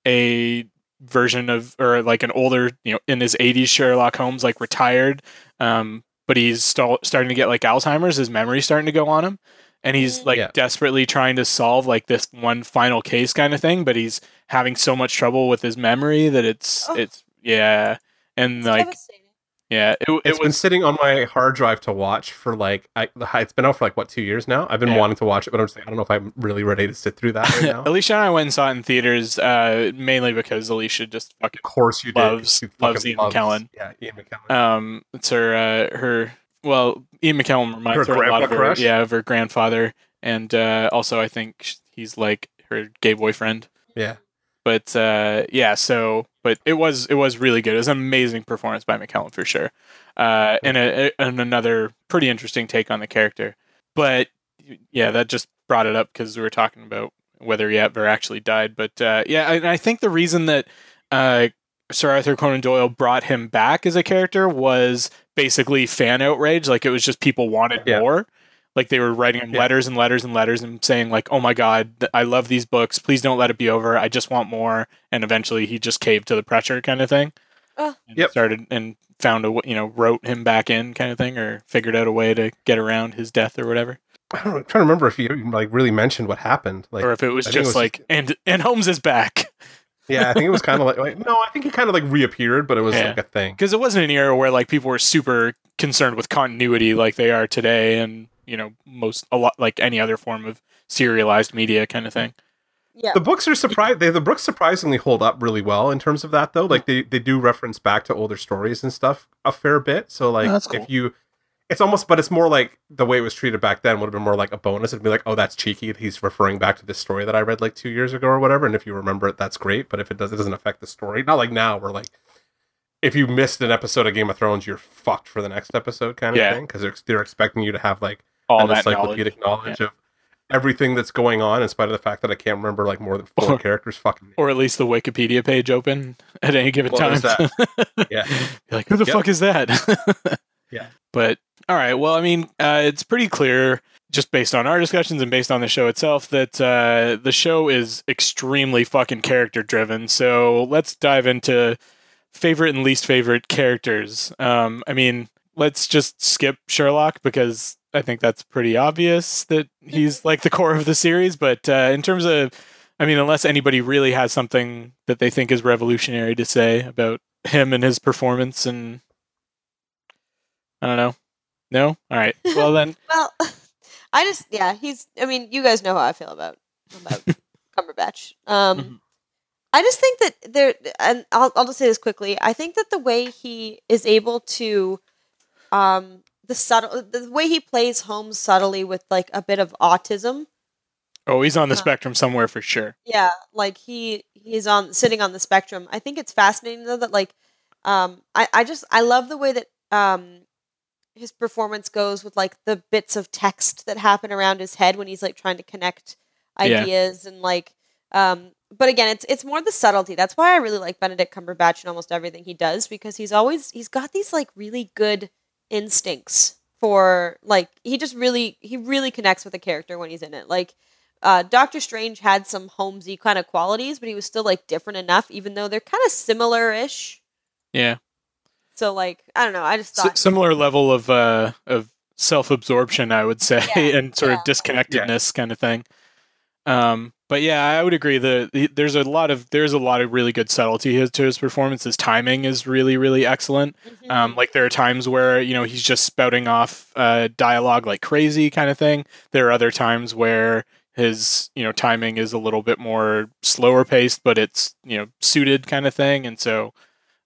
a version of or like an older, you know, in his 80s Sherlock Holmes, like retired, um, but he's st- starting to get like Alzheimer's. His memory's starting to go on him, and he's like Yeah. desperately trying to solve like this one final case kind of thing, but he's having so much trouble with his memory that it's Oh. it's yeah, and It's like devastating. Yeah, it, it It's been was sitting on my hard drive to watch for like I, it's been out for like what two years now. I've been Yeah. wanting to watch it, but I'm just like I don't know if I'm really ready to sit through that right now. Alicia and I went and saw it in theaters, uh, mainly because Alicia just fucking course you did. Loves- She loves Ian McKellen. Yeah, Ian McKellen. um it's her uh her well Ian McKellen reminds Her her, a lot of her crush? yeah of her grandfather and uh also I think he's like her gay boyfriend yeah. But uh yeah so but it was it was really good it was an amazing performance by McKellen for sure uh and a, and another pretty interesting take on the character but yeah that just brought it up because we were talking about whether he ever actually died but uh yeah and I think the reason that uh Sir Arthur Conan Doyle brought him back as a character was basically fan outrage. Like it was just people wanted Yeah. more. Like they were writing him Yeah. letters and letters and letters and saying like, "Oh my god, I love these books. Please don't let it be over. I just want more." And eventually he just caved to the pressure, kind of thing. Oh. And Yep. Started and found a you know wrote him back in, kind of thing, or figured out a way to get around his death or whatever, I don't know, I'm trying to remember if he even, like really mentioned what happened. Like, or if it was I think it just was like and and Holmes is back. yeah, I think it was kind of like, like, no, I think he kind of like reappeared, but it was Yeah. like a thing. because it wasn't an era where like people were super concerned with continuity like they are today and you know most a lot like any other form of serialized media kind of thing Yeah. The books are surprised. They the books surprisingly hold up really well in terms of that, though. Like they, they do reference back to older stories and stuff a fair bit. So like Oh, cool. if you, it's almost, but it's more like the way it was treated back then would have been more like a bonus. It'd be like, oh, that's cheeky. He's referring back to this story that I read like two years ago or whatever. And if you remember it, that's great. But if it does, it doesn't affect the story. Not like now, where like if you missed an episode of Game of Thrones, you're fucked for the next episode, kind of Yeah. thing. Because they're, they're expecting you to have like all that knowledge encyclopedic knowledge, of everything that's going on, in spite of the fact that I can't remember like more than four Or- characters. Fucking or at least the wikipedia page open at any given Well, time there's yeah. You're like who the Yep. fuck is that Yeah. but all right well i mean uh, it's pretty clear just based on our discussions and based on the show itself that uh, the show is extremely fucking character driven so let's dive into favorite and least favorite characters. Um, I mean, let's just skip Sherlock because I think that's pretty obvious that he's like the core of the series. But uh, in terms of, I mean, unless anybody really has something that they think is revolutionary to say about him and his performance, and I don't know. No, all right. Well then, Well, I just yeah, he's. I mean, you guys know how I feel about about Cumberbatch. Um, Mhm. I just think that there, and I'll I'll just say this quickly. I think that the way he is able to, um, the subtle, the way he plays Holmes subtly with like a bit of autism. oh, he's on the Uh, spectrum somewhere for sure. Yeah, like he he's on sitting on the spectrum. I think it's fascinating though that like um I I just I love the way that um his performance goes with like the bits of text that happen around his head when he's like trying to connect Yeah. ideas and like um but again it's it's more the subtlety. That's why I really like Benedict Cumberbatch in almost everything he does because he's always he's got these like really good instincts for like he just really he really connects with the character when he's in it. Like uh, Doctor Strange had some Holmesy kind of qualities, but he was still like different enough, even though they're kind of similar-ish. Yeah. So like I don't know, I just S- thought similar level of uh of self-absorption i would say Yeah, and sort yeah. of disconnectedness kind of thing um but yeah i would agree that the, there's a lot of there's a lot of really good subtlety his, to his performance his timing is really really excellent Mhm. um like there are times where you know he's just spouting off uh dialogue like crazy kind of thing there are other times where his you know timing is a little bit more slower paced but it's you know suited kind of thing and so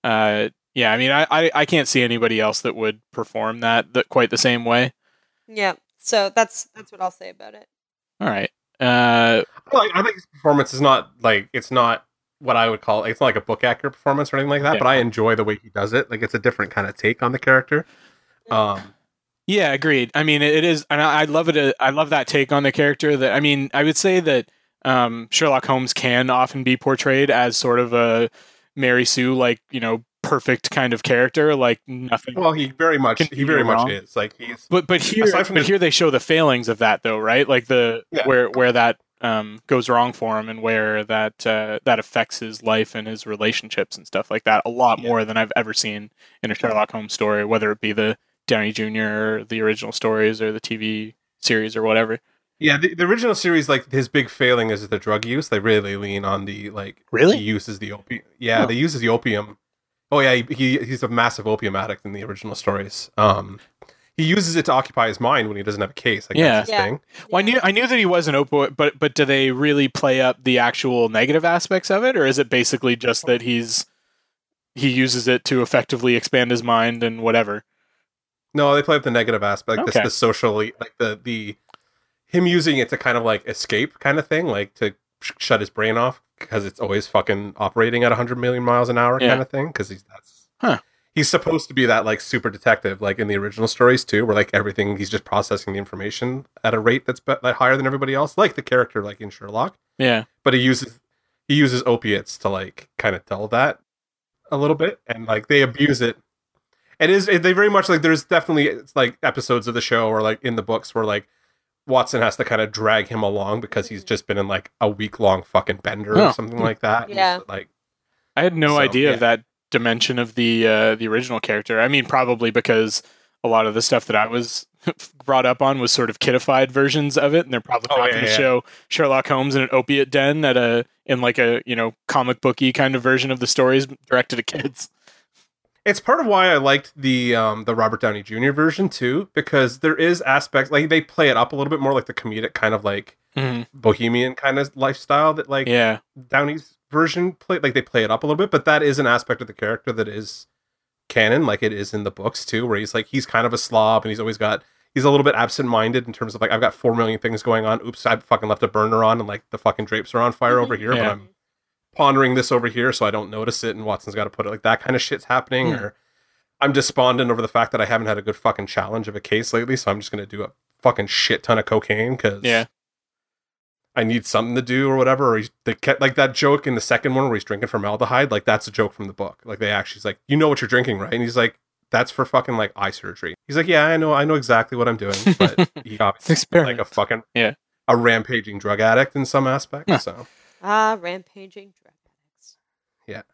uh yeah i mean I, I i can't see anybody else that would perform that that quite the same way yeah. So that's that's what I'll say about it. all right uh Like, I think his performance is not like it's not what I would call it's not like a book accurate performance or anything like that. Yeah. But I enjoy the way he does it. Like it's a different kind of take on the character. Um, Yeah, agreed. I mean, it is, and I I love it. uh, I love that take on the character. That I mean, I would say that um, Sherlock Holmes can often be portrayed as sort of a Mary Sue, like you know, perfect kind of character, like nothing. well, he very much he very much wrong? is like he's but but here, but here they show the failings of that, though, right? Like the Yeah. where where that um, goes wrong for him, and where that uh, that affects his life and his relationships and stuff like that a lot Yeah. more than I've ever seen in a Sherlock Holmes story, whether it be the Downey Jr. or the original stories or the TV series or whatever. yeah. The, the original series, like his big failing is the drug use. They really lean on the like Really? uses the opium. Yeah, they uses the opium. Oh yeah, he, he he's a massive opium addict in the original stories. Um, he uses it to occupy his mind when he doesn't have a case. Like Yeah. that's his Yeah. thing. Well, I knew I knew that he was an opioid, but but do they really play up the actual negative aspects of it, or is it basically just that he's he uses it to effectively expand his mind and whatever? No, they play up the negative aspect, like Okay. the, the socially, like the the him using it to kind of like escape, kind of thing, like to sh- shut his brain off because it's always fucking operating at 100 million miles an hour, Yeah. kind of thing. Because he's that's Huh. he's supposed to be that like super detective, like in the original stories too, where like everything he's just processing the information at a rate that's be- like, higher than everybody else, like the character like in Sherlock. Yeah, But he uses he uses opiates to like kind of dull that a little bit, and like they abuse it. It is they very much like there's definitely it's like episodes of the show or like in the books where like Watson has to kind of drag him along because he's just been in like a week long fucking bender Oh. or something like that. Yeah. it's, like I had no So, idea yeah. of that dimension of the uh, the original character. I mean, probably because a lot of the stuff that I was brought up on was sort of kiddified versions of it, and they're probably Oh, not yeah, going to yeah. show Sherlock Holmes in an opiate den at a in like a you know comic booky kind of version of the stories directed to kids. It's part of why I liked the um the Robert Downey Jr. version too because there is aspects like they play it up a little bit more like the comedic kind of like bohemian kind of lifestyle that like Yeah, Downey's version play like they play it up a little bit, but that is an aspect of the character that is canon, like it is in the books too, where he's like he's kind of a slob and he's always got he's a little bit absent minded in terms of like I've got four million things going on. Oops, I fucking left a burner on and like the fucking drapes are on fire over here, Yeah. but I'm pondering this over here so I don't notice it and Watson's gotta put it like that kind of shit's happening Hmm. or I'm despondent over the fact that I haven't had a good fucking challenge of a case lately, so I'm just gonna do a fucking shit ton of cocaine because yeah, I need something to do or whatever. Or he's they kept like that joke in the second one where he's drinking formaldehyde. Like that's a joke from the book. Like they actually like, you know what you're drinking, right? And he's like, that's for fucking like eye surgery. He's like, yeah, I know, I know exactly what I'm doing, but he obviously experiment. like a fucking Yeah. a rampaging drug addict in some aspect. Huh. So Ah, rampaging drug addicts.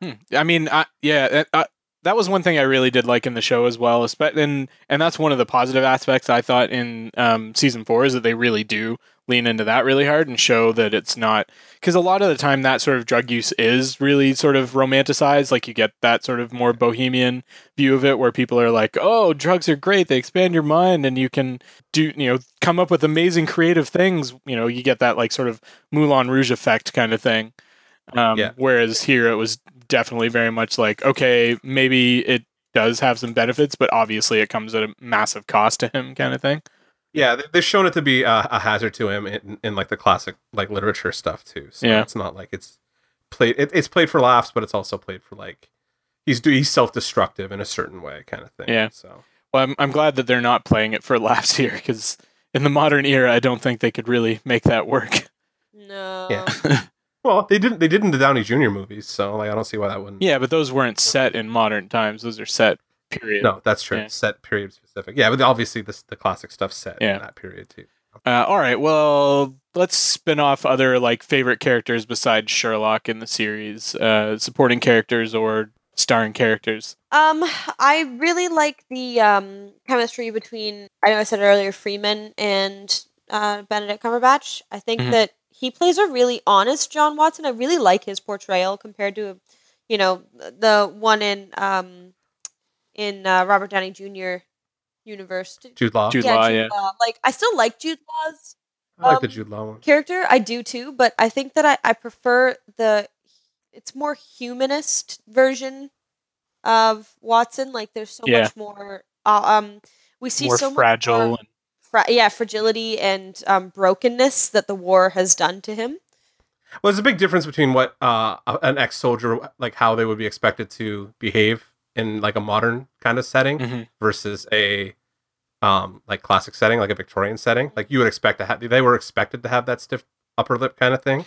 Hmm. I mean, I, yeah, that- uh, that was one thing I really did like in the show as well. And and that's one of the positive aspects I thought in um, season four is that they really do lean into that really hard and show that it's not because a lot of the time that sort of drug use is really sort of romanticized. Like you get that sort of more bohemian view of it where people are like, "Oh, drugs are great. They expand your mind and you can do you know come up with amazing creative things." You know, you get that like sort of Moulin Rouge effect kind of thing. Um, Yeah. Whereas here it was definitely very much like, okay, maybe it does have some benefits, but obviously it comes at a massive cost to him, kind of thing. Yeah, they- they've shown it to be a, a hazard to him in, in like the classic like literature stuff too. So Yeah. it's not like it's played. It, it's played for laughs, but it's also played for like he's do he's self destructive in a certain way, kind of thing. Yeah. So Well, I'm, I'm glad that they're not playing it for laughs here because in the modern era, I don't think they could really make that work. No. Yeah. well, they didn't. They did in the Downey Jr. movies, so like I don't see why that wouldn't. yeah, but those weren't set in modern times. Those are set period. No, that's true. Yeah. Set period specific. Yeah, but obviously this the classic stuff set Yeah. in that period too. Uh, all right. Well, let's spin off other like favorite characters besides Sherlock in the series, uh, supporting characters or starring characters. Um, I really like the um chemistry between I know I said earlier Freeman and uh, Benedict Cumberbatch. I think Mhm. that he plays a really honest John Watson. I really like his portrayal compared to, you know, the one in um in uh, Robert Downey Jr. universe. Jude Law. Jude Law, yeah. Law. Like I still like Jude Law's I like the um, Jude Law one. character. I do too, but I think that I, I prefer the it's more humanist version of Watson. Like there's so Yeah. much more. Uh, um, we see More so fragile. much more, and, fra- yeah, fragility and um, brokenness that the war has done to him. Well, there's a big difference between what uh, an ex-soldier like how they would be expected to behave in like a modern kind of setting Mhm. versus a um like classic setting, like a Victorian setting. Like you would expect to have, they were expected to have that stiff upper lip kind of thing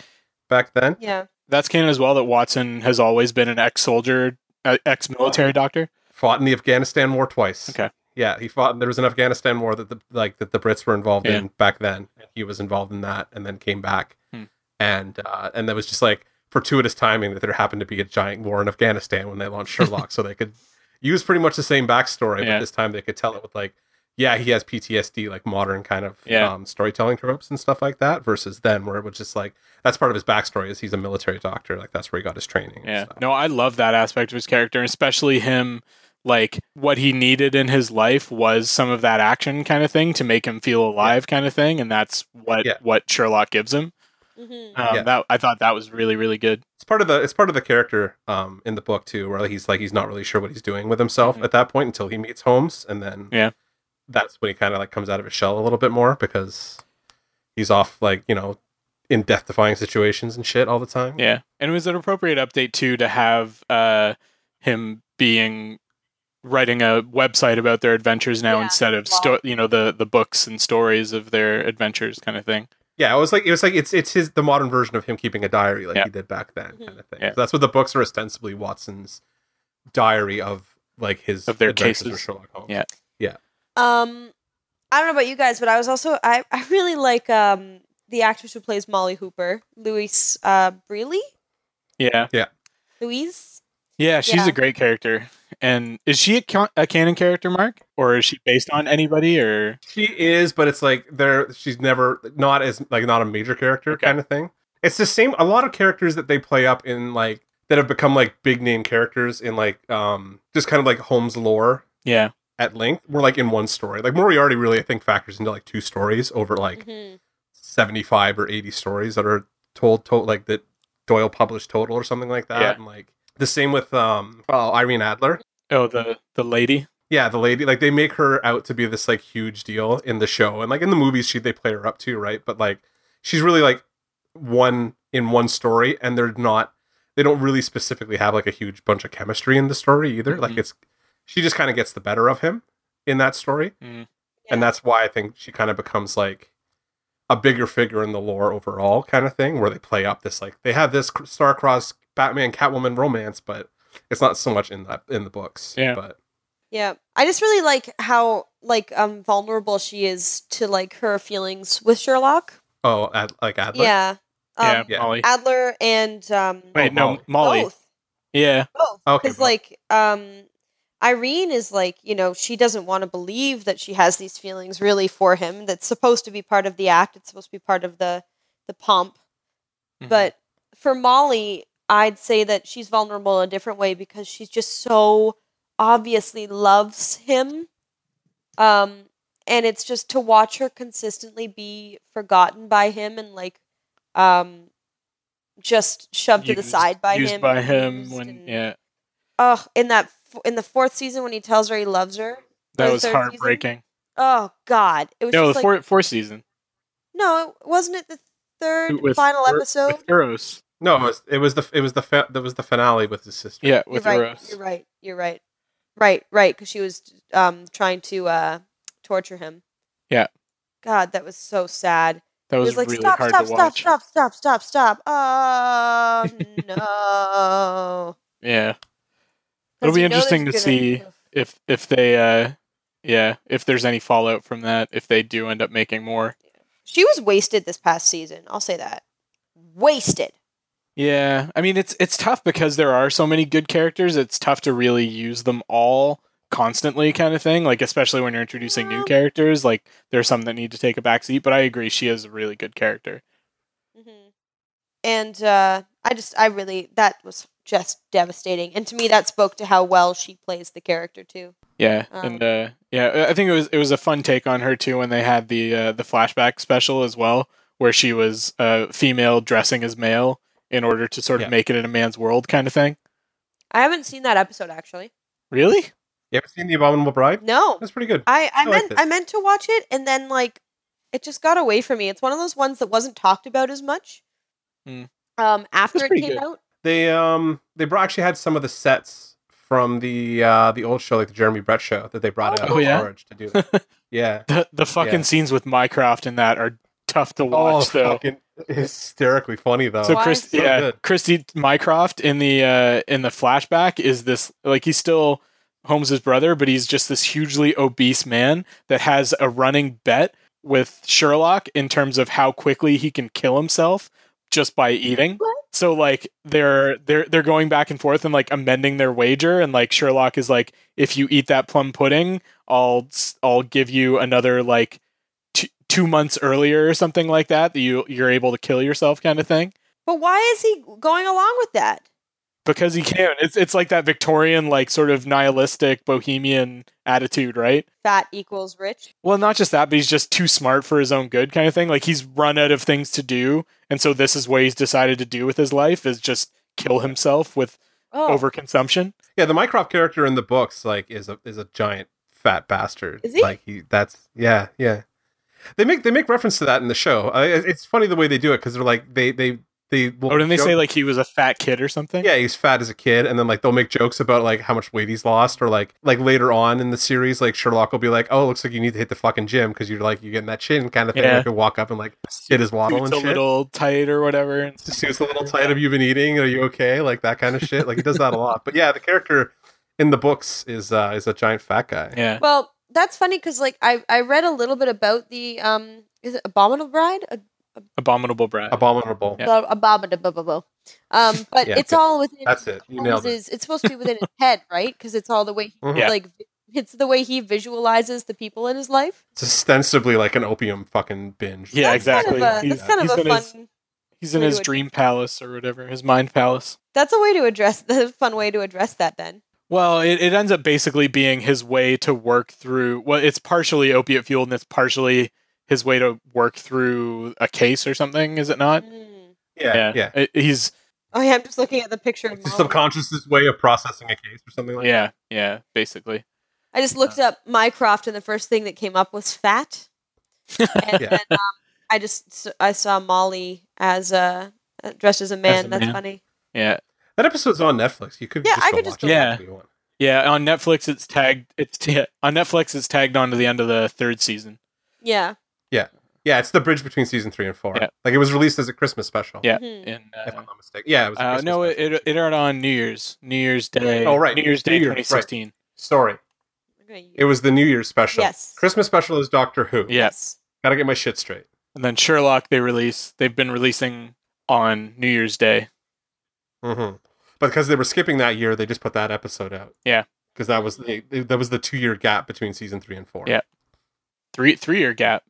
back then. Yeah, That's canon as well. That Watson has always been an ex-soldier, uh, ex-military doctor. Fought in the Afghanistan war twice. Okay. Yeah, he fought. There was an Afghanistan war that the like that the Brits were involved Yeah. in back then. And he was involved in that, and then came back, Hmm. and uh, and that was just like fortuitous timing that there happened to be a giant war in Afghanistan when they launched Sherlock, so they could use pretty much the same backstory, Yeah. but this time they could tell it with like, yeah, he has PTSD, like modern kind of Yeah. um, storytelling tropes and stuff like that, versus then where it was just like that's part of his backstory is he's a military doctor, like that's where he got his training. Yeah. No, I love that aspect of his character, especially him. Like what he needed in his life was some of that action kind of thing to make him feel alive, kind of thing, and that's what Yeah. what Sherlock gives him. Hmm Um, Yeah. That I thought that was really really good. it's part of the it's part of the character um in the book too where he's like he's not really sure what he's doing with himself Mhm. at that point until he meets holmes and then Yeah. that's when he kind of like comes out of his shell a little bit more because he's off like you know in death defying situations and shit all the time Yeah, and it was an appropriate update too to have uh, him being writing a website about their adventures now Yeah, instead of sto- you know the the books and stories of their adventures kind of thing. Yeah it was like it was like it's it's his the modern version of him keeping a diary like Yeah. he did back then Mhm. kind of thing Yeah. so that's what the books are ostensibly watson's diary of like his Of their adventures with cases. Sherlock Holmes. Yeah. yeah. Um, I don't know about you guys, but I was also I I really like um the actress who plays Molly Hooper, Louise uh Yeah, Yeah, Louise. Yeah, she's Yeah. a great character. And is she a, ca- a canon character, Mark, or is she based on anybody? Or She is, but it's like there. She's never not as like not a major character Okay. kind of thing. It's the same. A lot of characters that they play up in like that have become like big name characters in like um just kind of like Holmes lore yeah, at length. Were like in one story. Like Moriarty really I think factors into like two stories over like Mhm. seventy five or eighty stories that are told to like that Doyle published total or something like that. Yeah. And like the same with um well Irene Adler. oh the the lady. Yeah, the lady, like they make her out to be this like huge deal in the show, and like in the movies, she they play her up too, right? But like she's really like one in one story, and they're not, they don't really specifically have like a huge bunch of chemistry in the story either. Like Mhm. it's, she just kind of gets the better of him in that story, Mm. and that's why I think she kind of becomes like a bigger figure in the lore overall, kind of thing, where they play up this like they have this star-crossed Batman Catwoman romance, but it's not so much in that in the books. Yeah. but. Yeah, I just really like how like um vulnerable she is to like her feelings with Sherlock. Oh, Ad, like Adler. Yeah, um, yeah, yeah. Molly. Adler and um Wait, Oh, no, Molly. Molly. both. Yeah. Both. Okay, Because like um Irene is like, you know, she doesn't want to believe that she has these feelings really for him. That's supposed to be part of the act. It's supposed to be part of the the pomp. Mhm. But for Molly, I'd say that she's vulnerable in a different way because she's just so obviously loves him. Um and it's just to watch her consistently be forgotten by him and like um just shoved to the side by used him by him when and- yeah, Oh, in that in the fourth season when he tells her he loves her. that was third season? heartbreaking. Oh God, it was No, the like fourth fourth season no, wasn't it the third with final episode? with Eurus. No, it was it was the it was the fa- that was the finale with his sister. Yeah, You're with right. Eurus. You're right. You're right. Right, right, because she was um trying to uh torture him. Yeah. God, that was so sad. That was, was like, really stop, hard stop, to stop, watch. stop, stop, stop, stop. Oh no. Yeah. It'll be interesting to gonna- see if if they uh yeah if there's any fallout from that if they do end up making more. She was wasted this past season. I'll say that. Wasted. Yeah, I mean it's it's tough because there are so many good characters. It's tough to really use them all constantly, kind of thing. Like especially when you're introducing new characters. Like there's some that need to take a backseat. But I agree, she is a really good character. hmm And uh, I just, I really, that was just devastating. And to me, that spoke to how well she plays the character too. Yeah, Um, and uh, yeah, I think it was it was a fun take on her too when they had the uh, the flashback special as well, where she was uh, female dressing as male in order to sort of Yeah. make it in a man's world, kind of thing. I haven't seen that episode actually. Really? You ever seen The Abominable Bride? No, That's pretty good. I, I I meant. I meant to watch it, and then like, it just got away from me. It's one of those ones that wasn't talked about as much. Hmm. Um, after it came good. out. They um they brought, actually had some of the sets from the uh the old show, like the Jeremy Brett show, that they brought Oh, out Oh, of yeah? Forge to do. it. yeah. The the fucking Yeah. scenes with Mycroft in that are tough to Oh, watch though. fucking hysterically funny though. So Chris, yeah, good. Christy Mycroft in the uh, in the flashback is this like he's still Holmes's brother, but he's just this hugely obese man that has a running bet with Sherlock in terms of how quickly he can kill himself just by eating. What? So like they're they're they're going back and forth and like amending their wager, and like Sherlock is like, if you eat that plum pudding, I'll I'll give you another like two, two months earlier or something like that that you you're able to kill yourself kind of thing But why is he going along with that? because he can. It's it's like that Victorian like sort of nihilistic bohemian attitude, right? Fat equals rich. Well, not just that, but he's just too smart for his own good kind of thing. Like he's run out of things to do, and so this is what he's decided to do with his life is just kill himself with Oh, overconsumption. Yeah, the Mycroft character in the books like is a is a giant fat bastard. Is he? Like he that's yeah, yeah. They make they make reference to that in the show. Uh, it's funny the way they do it because they're like they they they will Oh, didn't they joke- say like he was a fat kid or something? yeah he's fat as a kid and then like they'll make jokes about like how much weight he's lost or like like later on in the series like Sherlock will be like oh it looks like you need to hit the fucking gym because you're like you're getting that chin kind of thing Yeah. like he'll walk up and like hit his waddle Suit's and a shit. little tight or whatever. and the suit's a little tight. Have you been eating? Are you okay? Like that kind of shit. Like he does that a lot. But yeah, the character in the books is uh, is a giant fat guy. Yeah. Well, that's funny because like I I read a little bit about the um is it Abominable Bride? A, Abominable Brad. Abominable. Yeah. Ab- Abominable. Um, but Yeah, it's good. all within. That's it. You nailed it. It's supposed to be within his head, right? Because it's all the way he, Mhm. Yeah. like it's the way he visualizes the people in his life. It's ostensibly like an opium fucking binge. Yeah, That's kind of exactly. a- He's- that's kind of a fun. his- He's in his to dream palace or whatever, his mind palace. That's a way to address the fun way to address that. Then Well, it, it ends up basically being his way to work through. Well, it's partially opiate fueled, and it's partially his way to work through a case or something. Is it not? Mm. Yeah, yeah. It- he's Oh yeah, I'm just looking at the picture. Of It's the Molly. subconscious's way of processing a case or something like yeah, yeah, basically. I just looked up Mycroft, and the first thing that came up was fat. And Yeah. then um, I just I saw Molly as a uh, dressed as a man. a That's man. funny. Yeah, that. That episode's on Netflix. You could Yeah, just I go could watch just it go you want. yeah. On Netflix, it's tagged. It's t- on Netflix. It's tagged onto the end of the third season. Yeah. Yeah, yeah. it's the bridge between season three and four. Yeah. Like it was released as a Christmas special. Yeah, Mhm. and If uh, I'm not mistaken. Yeah, it was. A uh, no, it, special. it it aired on New Year's, New Year's Day. Oh, right. New Year's Day, New Year's, right. 2016. Sorry, I'm gonna use- it was the New Year's special. Yes. Christmas special is Doctor Who. Yes. Gotta get my shit straight. And then Sherlock, they release. They've been releasing on New Year's Day. hmm but because they were skipping that year, they just put that episode out. Yeah. because that was the that was the two year gap between season three and four. Yeah. Three three year gap.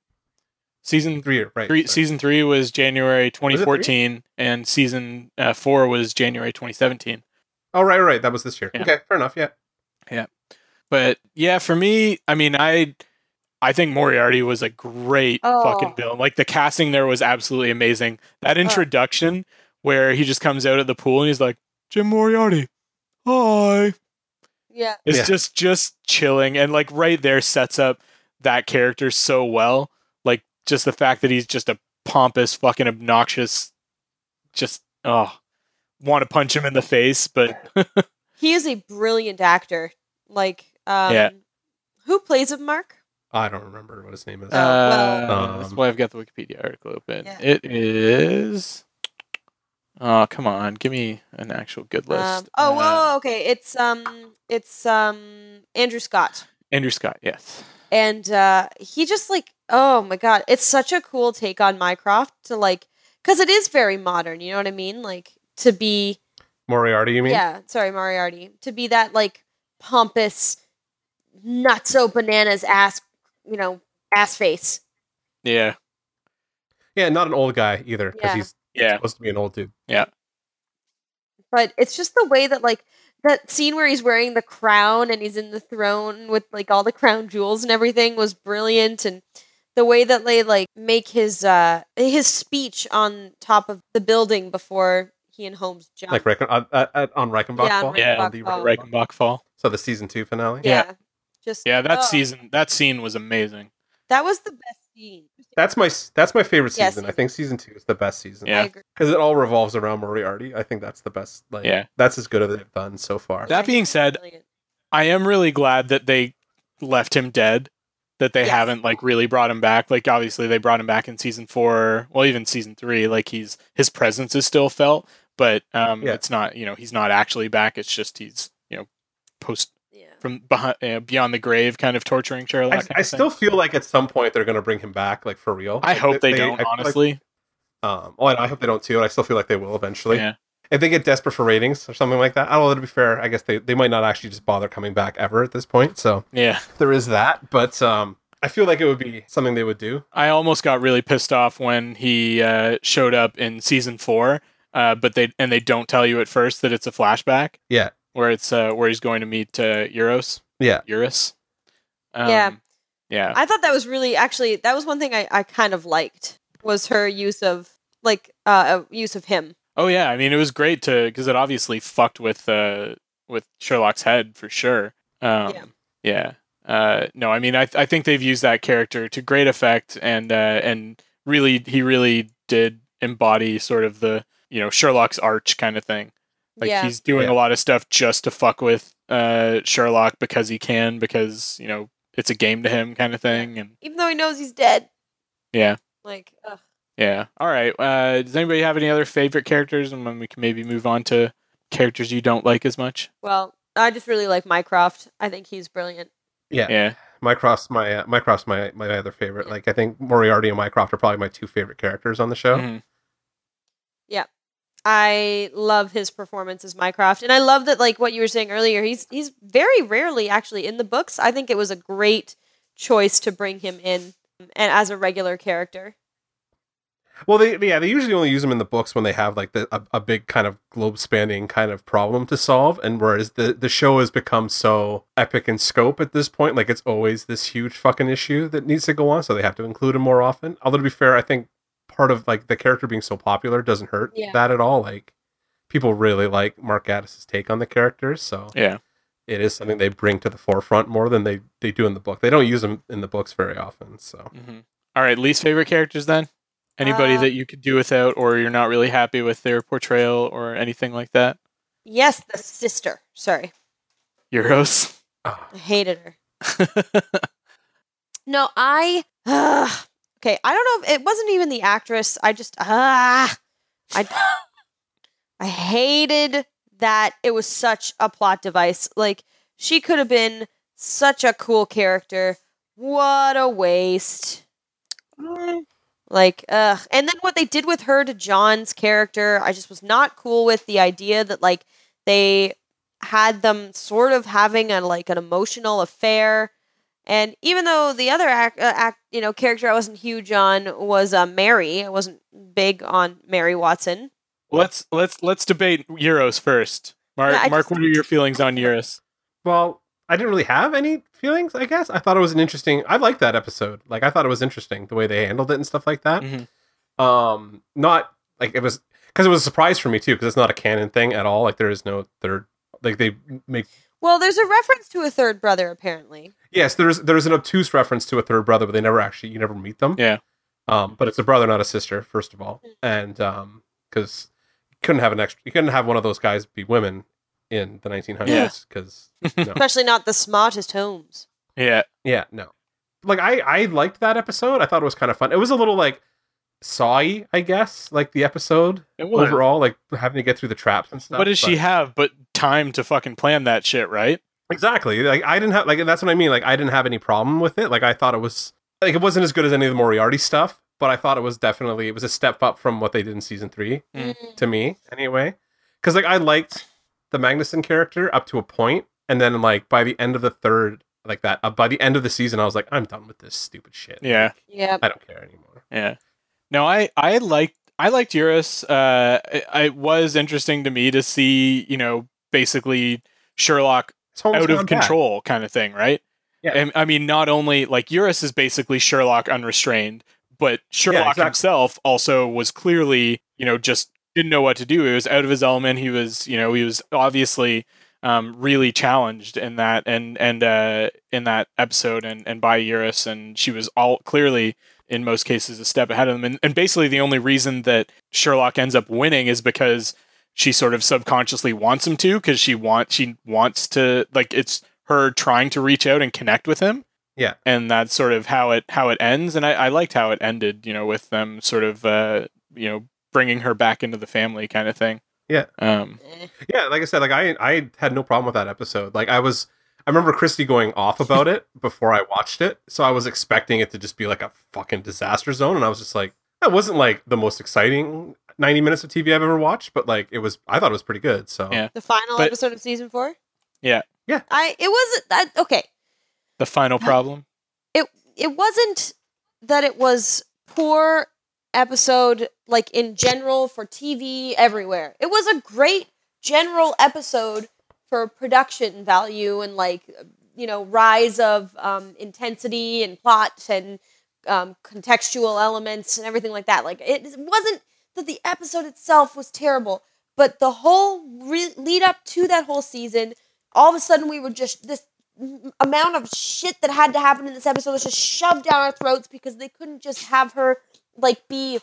Season three year right. three season three was January three? 2014, and season uh, four was January 2017. Oh right, right. That was this year. Yeah. Okay, fair enough. Yeah. Yeah. But yeah, for me, I mean, I I think Moriarty was a great Oh. fucking villain. Like the casting there was absolutely amazing. That introduction where he just comes out of the pool and he's like, Jim Moriarty, hi. Yeah. It's Yeah. just just chilling and like right there sets up that character so well. Like just the fact that he's just a pompous, fucking obnoxious, just oh, want to punch him in the face, but He is a brilliant actor. Like, um, Yeah. who plays him, Mark? I don't remember what his name is. Oh, well. Uh, that's Um, why I've got the Wikipedia article open. Yeah. It is. Oh come on, give me an actual good list. Um, oh, Uh, whoa, okay. It's um, it's um, Andrew Scott, Andrew Scott. Yes. and uh, he just like, oh my god, it's such a cool take on Mycroft to like, because it is very modern. You know what I mean? Like to be, Moriarty, you mean? yeah. Sorry, Moriarty, to be that like pompous, nutso bananas ass, you know, ass face. Yeah. Yeah, not an old guy either because Yeah. he's Yeah. supposed to be an old dude. Yeah. But it's just the way that like that scene where he's wearing the crown and he's in the throne with like all the crown jewels and everything was brilliant and the way that they like make his uh his speech on top of the building before he and Holmes jump. Like Reichen- uh, uh, uh, on Reichenbach Yeah, Fall? Yeah. On the Reichenbach Fall. Reichenbach Fall. So the season two finale. yeah. yeah. Just Yeah, that oh, season, that scene was amazing. That was the best scene. That's my that's my favorite Yeah, season. I think season two is the best season. Yeah. Because it all revolves around Moriarty. I think that's the best. Like, Yeah. that's as good as they've done so far. That being said, Brilliant. I am really glad that they left him dead. That they Yes. haven't like really brought him back. Like obviously they brought him back in season four, well even season three. Like he's his presence is still felt, but um, Yeah. it's not you know he's not actually back. It's just he's you know post Yeah. From behind uh, beyond the grave, kind of torturing Sherlock. I, I still feel like at some point they're going to bring him back, like for real. I Like, hope they, I don't. feel like- honestly, um, oh, and I hope they don't too. And I still feel like they will eventually. yeah, If they get desperate for ratings or something like that, I don't know. To be fair, I guess they, they might not actually just bother coming back ever at this point. So yeah. there is that. But um, I feel like it would be something they would do. I almost got really pissed off when he uh, showed up in season four, uh, but they and they don't tell you at first that it's a flashback. Yeah. Where it's uh, where he's going to meet uh, Eurus. Yeah. Eurus. Um, Yeah. yeah, I thought that was really actually that was one thing I, I kind of liked was her use of like uh uh, use of him. Oh yeah, I mean it was great to because it obviously fucked with uh with Sherlock's head for sure. Um, Yeah. yeah. Uh, no, I mean I I think they've used that character to great effect and uh, and really he really did embody sort of the you know Sherlock's arch kind of thing. Like yeah. he's doing Yeah. a lot of stuff just to fuck with uh Sherlock because he can because you know it's a game to him kind of thing and Even though he knows he's dead. yeah. Like ugh. Yeah. All right. Uh, does anybody have any other favorite characters, and then we can maybe move on to characters you don't like as much? well, I just really like Mycroft. I think he's brilliant. Yeah. Yeah. Mycroft's my uh, Mycroft's my my other favorite. Like I think Moriarty and Mycroft are probably my two favorite characters on the show. Mhm. I love his performance as Mycroft, and I love that like what you were saying earlier. He's he's very rarely actually in the books. I think it was a great choice to bring him in and as a regular character. Well, they yeah they usually only use them in the books when they have like the, a, a big kind of globe spanning kind of problem to solve, and whereas the the show has become so epic in scope at this point, like it's always this huge fucking issue that needs to go on, so they have to include him more often. Although to be fair, I think part of like the character being so popular doesn't hurt Yeah. that at all. Like people really like Mark Gatiss's take on the characters, so Yeah. it is something they bring to the forefront more than they they do in the book. They don't use them in the books very often, so. hmm All right. Least favorite characters then? Anybody Uh, that you could do without, or you're not really happy with their portrayal, or anything like that? Yes, the sister. Sorry, Eurus. ah. I hated her. No, I. Uh, okay, I don't know if it wasn't even the actress. I just ah, I I hated that it was such a plot device. Like she could have been such a cool character. What a waste. Like, ugh. And then what they did with her to John's character, I just was not cool with the idea that like They had them sort of having a like an emotional affair. And even though the other act, uh, act you know, character I wasn't huge on was uh, Mary, I wasn't big on Mary Watson. Let's let's let's debate Eurus first. Mark, Yeah, Mark, just- what are your feelings on Eurus? Well, I didn't really have any feelings. I guess I thought it was an interesting. I liked that episode. Like I thought it was interesting the way they handled it and stuff like that. Mhm. Um, not like it was because it was a surprise for me too because it's not a canon thing at all. Like there is no third. Like they make Well, there's a reference to a third brother apparently. yes, there's there's an obtuse reference to a third brother, but they never actually you never meet them. Yeah. Um, but it's a brother, not a sister, first of all, and um, because you couldn't have an extra, you couldn't have one of those guys be women in the 1900s because no. Especially not the smartest Holmes. Yeah, Yeah, no. Like I I liked that episode. I thought it was kind of fun. It was a little like sawy, I guess, like the episode overall, like having to get through the traps and stuff. What does she have but time to fucking plan that shit, right? Exactly. Like I didn't have like that's what I mean. Like I didn't have any problem with it. Like I thought it was like it wasn't as good as any of the Moriarty stuff, but I thought it was definitely it was a step up from what they did in season three Mm. to me anyway. Because like I liked the Magnussen character up to a point, and then like by the end of the third, like that, uh, by the end of the season, I was like, I'm done with this stupid shit. Yeah. Yeah. I don't care anymore. Yeah. No, I I liked I liked Eurus. Uh, it, it was interesting to me to see, you know, basically Sherlock out of control kind of thing, right? Yeah. And I mean, not only like Eurus is basically Sherlock unrestrained, but Sherlock exactly. himself also was clearly, you know, just didn't know what to do. He was out of his element. He was, you know, he was obviously um, really challenged in that and and uh, in that episode and and by Eurus, and she was all clearly in most cases a step ahead of them. And, and basically, the only reason that Sherlock ends up winning is because she sort of subconsciously wants him to, because she want she wants to like it's her trying to reach out and connect with him. Yeah. and that's sort of how it how it ends. And I, I liked how it ended. You know, with them sort of uh, you know bringing her back into the family kind of thing. Yeah. Um. Eh. Yeah, like I said, like I I had no problem with that episode. Like I was I remember Christy going off about it before I watched it, so I was expecting it to just be like a fucking disaster zone, and I was just like, that wasn't like the most exciting ninety minutes of TV I've ever watched, but like it was, I thought it was pretty good. So Yeah. The final But- episode of season four. Yeah. Yeah. I it wasn't that okay. The final problem. It it wasn't that it was poor episode like in general for TV everywhere. It was a great general episode for production value and like you know rise of um, intensity and plot and um, contextual elements and everything like that. Like it wasn't that the episode itself was terrible, but the whole re- lead up to that whole season, all of a sudden we were just this amount of shit that had to happen in this episode was just shoved down our throats because they couldn't just have her like be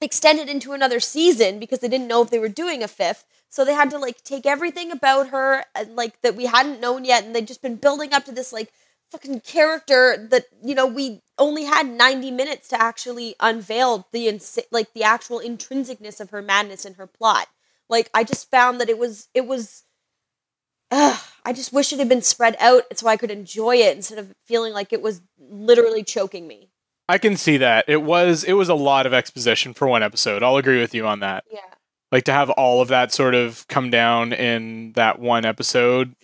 extended into another season because they didn't know if they were doing a fifth. So they had to like take everything about her and like that we hadn't known yet and they'd just been building up to this like fucking character that you know we only had 90 minutes to actually unveil the insa- like the actual intrinsicness of her madness and her plot. Like I just found that it was it was Ugh, I just wish it had been spread out so I could enjoy it instead of feeling like it was literally choking me. I can see that. It was it was a lot of exposition for one episode. I'll agree with you on that. Yeah. Like to have all of that sort of come down in that one episode,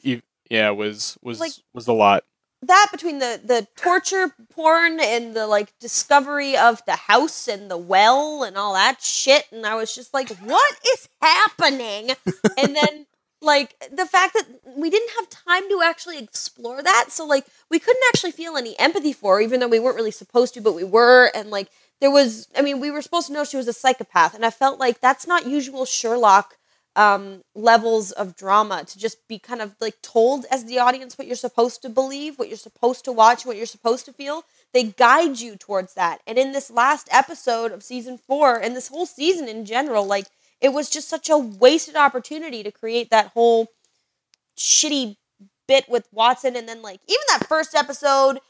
yeah, was was Like- was a lot. that between the the torture porn and the like discovery of the house and the well and all that shit and i was just like what is happening and then like the fact that we didn't have time to actually explore that so like we couldn't actually feel any empathy for her even though we weren't really supposed to but we were and like there was i mean we were supposed to know she was a psychopath and i felt like that's not usual sherlock um, levels of drama to just be kind of like told as the audience what you're supposed to believe, what you're supposed to watch, what you're supposed to feel. They guide you towards that. And in this last episode of season four, and this whole season in general, like it was just such a wasted opportunity to create that whole shitty bit with Watson. And then, like, even that first episode,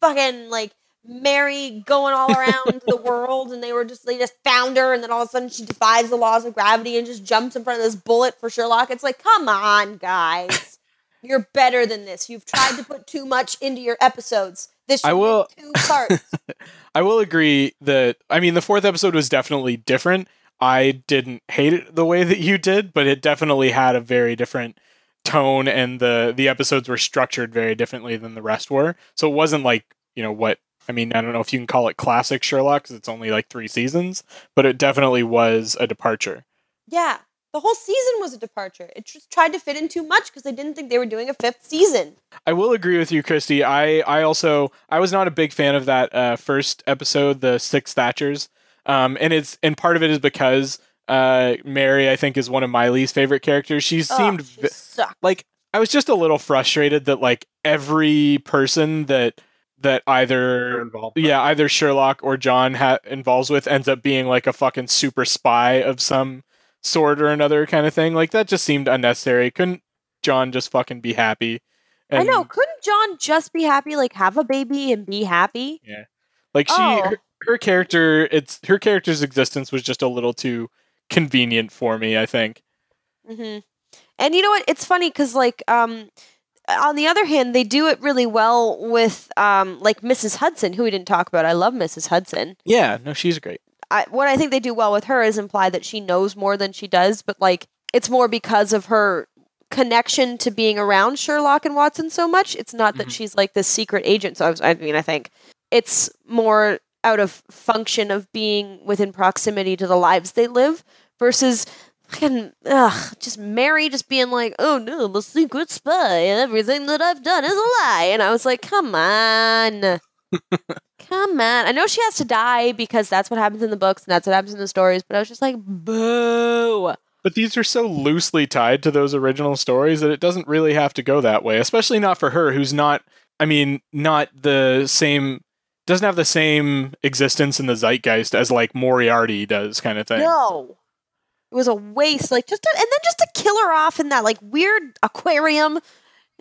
fucking like Mary going all around the world, and they were just they just found her, and then all of a sudden she defies the laws of gravity and just jumps in front of this bullet for Sherlock. It's like, come on, guys, you're better than this. You've tried to put too much into your episodes. This should I will- be two parts. I will agree that I mean the fourth episode was definitely different. I didn't hate it the way that you did, but it definitely had a very different tone and the the episodes were structured very differently than the rest were. So it wasn't like, you know, what I mean, I don't know if you can call it classic Sherlock cuz it's only like 3 seasons, but it definitely was a departure. Yeah. The whole season was a departure. It just tried to fit in too much because they didn't think they were doing a fifth season. I will agree with you, Christy. I, I also I was not a big fan of that uh, first episode, the Six Thatchers, um, and it's and part of it is because uh, Mary I think is one of my least favorite characters. She seemed Ugh, she vi- like I was just a little frustrated that like every person that that either involved. yeah either Sherlock or John ha- involves with ends up being like a fucking super spy of some sort or another kind of thing. Like that just seemed unnecessary. Couldn't John just fucking be happy? I know. Couldn't John just be happy, like have a baby and be happy? Yeah. Like she, Oh. her, her character, it's her character's existence was just a little too convenient for me. I think. hmm And you know what? It's funny because, like, um, on the other hand, they do it really well with, um, like Mrs. Hudson, who we didn't talk about. I love Mrs. Hudson. Yeah, no, she's great. I, what I think they do well with her is imply that she knows more than she does, but like it's more because of her connection to being around Sherlock and Watson so much. It's not that Mhm. she's like this secret agent. So I, was, I mean, I think it's more out of function of being within proximity to the lives they live versus fucking ugh, just Mary just being like, oh no, I'm a secret spy and everything that I've done is a lie. And I was like, come on. Come on. I know she has to die because that's what happens in the books and that's what happens in the stories, but I was just like, boo. But these are so loosely tied to those original stories that it doesn't really have to go that way, especially not for her, who's not, I mean, not the same, doesn't have the same existence in the zeitgeist as like Moriarty does, kind of thing. No. It was a waste. Like just to, and then just to kill her off in that like weird aquarium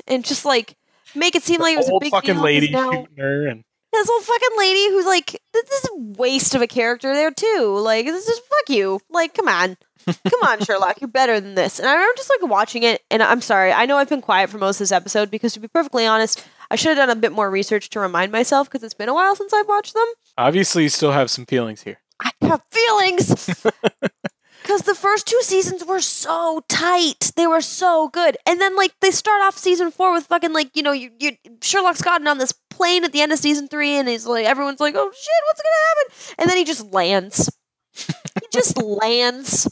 and just like make it seem like it was a big fucking deal lady now shooting her, and this old fucking lady who's like this is a waste of a character there too. Like this is fuck you. Like come on. come on, Sherlock, you're better than this. And I remember just like watching it and I'm sorry. I know I've been quiet for most of this episode because to be perfectly honest, I should have done a bit more research to remind myself because it's been a while since I've watched them. obviously you still have some feelings here. I have feelings. Because the first two seasons were so tight. They were so good. And then, like, they start off season four with fucking, like, you know, you, you Sherlock's gotten on this plane at the end of season three, and he's like, everyone's like, oh shit, what's gonna happen? And then he just lands. he just lands.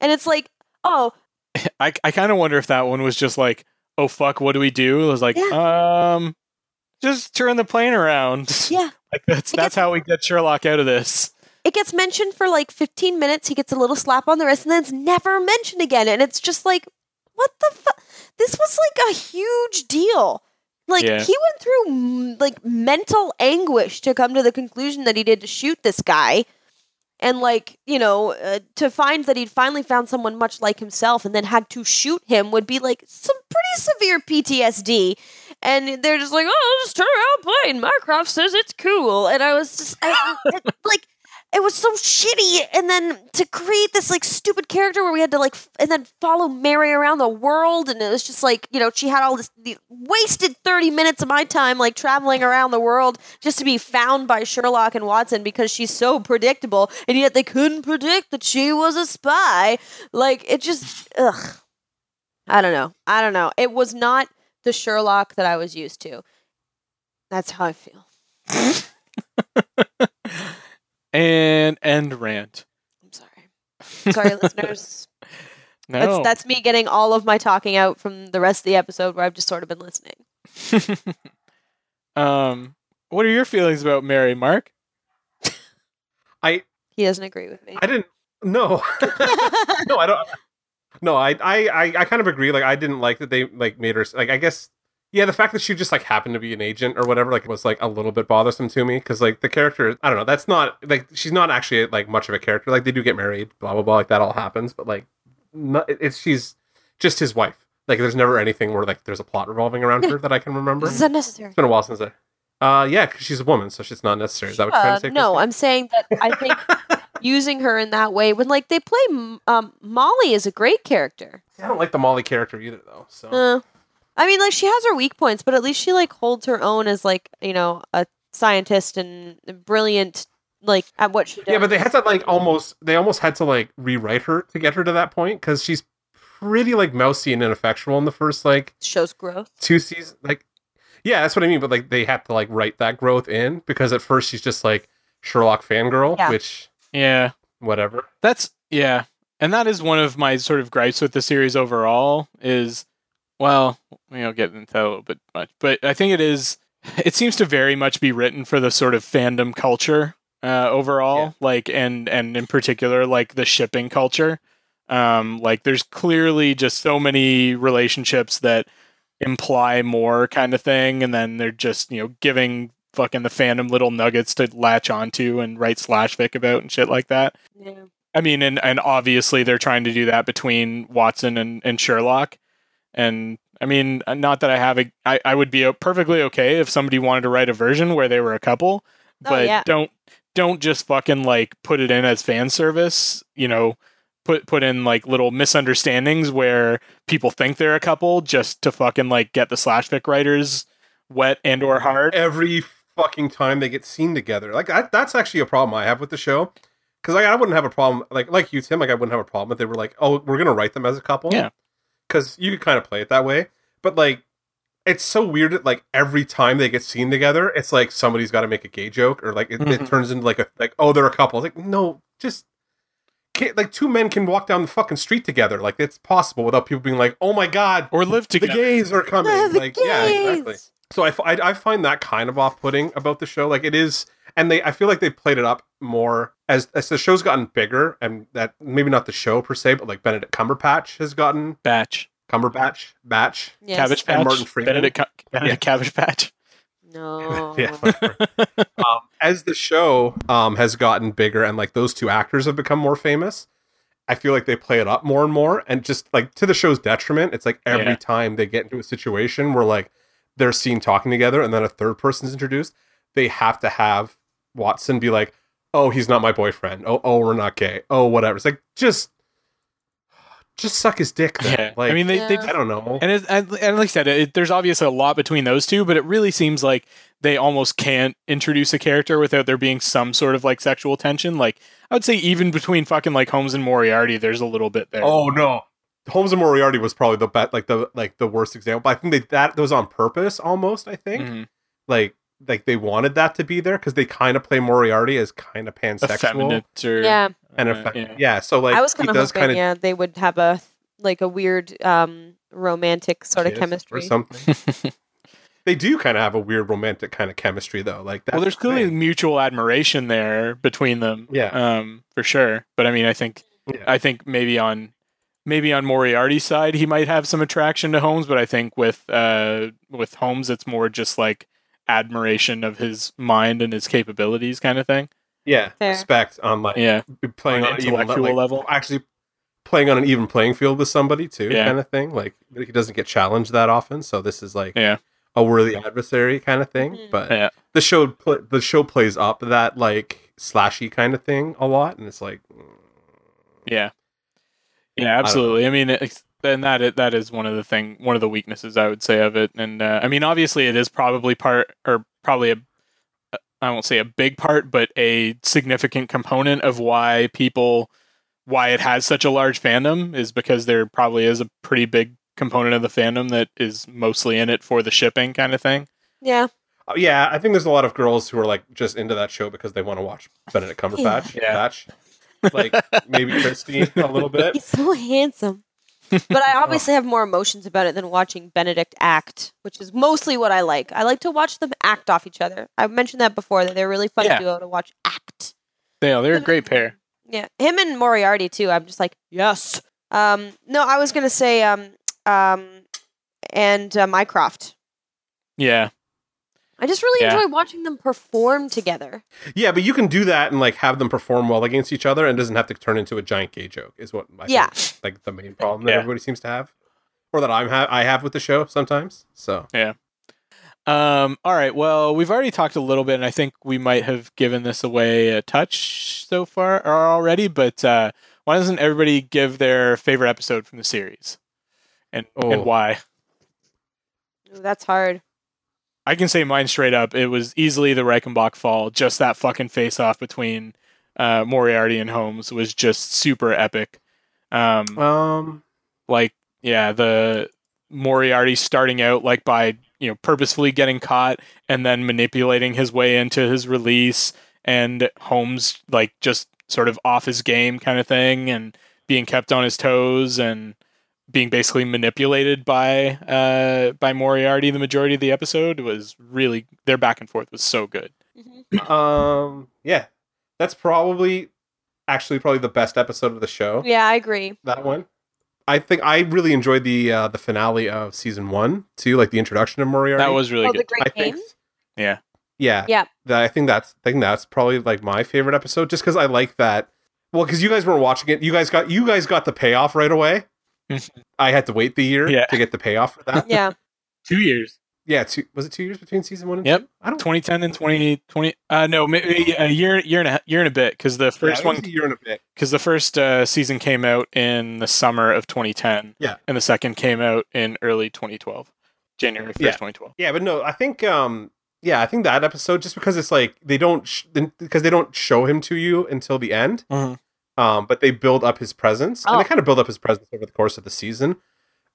And it's like, oh, I, I kind of wonder if that one was just like, oh fuck, what do we do? It was like, um, just turn the plane around. yeah. like that's that's how we get Sherlock out of this. It gets mentioned for like 15 minutes. He gets a little slap on the wrist, and then it's never mentioned again. And it's just like, what the fuck? This was like a huge deal. Like Yeah. he went through like mental anguish to come to the conclusion that he did to shoot this guy, and like you know uh, to find that he'd finally found someone much like himself, and then had to shoot him would be like some pretty severe PTSD. And they're just like, oh, just turn around plane. Mycroft says it's cool, and I was just I, like it was so shitty and then to create this like stupid character where we had to like f- and then follow mary around the world and it was just like you know she had all this wasted 30 minutes of my time like traveling around the world just to be found by sherlock and watson because she's so predictable and yet they couldn't predict that she was a spy. Like it just ugh. I don't know. I don't know. It was not the sherlock that i was used to. That's how i feel And end rant. i'm sorry sorry listeners No. That's that's me getting all of my talking out from the rest of the episode where I've just sort of been listening. um, what are your feelings about Mary, Mark? I He doesn't agree with me. I didn't. No, no, I don't. No, I, I, I, I kind of agree. Like, I didn't like that they like made her like. I guess, yeah, the fact that she just like happened to be an agent or whatever, like, was like a little bit bothersome to me because like the character, I don't know, that's not like she's not actually like much of a character. Like, they do get married, blah blah blah, like that all happens, but like, not, it's she's just his wife. Like, there's never anything where like there's a plot revolving around her that I can remember. this It's is unnecessary. It's been a while since I. Uh, yeah, because she's a woman, so she's not necessary. Is that what you're trying Uh, to say? no, I'm saying that I think using her in that way when like they play um, Molly is a great character. I don't like the Molly character either, though. So Uh, I mean, like she has her weak points, but at least she like holds her own as like you know a scientist and brilliant like at what she does. Yeah, but they had to like almost they almost had to like rewrite her to get her to that point because she's pretty like mousy and ineffectual in the first like shows growth. two seasons. Like, yeah, that's what I mean. But like they have to like write that growth in because at first she's just like Sherlock fangirl, Yeah. which Yeah. whatever. That's yeah, and that is one of my sort of gripes with the series overall. Is well, we don't get into that a little bit much, but I think it is. It seems to very much be written for the sort of fandom culture uh, overall, Yeah. like and and in particular like the shipping culture. Um, like there's clearly just so many relationships that imply more kind of thing, and then they're just you know giving fucking the fandom little nuggets to latch onto and write slash fic about and shit like that. Yeah. I mean, and and obviously they're trying to do that between Watson and, and Sherlock. And I mean, uh, not that I have a, I, I would be perfectly okay if somebody wanted to write a version where they were a couple, Oh, but yeah. don't don't just fucking like put it in as fan service. You know, put put in like little misunderstandings where people think they're a couple just to fucking like get the slash fic writers wet and or hard. Every fucking time they get seen together, like I, that's actually a problem I have with the show. Because like I wouldn't have a problem, like like you, Tim. Like I wouldn't have a problem if they were like, "Oh, we're gonna write them as a couple." Yeah. Because you could kind of play it that way, but like, it's so weird. That, like every time they get seen together, it's like somebody's got to make a gay joke, or like it, it Mhm. turns into like a like, "Oh, they're a couple." It's like no, just can't. Like two men can walk down the fucking street together. Like it's possible without people being like, "Oh my god, Or live together. the gays are coming!" The like yeah, exactly. gays! So I find that kind of off-putting about the show. Like it is, and they I feel like they played it up more as as the show's gotten bigger, and that maybe not the show per se, but like Benedict Cumberbatch has gotten Batch. Cumberbatch Batch. Yes. Cabbage Patch. And Martin Freeman. Benedict, Cu- Benedict Cabbage Patch. No. Yeah, um, as the show um, has gotten bigger, and like those two actors have become more famous. I feel like they play it up more and more, and just like to the show's detriment, it's like every Yeah. time they get into a situation where like they're seen talking together, and then a third person's introduced, they have to have Watson be like, "Oh, he's not my boyfriend. Oh, oh, we're not gay. Oh, whatever." It's like just, just suck his dick. Then. Yeah. Like, I mean, they, they Yeah. I don't know. and, it, and and like I said, it, there's obviously a lot between those two, but it really seems like they almost can't introduce a character without there being some sort of like sexual tension. Like I would say, even between fucking like Holmes and Moriarty, there's a little bit there. Oh no. Holmes and Moriarty was probably the bet like the like the worst example. But I think they that was on purpose almost, I think. Mhm. Like like they wanted that to be there because they kind of play Moriarty as kind of pansexual effeminate or Yeah. and uh, effect- yeah. yeah. So like I was he kind of does hoping, kind of yeah, they would have a like a weird um romantic sort of chemistry. or something. they do kind of have a weird romantic kind of chemistry though. Like that. well, there's clearly mutual admiration there between them. Yeah. um, for sure. But I mean, I think Yeah. I think maybe on maybe on Moriarty's side he might have some attraction to Holmes, but I think with uh with Holmes it's more just like admiration of his mind and his capabilities kind of thing. yeah Fair. respect on like Yeah. playing On on, an an even intellectual like, level. Actually playing on an even playing field with somebody too, Yeah. kind of thing. Like he doesn't get challenged that often, so this is like Yeah. a worthy adversary kind of thing. Mhm. But Yeah. the show pl- the show plays up that like slashy kind of thing a lot, and it's like mm, Yeah. Yeah, don't absolutely. I, mean, it's, and that is, that is one of the thing one of the weaknesses I would say of it. And uh, I mean, obviously, it is probably part or probably a I won't say a big part, but a significant component of why people why it has such a large fandom is because there probably is a pretty big component of the fandom that is mostly in it for the shipping kind of thing. Yeah. Oh, yeah, I think there's a lot of girls who are like just into that show because they want to watch Benedict Cumberbatch. Yeah. Batch. Like maybe Christy a little bit. He's so handsome. But I obviously have more emotions about it than watching Benedict act, which is mostly what I like. I like to watch them act off each other. I've mentioned that before that they're really fun Yeah. duo to watch act. Yeah, they're a great pair. Yeah, him and Moriarty too. I'm just like yes. Um, no, I was gonna say um, um, and uh, Mycroft. Yeah. I just really Yeah. enjoy watching them perform together. Yeah, but you can do that and like have them perform well against each other and doesn't have to turn into a giant gay joke. Is what I Yeah. think, like the main problem that Yeah. everybody seems to have, or that I'm ha- I have with the show sometimes. So yeah. Um, all right. Well, we've already talked a little bit, and I think we might have given this away a touch so far or already. But uh, why doesn't everybody give their favorite episode from the series, and Oh. and why? Ooh, that's hard. I can say mine straight up. It was easily the Reichenbach fall. Just that fucking face off between uh, Moriarty and Holmes was just super epic. Um, Um, like yeah, the Moriarty starting out like by you know purposefully getting caught and then manipulating his way into his release, and Holmes like just sort of off his game kind of thing, and being kept on his toes and being basically manipulated by uh by Moriarty the majority of the episode was really their back and forth was so good. Mhm. um, yeah, that's probably actually probably the best episode of the show. Yeah, I agree. That one. I think I really enjoyed the uh, the finale of season one too, like the introduction of Moriarty. That was really oh, good. the Great I Game. think. Yeah. Yeah. Yeah. That, I think that's I think that's probably like my favorite episode, just because I like that. Well, because you guys weren't watching it, you guys got you guys got the payoff right away. I had to wait the year Yeah. to get the payoff for that. Yeah. Two years. yeah, two, was it two years between season one and Yep. two? I don't. 2010 and 2020 uh no maybe a year year and a year and a bit because the first it was one a year and a bit. because the first uh, season came out in the summer of 2010 Yeah. and the second came out in early 2012 january 1st Yeah. 2012 Yeah, but no, I think um yeah, I think that episode just because it's like they don't sh- because they don't show him to you until the end. Mhm. Um, but they build up his presence, and Oh. they kind of build up his presence over the course of the season,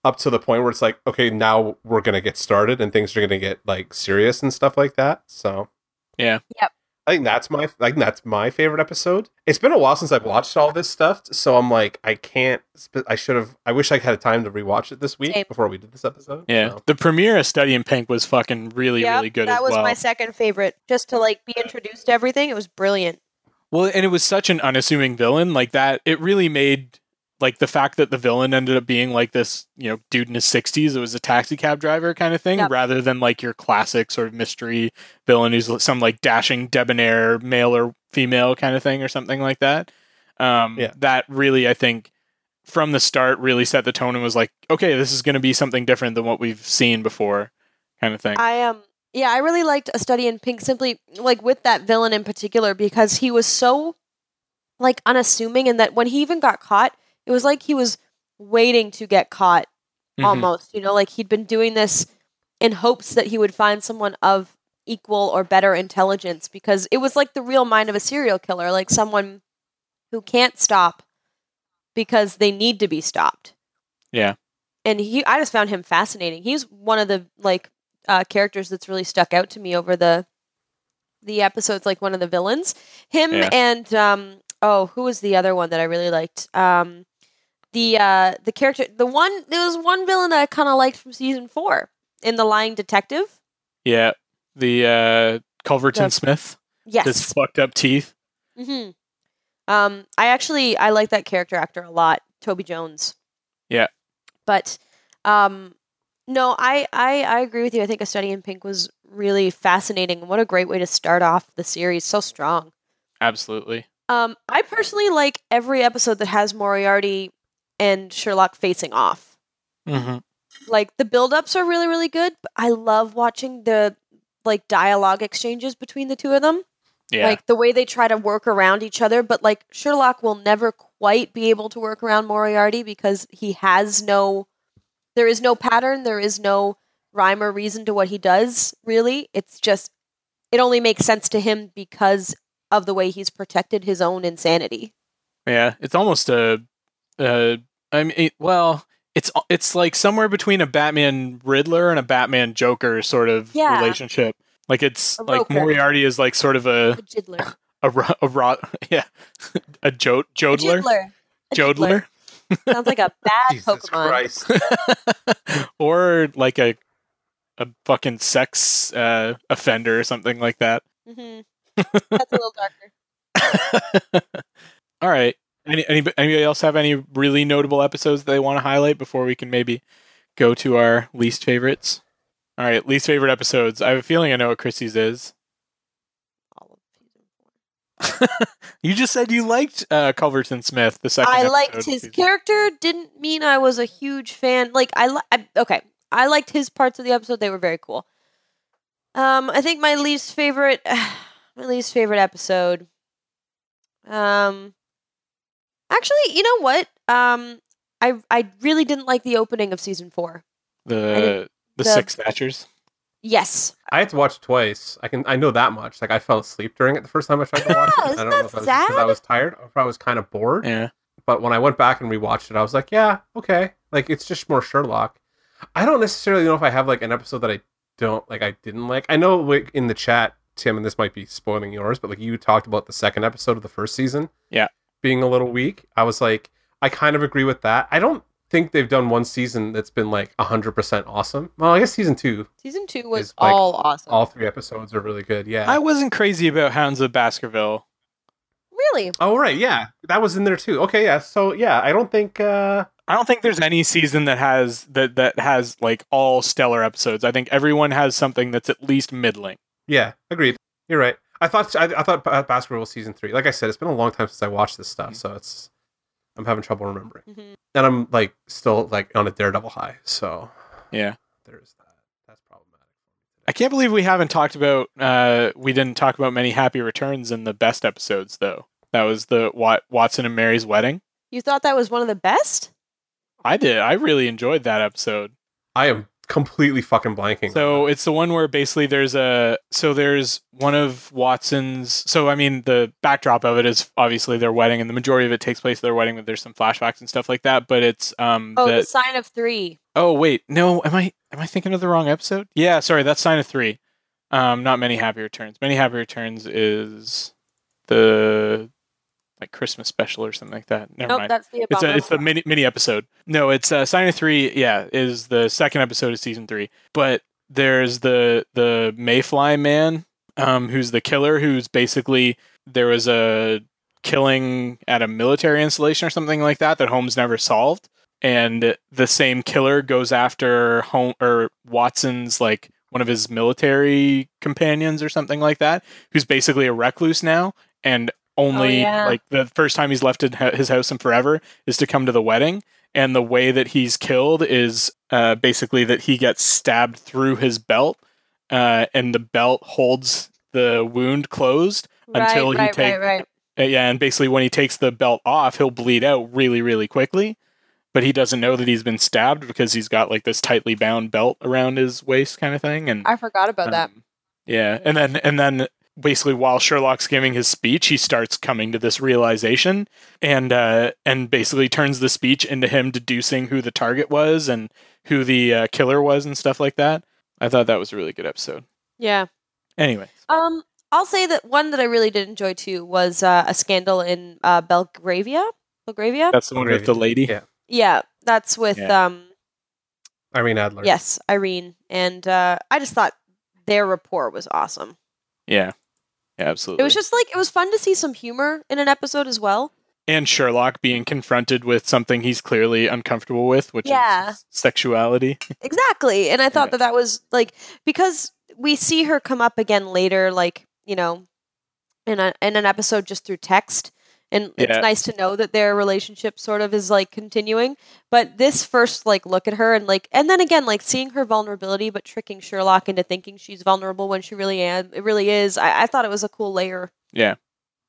up to the point where it's like, okay, now we're gonna get started, and things are gonna get like serious and stuff like that. So, Yeah. Yep. I think that's my I think that's my favorite episode. It's been a while since I've watched all this stuff, so I'm like, I can't. I should have. I wish I had time to rewatch it this week Same. before we did this episode. yeah so. the premiere of study in pink was fucking really Yep, really good That as was well my second favorite. Just to like be introduced to everything, it was brilliant. Well and it was such an unassuming villain like that it really made like the fact that the villain ended up being like this you know dude in his 60s it was a taxi cab driver kind of thing Yep. rather than like your classic sort of mystery villain who's some like dashing debonair male or female kind of thing or something like that um Yeah. that really i think from the start really set the tone and was like okay this is going to be something different than what we've seen before kind of thing I um yeah, I really liked A Study in Pink simply like with that villain in particular because he was so like unassuming and that when he even got caught, it was like he was waiting to get caught Mhm. almost, you know, like he'd been doing this in hopes that he would find someone of equal or better intelligence because it was like the real mind of a serial killer, like someone who can't stop because they need to be stopped. Yeah. And he I just found him fascinating. He's one of the like uh, characters that's really stuck out to me over the the episodes like one of the villains. Him Yeah. and um oh, who was the other one that I really liked? Um the uh the character the one there was one villain that I kind of liked from season 4 in The Lying Detective. yeah the uh culverton The- smith his Yes. fucked up teeth hmm Um, I actually I like that character actor a lot, Toby Jones. Yeah. But um, no, I, I I agree with you. I think A Study in Pink was really fascinating. and What a great way to start off the series. So strong. absolutely Um, I personally like every episode that has Moriarty and Sherlock facing off. mm-hmm. Like the build-ups are really really good. But I love watching the like dialogue exchanges between the two of them. yeah Like the way they try to work around each other, but like Sherlock will never quite be able to work around Moriarty because he has no there is no pattern, there is no rhyme or reason to what he does, really. It's just it only makes sense to him because of the way he's protected his own insanity. Yeah, it's almost a, uh, mean, it- well, it's it's like somewhere between a Batman Riddler and a Batman Joker sort of Yeah. relationship. Like it's A like Roker. Moriarty is like sort of a A jiddler. a a yeah a jo- A jodler jiddler. A jodler Sounds like a bad Jesus Pokemon. Christ. or like a a fucking sex uh, offender or something like that. hmm That's a little darker. All right. Any, any anybody else have any really notable episodes that they want to highlight before we can maybe go to our least favorites? All right, least favorite episodes. I have a feeling I know what Chrissy's is. All of season four. You just said you liked uh, Culverton Smith, the second. I liked his character. Didn't mean I was a huge fan. Like I, li- I okay, I liked his parts of the episode. They were very cool. Um, I think my least favorite, my least favorite episode. Um, actually, you know what? Um, I I really didn't like the opening of season four. The the the- six Thatchers. Yes. I had to watch it twice. I can I know that much. Like I fell asleep during it the first time I tried to watch it. Oh, I don't know if I was because I was tired or if I was kind of bored. Yeah. But when I went back and rewatched it, I was like, yeah, okay. Like it's just more Sherlock. I don't necessarily know if I have like an episode that I don't like. I didn't like. I know like in the chat, Tim, and this might be spoiling yours, but like you talked about the second episode of the first season, Yeah. being a little weak. I was like, I kind of agree with that. I don't think they've done one season that's been like hundred percent awesome. Well, I guess season two, Season two was like all awesome. all three episodes are really good. Yeah. I wasn't crazy about Hounds of Baskerville. really? oh right, yeah, that was in there too. Okay, yeah. So yeah, I don't think. uh I don't think there's any season that has that that has like all stellar episodes. I think everyone has something that's at least middling. Yeah, agreed. You're right. I thought I, I thought Ba- Basketball season three. Like I said, it's been a long time since I watched this stuff, Mhm. so it's I'm having trouble remembering, Mhm. and I'm like still like on a Daredevil high. So Yeah. there's that. That's problematic. I can't believe we haven't talked about uh we didn't talk about many happy returns in the best episodes though. That was the Wat- Watson and Mary's wedding. You thought that was one of the best? I did. I really enjoyed that episode. I am completely fucking blanking. So it's the one where basically there's a so there's one of Watson's so I mean the backdrop of it is obviously their wedding and the majority of it takes place at their wedding but there's some flashbacks and stuff like that but it's um Oh, the, the sign of three. oh wait no am I am I thinking of the wrong episode yeah sorry that's sign of three um not many happy returns many happy returns is the like Christmas special or something like that never nope, mind that's the it's a it's the mini mini episode. No, it's uh, Sign of Three. Yeah, is the second episode of season three. But there's the the Mayfly man, um, who's the killer. Who's basically there was a killing at a military installation or something like that that Holmes never solved, and the same killer goes after home or Watson's like one of his military companions or something like that, who's basically a recluse now and only yeah. like the first time he's left his house in forever is to come to the wedding and the way that he's killed is uh, basically that he gets stabbed through his belt uh, and the belt holds the wound closed until he right, take- right, right. uh, yeah, and basically when he takes the belt off, he'll bleed out really, really quickly. But he doesn't know that he's been stabbed because he's got like this tightly bound belt around his waist, kind of thing. And I forgot about that. um, yeah, and then and then basically while Sherlock's giving his speech, he starts coming to this realization, and uh, and basically turns the speech into him deducing who the target was and who the uh, killer was and stuff like that. I thought that was a really good episode. Yeah. Anyway, Um, I'll say that one that I really did enjoy too was uh, a scandal in uh, Belgravia. Belgravia. that's the one with the lady. Yeah. yeah, that's with Yeah. um. Irene Adler. Yes, Irene, and uh, I just thought their rapport was awesome. Yeah, yeah, absolutely. It was just like it was fun to see some humor in an episode as well. and Sherlock being confronted with something he's clearly uncomfortable with, which Yeah. is sexuality. Exactly. And I thought Yeah. that that was like because we see her come up again later like, you know, in a in an episode just through text and Yeah. it's nice to know that their relationship sort of is like continuing, but this first like look at her and like and then again like seeing her vulnerability but tricking Sherlock into thinking she's vulnerable when she really am it really is. I, I thought it was a cool layer. Yeah.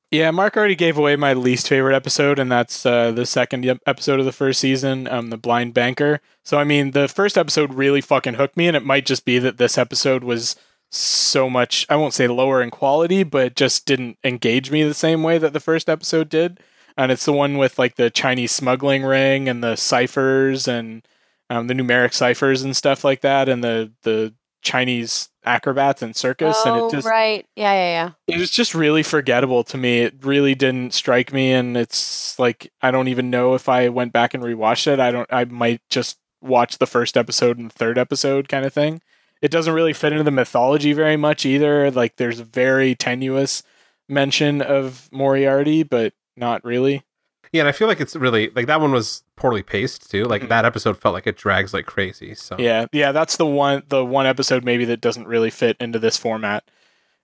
Yeah, Mark already gave away my least favorite episode, and that's uh, the second episode of the first season, um, the blind banker. So, I mean, the first episode really fucking hooked me, and it might just be that this episode was so much, I won't say lower in quality, but just didn't engage me the same way that the first episode did. And it's the one with like the Chinese smuggling ring and the ciphers and um, the numeric ciphers and stuff like that, and the the Chinese acrobats and circus, and oh, it just right. Yeah, yeah, yeah. it was just really forgettable to me. It really didn't strike me, and it's like I don't even know if I went back and rewatched it. I don't. I might just watch the first episode and the third episode, kind of thing. It doesn't really fit into the mythology very much either. Like there's a very tenuous mention of Moriarty, but not really. Yeah, and I feel like it's really like that one was poorly paced too. Like Mhm. that episode felt like it drags like crazy. So Yeah, yeah, that's the one. The one episode maybe that doesn't really fit into this format,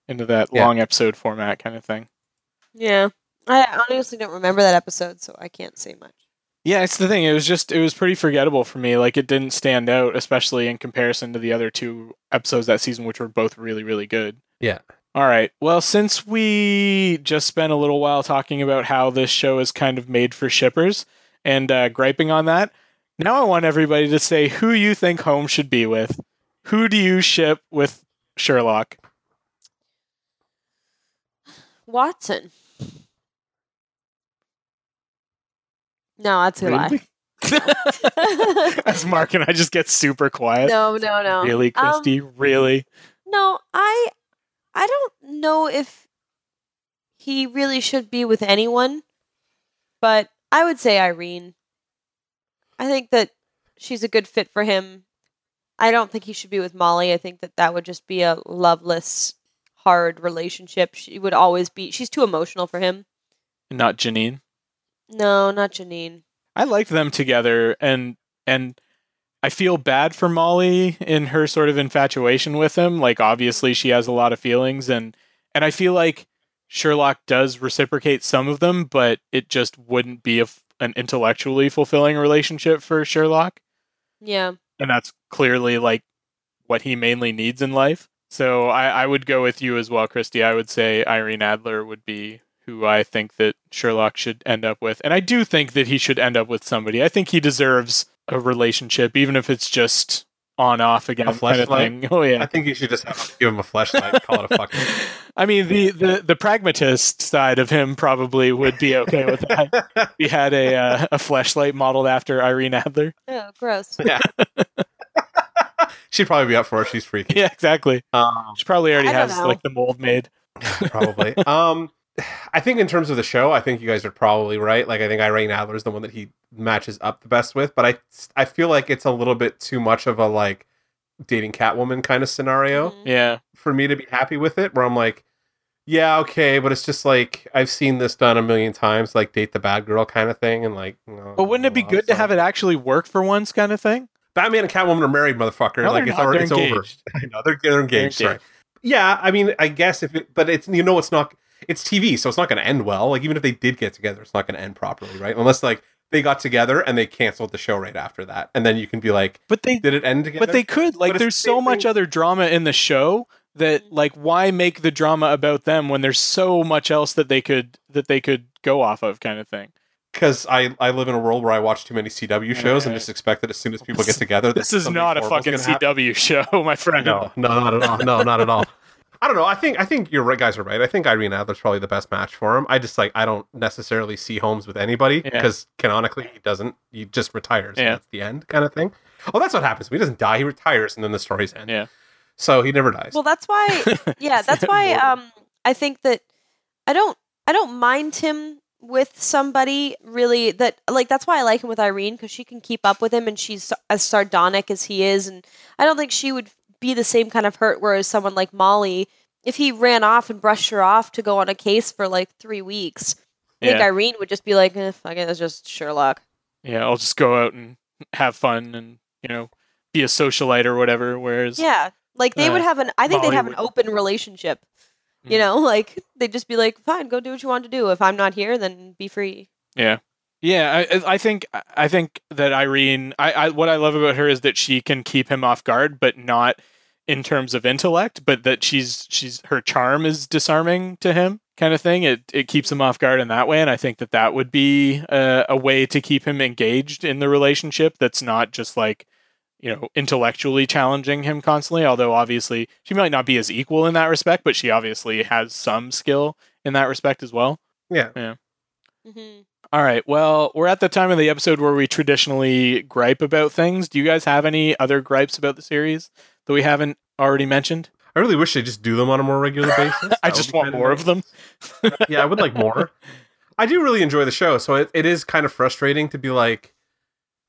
into that Yeah. long episode format kind of thing. Yeah. I honestly don't remember that episode, so I can't say much. Yeah, it's the thing. It was just it was pretty forgettable for me. Like it didn't stand out, especially in comparison to the other two episodes that season, which were both really, really good. Yeah. All right. Well, since we just spent a little while talking about how this show is kind of made for shippers and uh, griping on that, now I want everybody to say who you think Home should be with. who do you ship with Sherlock? Watson. No, that's a lie. As Mark and I just get super quiet. no, no, no. Really, Um, Christy? really? No, I I don't know if he really should be with anyone, but I would say Irene. I think that she's a good fit for him. I don't think he should be with Molly. I think that that would just be a loveless, hard relationship. She would always be. She's too emotional for him. Not Janine. No, not Janine. I liked them together, and and I feel bad for Molly in her sort of infatuation with him. Like obviously she has a lot of feelings, and and I feel like Sherlock does reciprocate some of them, but it just wouldn't be a an intellectually fulfilling relationship for Sherlock, Yeah. and that's clearly like what he mainly needs in life. So I, I would go with you as well, Christy. I would say Irene Adler would be who I think that Sherlock should end up with. And I do think that he should end up with somebody. I think he deserves a relationship, even if it's just on off again A kind of thing. Oh yeah. I think you should just have give him a flashlight. Call it a fucking. I mean the, the the pragmatist side of him probably would be okay with that. he had a uh, a fleshlight modeled after Irene Adler. Oh, gross. yeah. She'd probably be up for it. She's freaky. Yeah, exactly. Um, She probably already I has know. like the mold made. probably. um, I think in terms of the show, I think you guys are probably right. Like, I think Irene Adler is the one that he matches up the best with. But I, I feel like it's a little bit too much of a like dating Catwoman kind of scenario Mhm. Yeah. for me to be happy with it. Where I'm like, yeah, okay, but it's just like I've seen this done a million times, like date the bad girl kind of thing, and like. no, But wouldn't it be good to have it actually work for once kind of thing? Batman and Catwoman are married, motherfucker. No, like it's not. already, They're it's over. I know they're they're engaged. They're Sorry. Yeah, I mean, I guess if it, but it's you know it's not it's TV, so it's not going to end well. Like even if they did get together, it's not going to end properly, right? Unless like they got together and they canceled the show right after that, and then you can be like, But they did it end together? But they could. Like, But there's so much thing- other drama in the show that, like, why make the drama about them when there's so much else that they could that they could go off of, kind of thing. because I I live in a world where I watch too many CW shows and just expect that as soon as people get together, that This is not a fucking gonna happen. CW show, my friend. No, no, not at all. No, not at all. I don't know. I think I think your right guys are right. I think Irene Adler's probably the best match for him. I just like I don't necessarily see Holmes with anybody Yeah. because canonically he doesn't. He just retires. Yeah. that's the end kind of thing. Oh, that's what happens. He doesn't die. He retires, and then the stories end. Yeah. So he never dies. Well, that's why. Yeah, that's why. Um, I think that I don't. I don't mind him with somebody really that like that's why I like him with Irene because she can keep up with him and she's as sardonic as he is and I don't think she would be the same kind of hurt whereas someone like Molly if he ran off and brushed her off to go on a case for like three weeks I think Yeah. Irene would just be like eh, fuck it it's just Sherlock Yeah, I'll just go out and have fun and you know be a socialite or whatever. Whereas, yeah like they would Uh, have an I think Molly they'd have an open relationship you Mm. know like they'd just be like fine go do what you want to do if I'm not here then be free Yeah. Yeah, I, I think I think that Irene. I, I what I love about her is that she can keep him off guard, but not in terms of intellect, but that she's she's her charm is disarming to him, kind of thing. It it keeps him off guard in that way, and I think that that would be a, a way to keep him engaged in the relationship. That's not just like you know intellectually challenging him constantly. Although obviously she might not be as equal in that respect, but she obviously has some skill in that respect as well. yeah. hmm All right. Well, we're at the time of the episode where we traditionally gripe about things. Do you guys have any other gripes about the series that we haven't already mentioned? I really wish they just do them on a more regular basis. I just want more nice. of them. yeah, I would like more. I do really enjoy the show, so it, it is kind of frustrating to be like,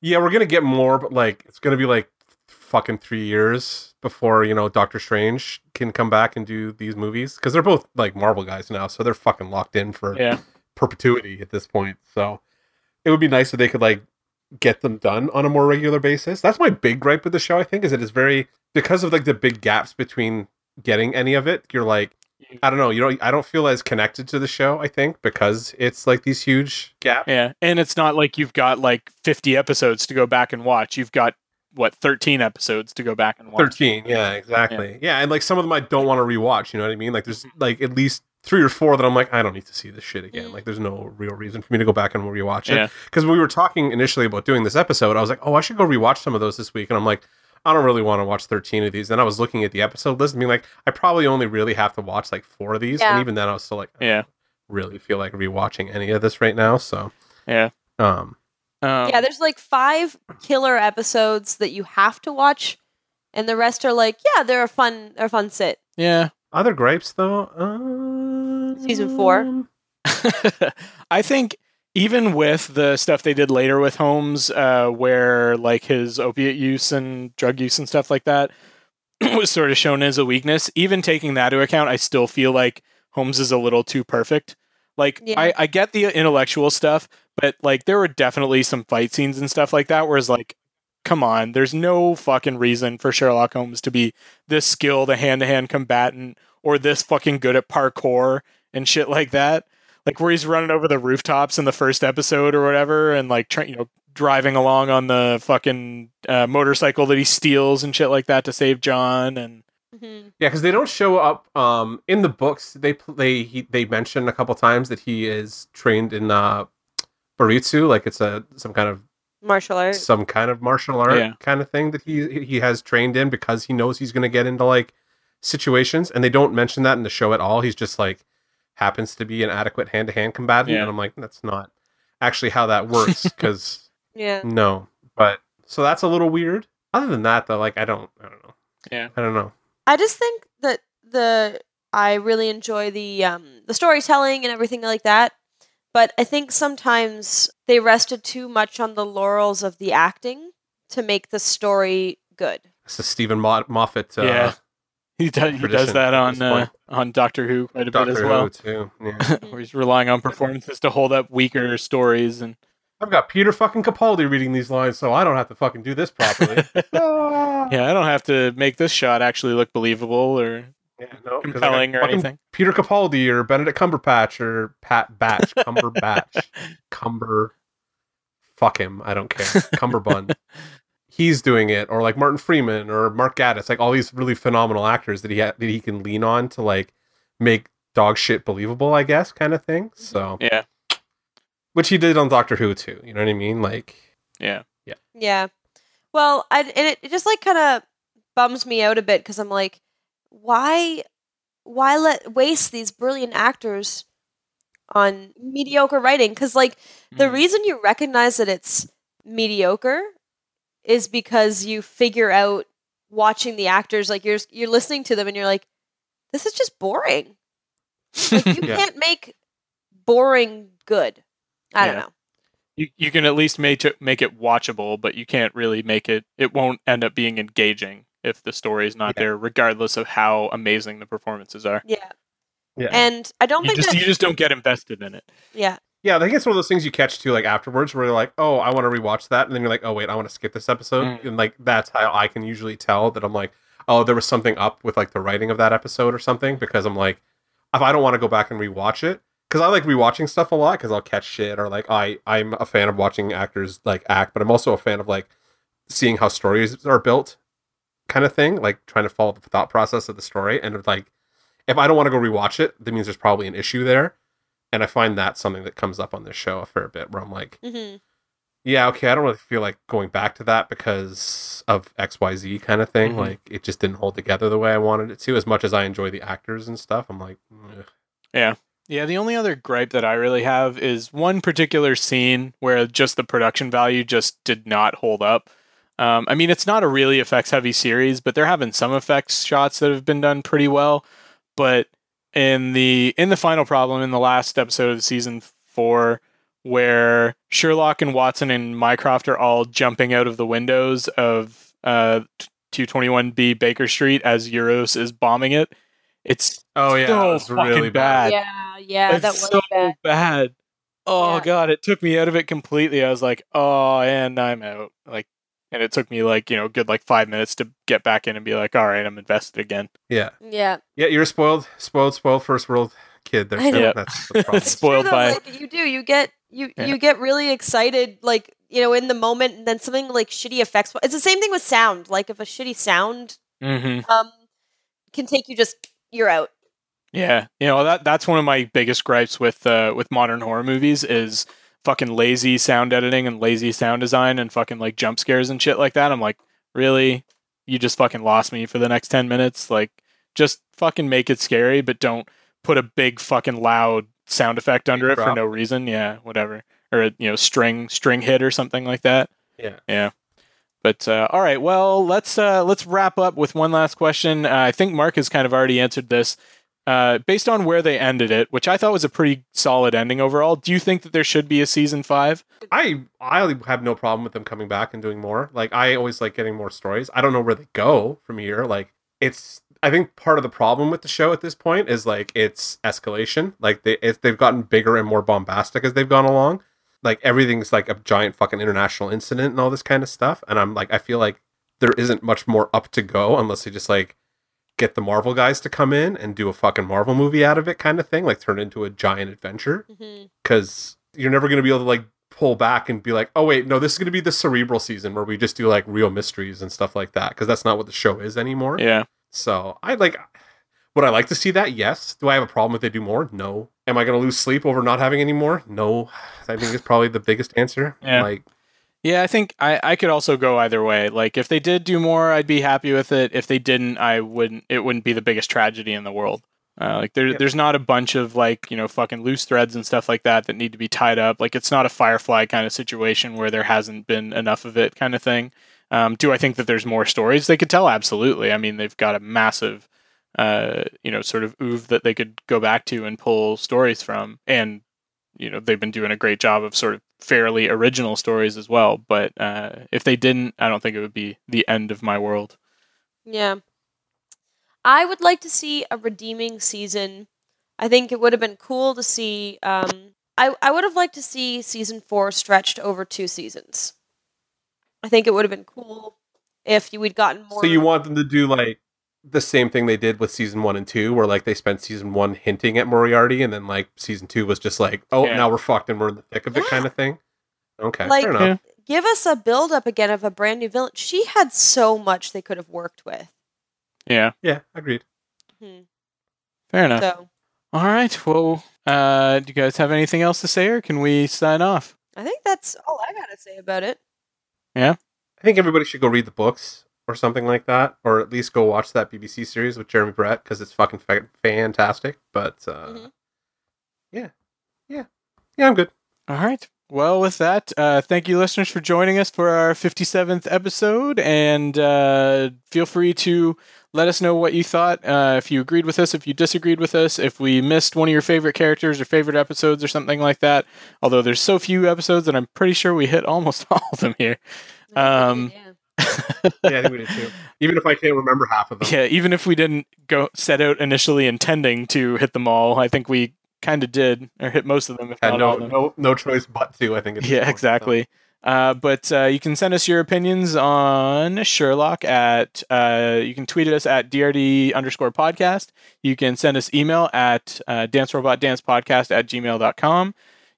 yeah, we're gonna get more, but like it's gonna be like fucking three years before you know Doctor Strange can come back and do these movies because they're both like Marvel guys now, so they're fucking locked in for Yeah. perpetuity at this point. So it would be nice if they could like get them done on a more regular basis. That's my big gripe with the show. I think is it is very because of like the big gaps between getting any of it. You're like mm. I don't know. You know, I don't feel as connected to the show. I think because it's like these huge gaps. Yeah. And it's not like you've got like 50 episodes to go back and watch. You've got what 13 episodes to go back and watch. Thirteen. Yeah, exactly. Yeah. and like some of them I don't want to rewatch. You know what I mean? Like there's mm-hmm. like at least three or four that I'm like I don't need to see this shit again. Mm. Like there's no real reason for me to go back and rewatch it. Yeah. Because we were talking initially about doing this episode, I was like, oh, I should go rewatch some of those this week, and I'm like. I don't really want to watch 13 of these. And I was looking at the episode list and being like, I probably only really have to watch like four of these. Yeah. And even then, I was still like, I Yeah. don't really feel like rewatching any of this right now. So, Yeah. um, Um, yeah, there's like five killer episodes that you have to watch, and the rest are like, yeah, they're a fun, they're a fun sit. yeah. Other gripes though. Um, Season four. I think even with the stuff they did later with Holmes, uh, where like his opiate use and drug use and stuff like that was sort of shown as a weakness, even taking that into account, I still feel like Holmes is a little too perfect. Like Yeah. I, I get the intellectual stuff, but like there were definitely some fight scenes and stuff like that Whereas like, come on, there's no fucking reason for Sherlock Holmes to be this skilled a hand to hand combatant or this fucking good at parkour and shit like that like where he's running over the rooftops in the first episode or whatever, and like trying, you know, driving along on the fucking uh, motorcycle that he steals and shit like that to save John. And Mhm. Yeah, because they don't show up um, in the books. They pl- they he, they mention a couple times that he is trained in uh, baritsu, like it's a some kind of Martial art. some kind of martial art Yeah. kind of thing that he he has trained in because he knows he's going to get into like situations, and they don't mention that in the show at all. He's just like happens to be an adequate hand to hand combatant, Yeah. and I'm like, that's not actually how that works because Yeah. no, but so that's a little weird. Other than that, though, like I don't, I don't know. Yeah. I don't know. I just think that the I really enjoy the um the storytelling and everything like that. But I think sometimes they rested too much on the laurels of the acting to make the story good. It's the Stephen Mo- Moffat. Uh, Yeah. he does he does that on uh, on Doctor Who quite a Doctor bit as Who well, too. Yeah. where he's relying on performances to hold up weaker stories and I've got Peter fucking Capaldi reading these lines, so I don't have to fucking do this properly. Ah. yeah, I don't have to make this shot actually look believable or Yeah, no, 'cause I got compelling or anything. Peter Capaldi or Benedict Cumberbatch or Pat Batch, Cumberbatch, Cumber. Fuck him. I don't care. Cumberbund. He's doing it, or like Martin Freeman or Mark Gatiss, like all these really phenomenal actors that he ha- that he can lean on to like make dog shit believable, I guess, kind of thing. Mm-hmm. So, Yeah, which he did on Doctor Who too. You know what I mean? Like, yeah, yeah, Yeah. Well, I and it, it just like kind of bums me out a bit because I'm like, why, why let waste these brilliant actors on mediocre writing? Because like the Mm. reason you recognize that it's mediocre is because you figure out watching the actors like you're you're listening to them and you're like, this is just boring. Like you Yeah. can't make boring good. I don't know. you, you can at least make it make it watchable, but you can't really make it. It won't end up being engaging if the story is not Yeah. there, regardless of how amazing the performances are. Yeah. yeah. And I don't You think just that, you just don't get invested in it. yeah. Yeah, I think it's one of those things you catch too, like afterwards, where you're like, "Oh, I want to rewatch that," and then you're like, "Oh, wait, I want to skip this episode," Mm. and like that's how I can usually tell that I'm like, "Oh, there was something up with like the writing of that episode or something," because I'm like, if I don't want to go back and rewatch it, because I like rewatching stuff a lot, because I'll catch shit or like I I'm a fan of watching actors like act, but I'm also a fan of like seeing how stories are built, kind of thing, like trying to follow the thought process of the story, and like if I don't want to go rewatch it, that means there's probably an issue there. And I find that something that comes up on this show a fair bit where I'm like, hmm yeah, okay, I don't really feel like going back to that because of XYZ kind of thing. Mhm. Like it just didn't hold together the way I wanted it to. As much as I enjoy the actors and stuff, I'm like, ugh. Yeah, the only other gripe that I really have is one particular scene where just the production value just did not hold up. Um, I mean, it's not a really effects heavy series, but they're having some effects shots that have been done pretty well. But in the in the final problem in the last episode of season four, where Sherlock and Watson and Mycroft are all jumping out of the windows of uh, 221B Baker Street as Eurus is bombing it, it's oh yeah, So it was really bad. bad. Yeah, yeah, it's that was so bad. bad. Oh Yeah. god, it took me out of it completely. I was like, oh, and I'm out. Like, and it took me like you know, good like five minutes to get back in and be like, all right, I'm invested again. Yeah, Yeah, yeah, you're a spoiled, spoiled, spoiled first world kid. There, I that's the problem. Spoiled True, though, by like, you do. You get you Yeah. you get really excited, like you know, in the moment, and then something like shitty effects. It's the same thing with sound. Like if a shitty sound hmm um can take you just you're out. Yeah, you know that that's one of my biggest gripes with uh, with modern horror movies is fucking lazy sound editing and lazy sound design and fucking like jump scares and shit like that. I'm like, really, you just fucking lost me for the next 10 minutes. Like, just fucking make it scary, but don't put a big fucking loud sound effect under it for no reason. Yeah, whatever. Or you know, string string hit or something like that. Yeah. Yeah. But uh, all right, well, let's uh, let's wrap up with one last question. Uh, I think Mark has kind of already answered this. Uh, based on where they ended it, which I thought was a pretty solid ending overall, do you think that there should be a season five? I I have no problem with them coming back and doing more. Like I always like getting more stories. I don't know where they go from here. Like it's I think part of the problem with the show at this point is like it's escalation. Like they it's, they've gotten bigger and more bombastic as they've gone along. Like everything's like a giant fucking international incident and all this kind of stuff. And I'm like I feel like there isn't much more up to go unless they just like get the Marvel guys to come in and do a fucking Marvel movie out of it kind of thing, like turn it into a giant adventure mm-hmm. because you're never going to be able to like pull back and be like, oh wait, no, this is going to be the cerebral season where we just do like real mysteries and stuff like that because that's not what the show is anymore. Yeah. So I like. Would I like to see that? Yes. Do I have a problem if they do more? No. Am I going to lose sleep over not having any more? No. I think it's probably the biggest answer. Yeah. Like, Yeah, I think I, I could also go either way. Like if they did do more, I'd be happy with it. If they didn't, I wouldn't. It wouldn't be the biggest tragedy in the world. Uh, like there, Yep. there's not a bunch of like you know fucking loose threads and stuff like that that need to be tied up. Like it's not a Firefly kind of situation where there hasn't been enough of it kind of thing. Um, do I think that there's more stories they could tell? Absolutely. I mean, they've got a massive, uh, you know, sort of oeuvre that they could go back to and pull stories from, and you know they've been doing a great job of sort of fairly original stories as well. But uh, if they didn't, I don't think it would be the end of my world. Yeah. I would like to see a redeeming season. I think it would have been cool to see. Um, I I would have liked to see season four stretched over two seasons. I think it would have been cool if you we'd gotten more. so you want them to do like the same thing they did with season one and two, where like they spent season one hinting at Moriarty, and then like season two was just like, oh, Yeah. now we're fucked and we're in the thick of it, Yeah. kind of thing. Okay, Like- fair enough. Yeah. give us a build up again of a brand new villain? She had so much they could have worked with. Yeah, Yeah, agreed. Hmm. fair enough. So All right. Well, uh, do you guys have anything else to say, or can we sign off? I think that's all I gotta say about it. Yeah. I think everybody should go read the books or something like that, or at least go watch that BBC series with Jeremy Brett because it's fucking fa- fantastic. But uh, Mhm. yeah, yeah, yeah, I'm good. All right. Well, with that, uh, thank you, listeners, for joining us for our 57th episode. And uh, feel free to let us know what you thought. Uh, if you agreed with us, if you disagreed with us, if we missed one of your favorite characters or favorite episodes or something like that. Although there's so few episodes that I'm pretty sure we hit almost all of them here. Um, yeah. Yeah, I think we did too. Even if I can't remember half of them. Yeah, even if we didn't go set out initially intending to hit them all, I think we kind of did, or hit most of them, if Had not no, them. no, no choice but to. I think. Yeah, point, so. exactly. Uh, but uh, you can send us your opinions on Sherlock at, uh, you can tweet at us at DRD underscore podcast. You can send us email at uh, dancerobotdancepodcast at gmail.com.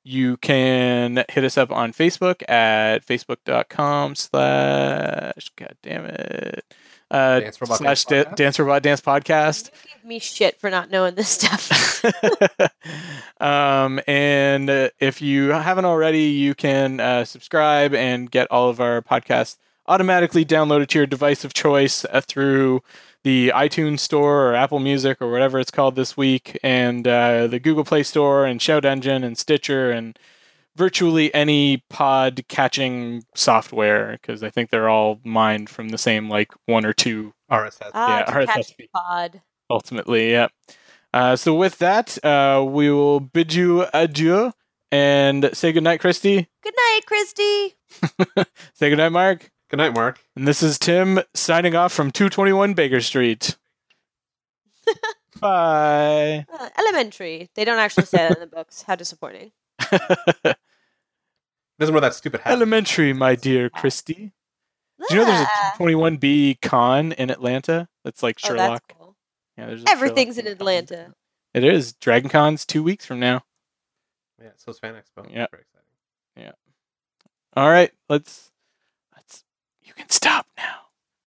You can hit us up on Facebook at facebook.com slash, god damn it, uh, Dance Robot slash Dance da- Podcast? Dance Robot Dance Podcast. You give me shit for not knowing this stuff. um, and uh, if you haven't already, you can uh, subscribe and get all of our podcasts automatically downloaded to your device of choice uh, through the iTunes Store or Apple Music or whatever it's called this week, and uh, the Google Play Store and ShoutEngine and Stitcher and virtually any pod catching software because I think they're all mined from the same like one or two RSS. ah, Yeah, RSS feed. pod. ultimately. Yeah. Uh, so with that, uh, we will bid you adieu and say goodnight, Christy. Good night, Christy. Say goodnight, Mark. Good night, Mark. And this is Tim signing off from 221 Baker Street. Bye. Uh, elementary. They don't actually say that in the books. How disappointing. Doesn't wear that stupid hat. Elementary, my dear Christy. Do you know there's a Ah. 221B con in Atlanta? That's like Oh, that's Sherlock. cool. Yeah, there's a Everything's in Sherlock con. Atlanta. It is. Dragon Con's two weeks from now. Yeah, so is Fan Expo. Yeah. Very exciting. All right, let's let's. You can stop now.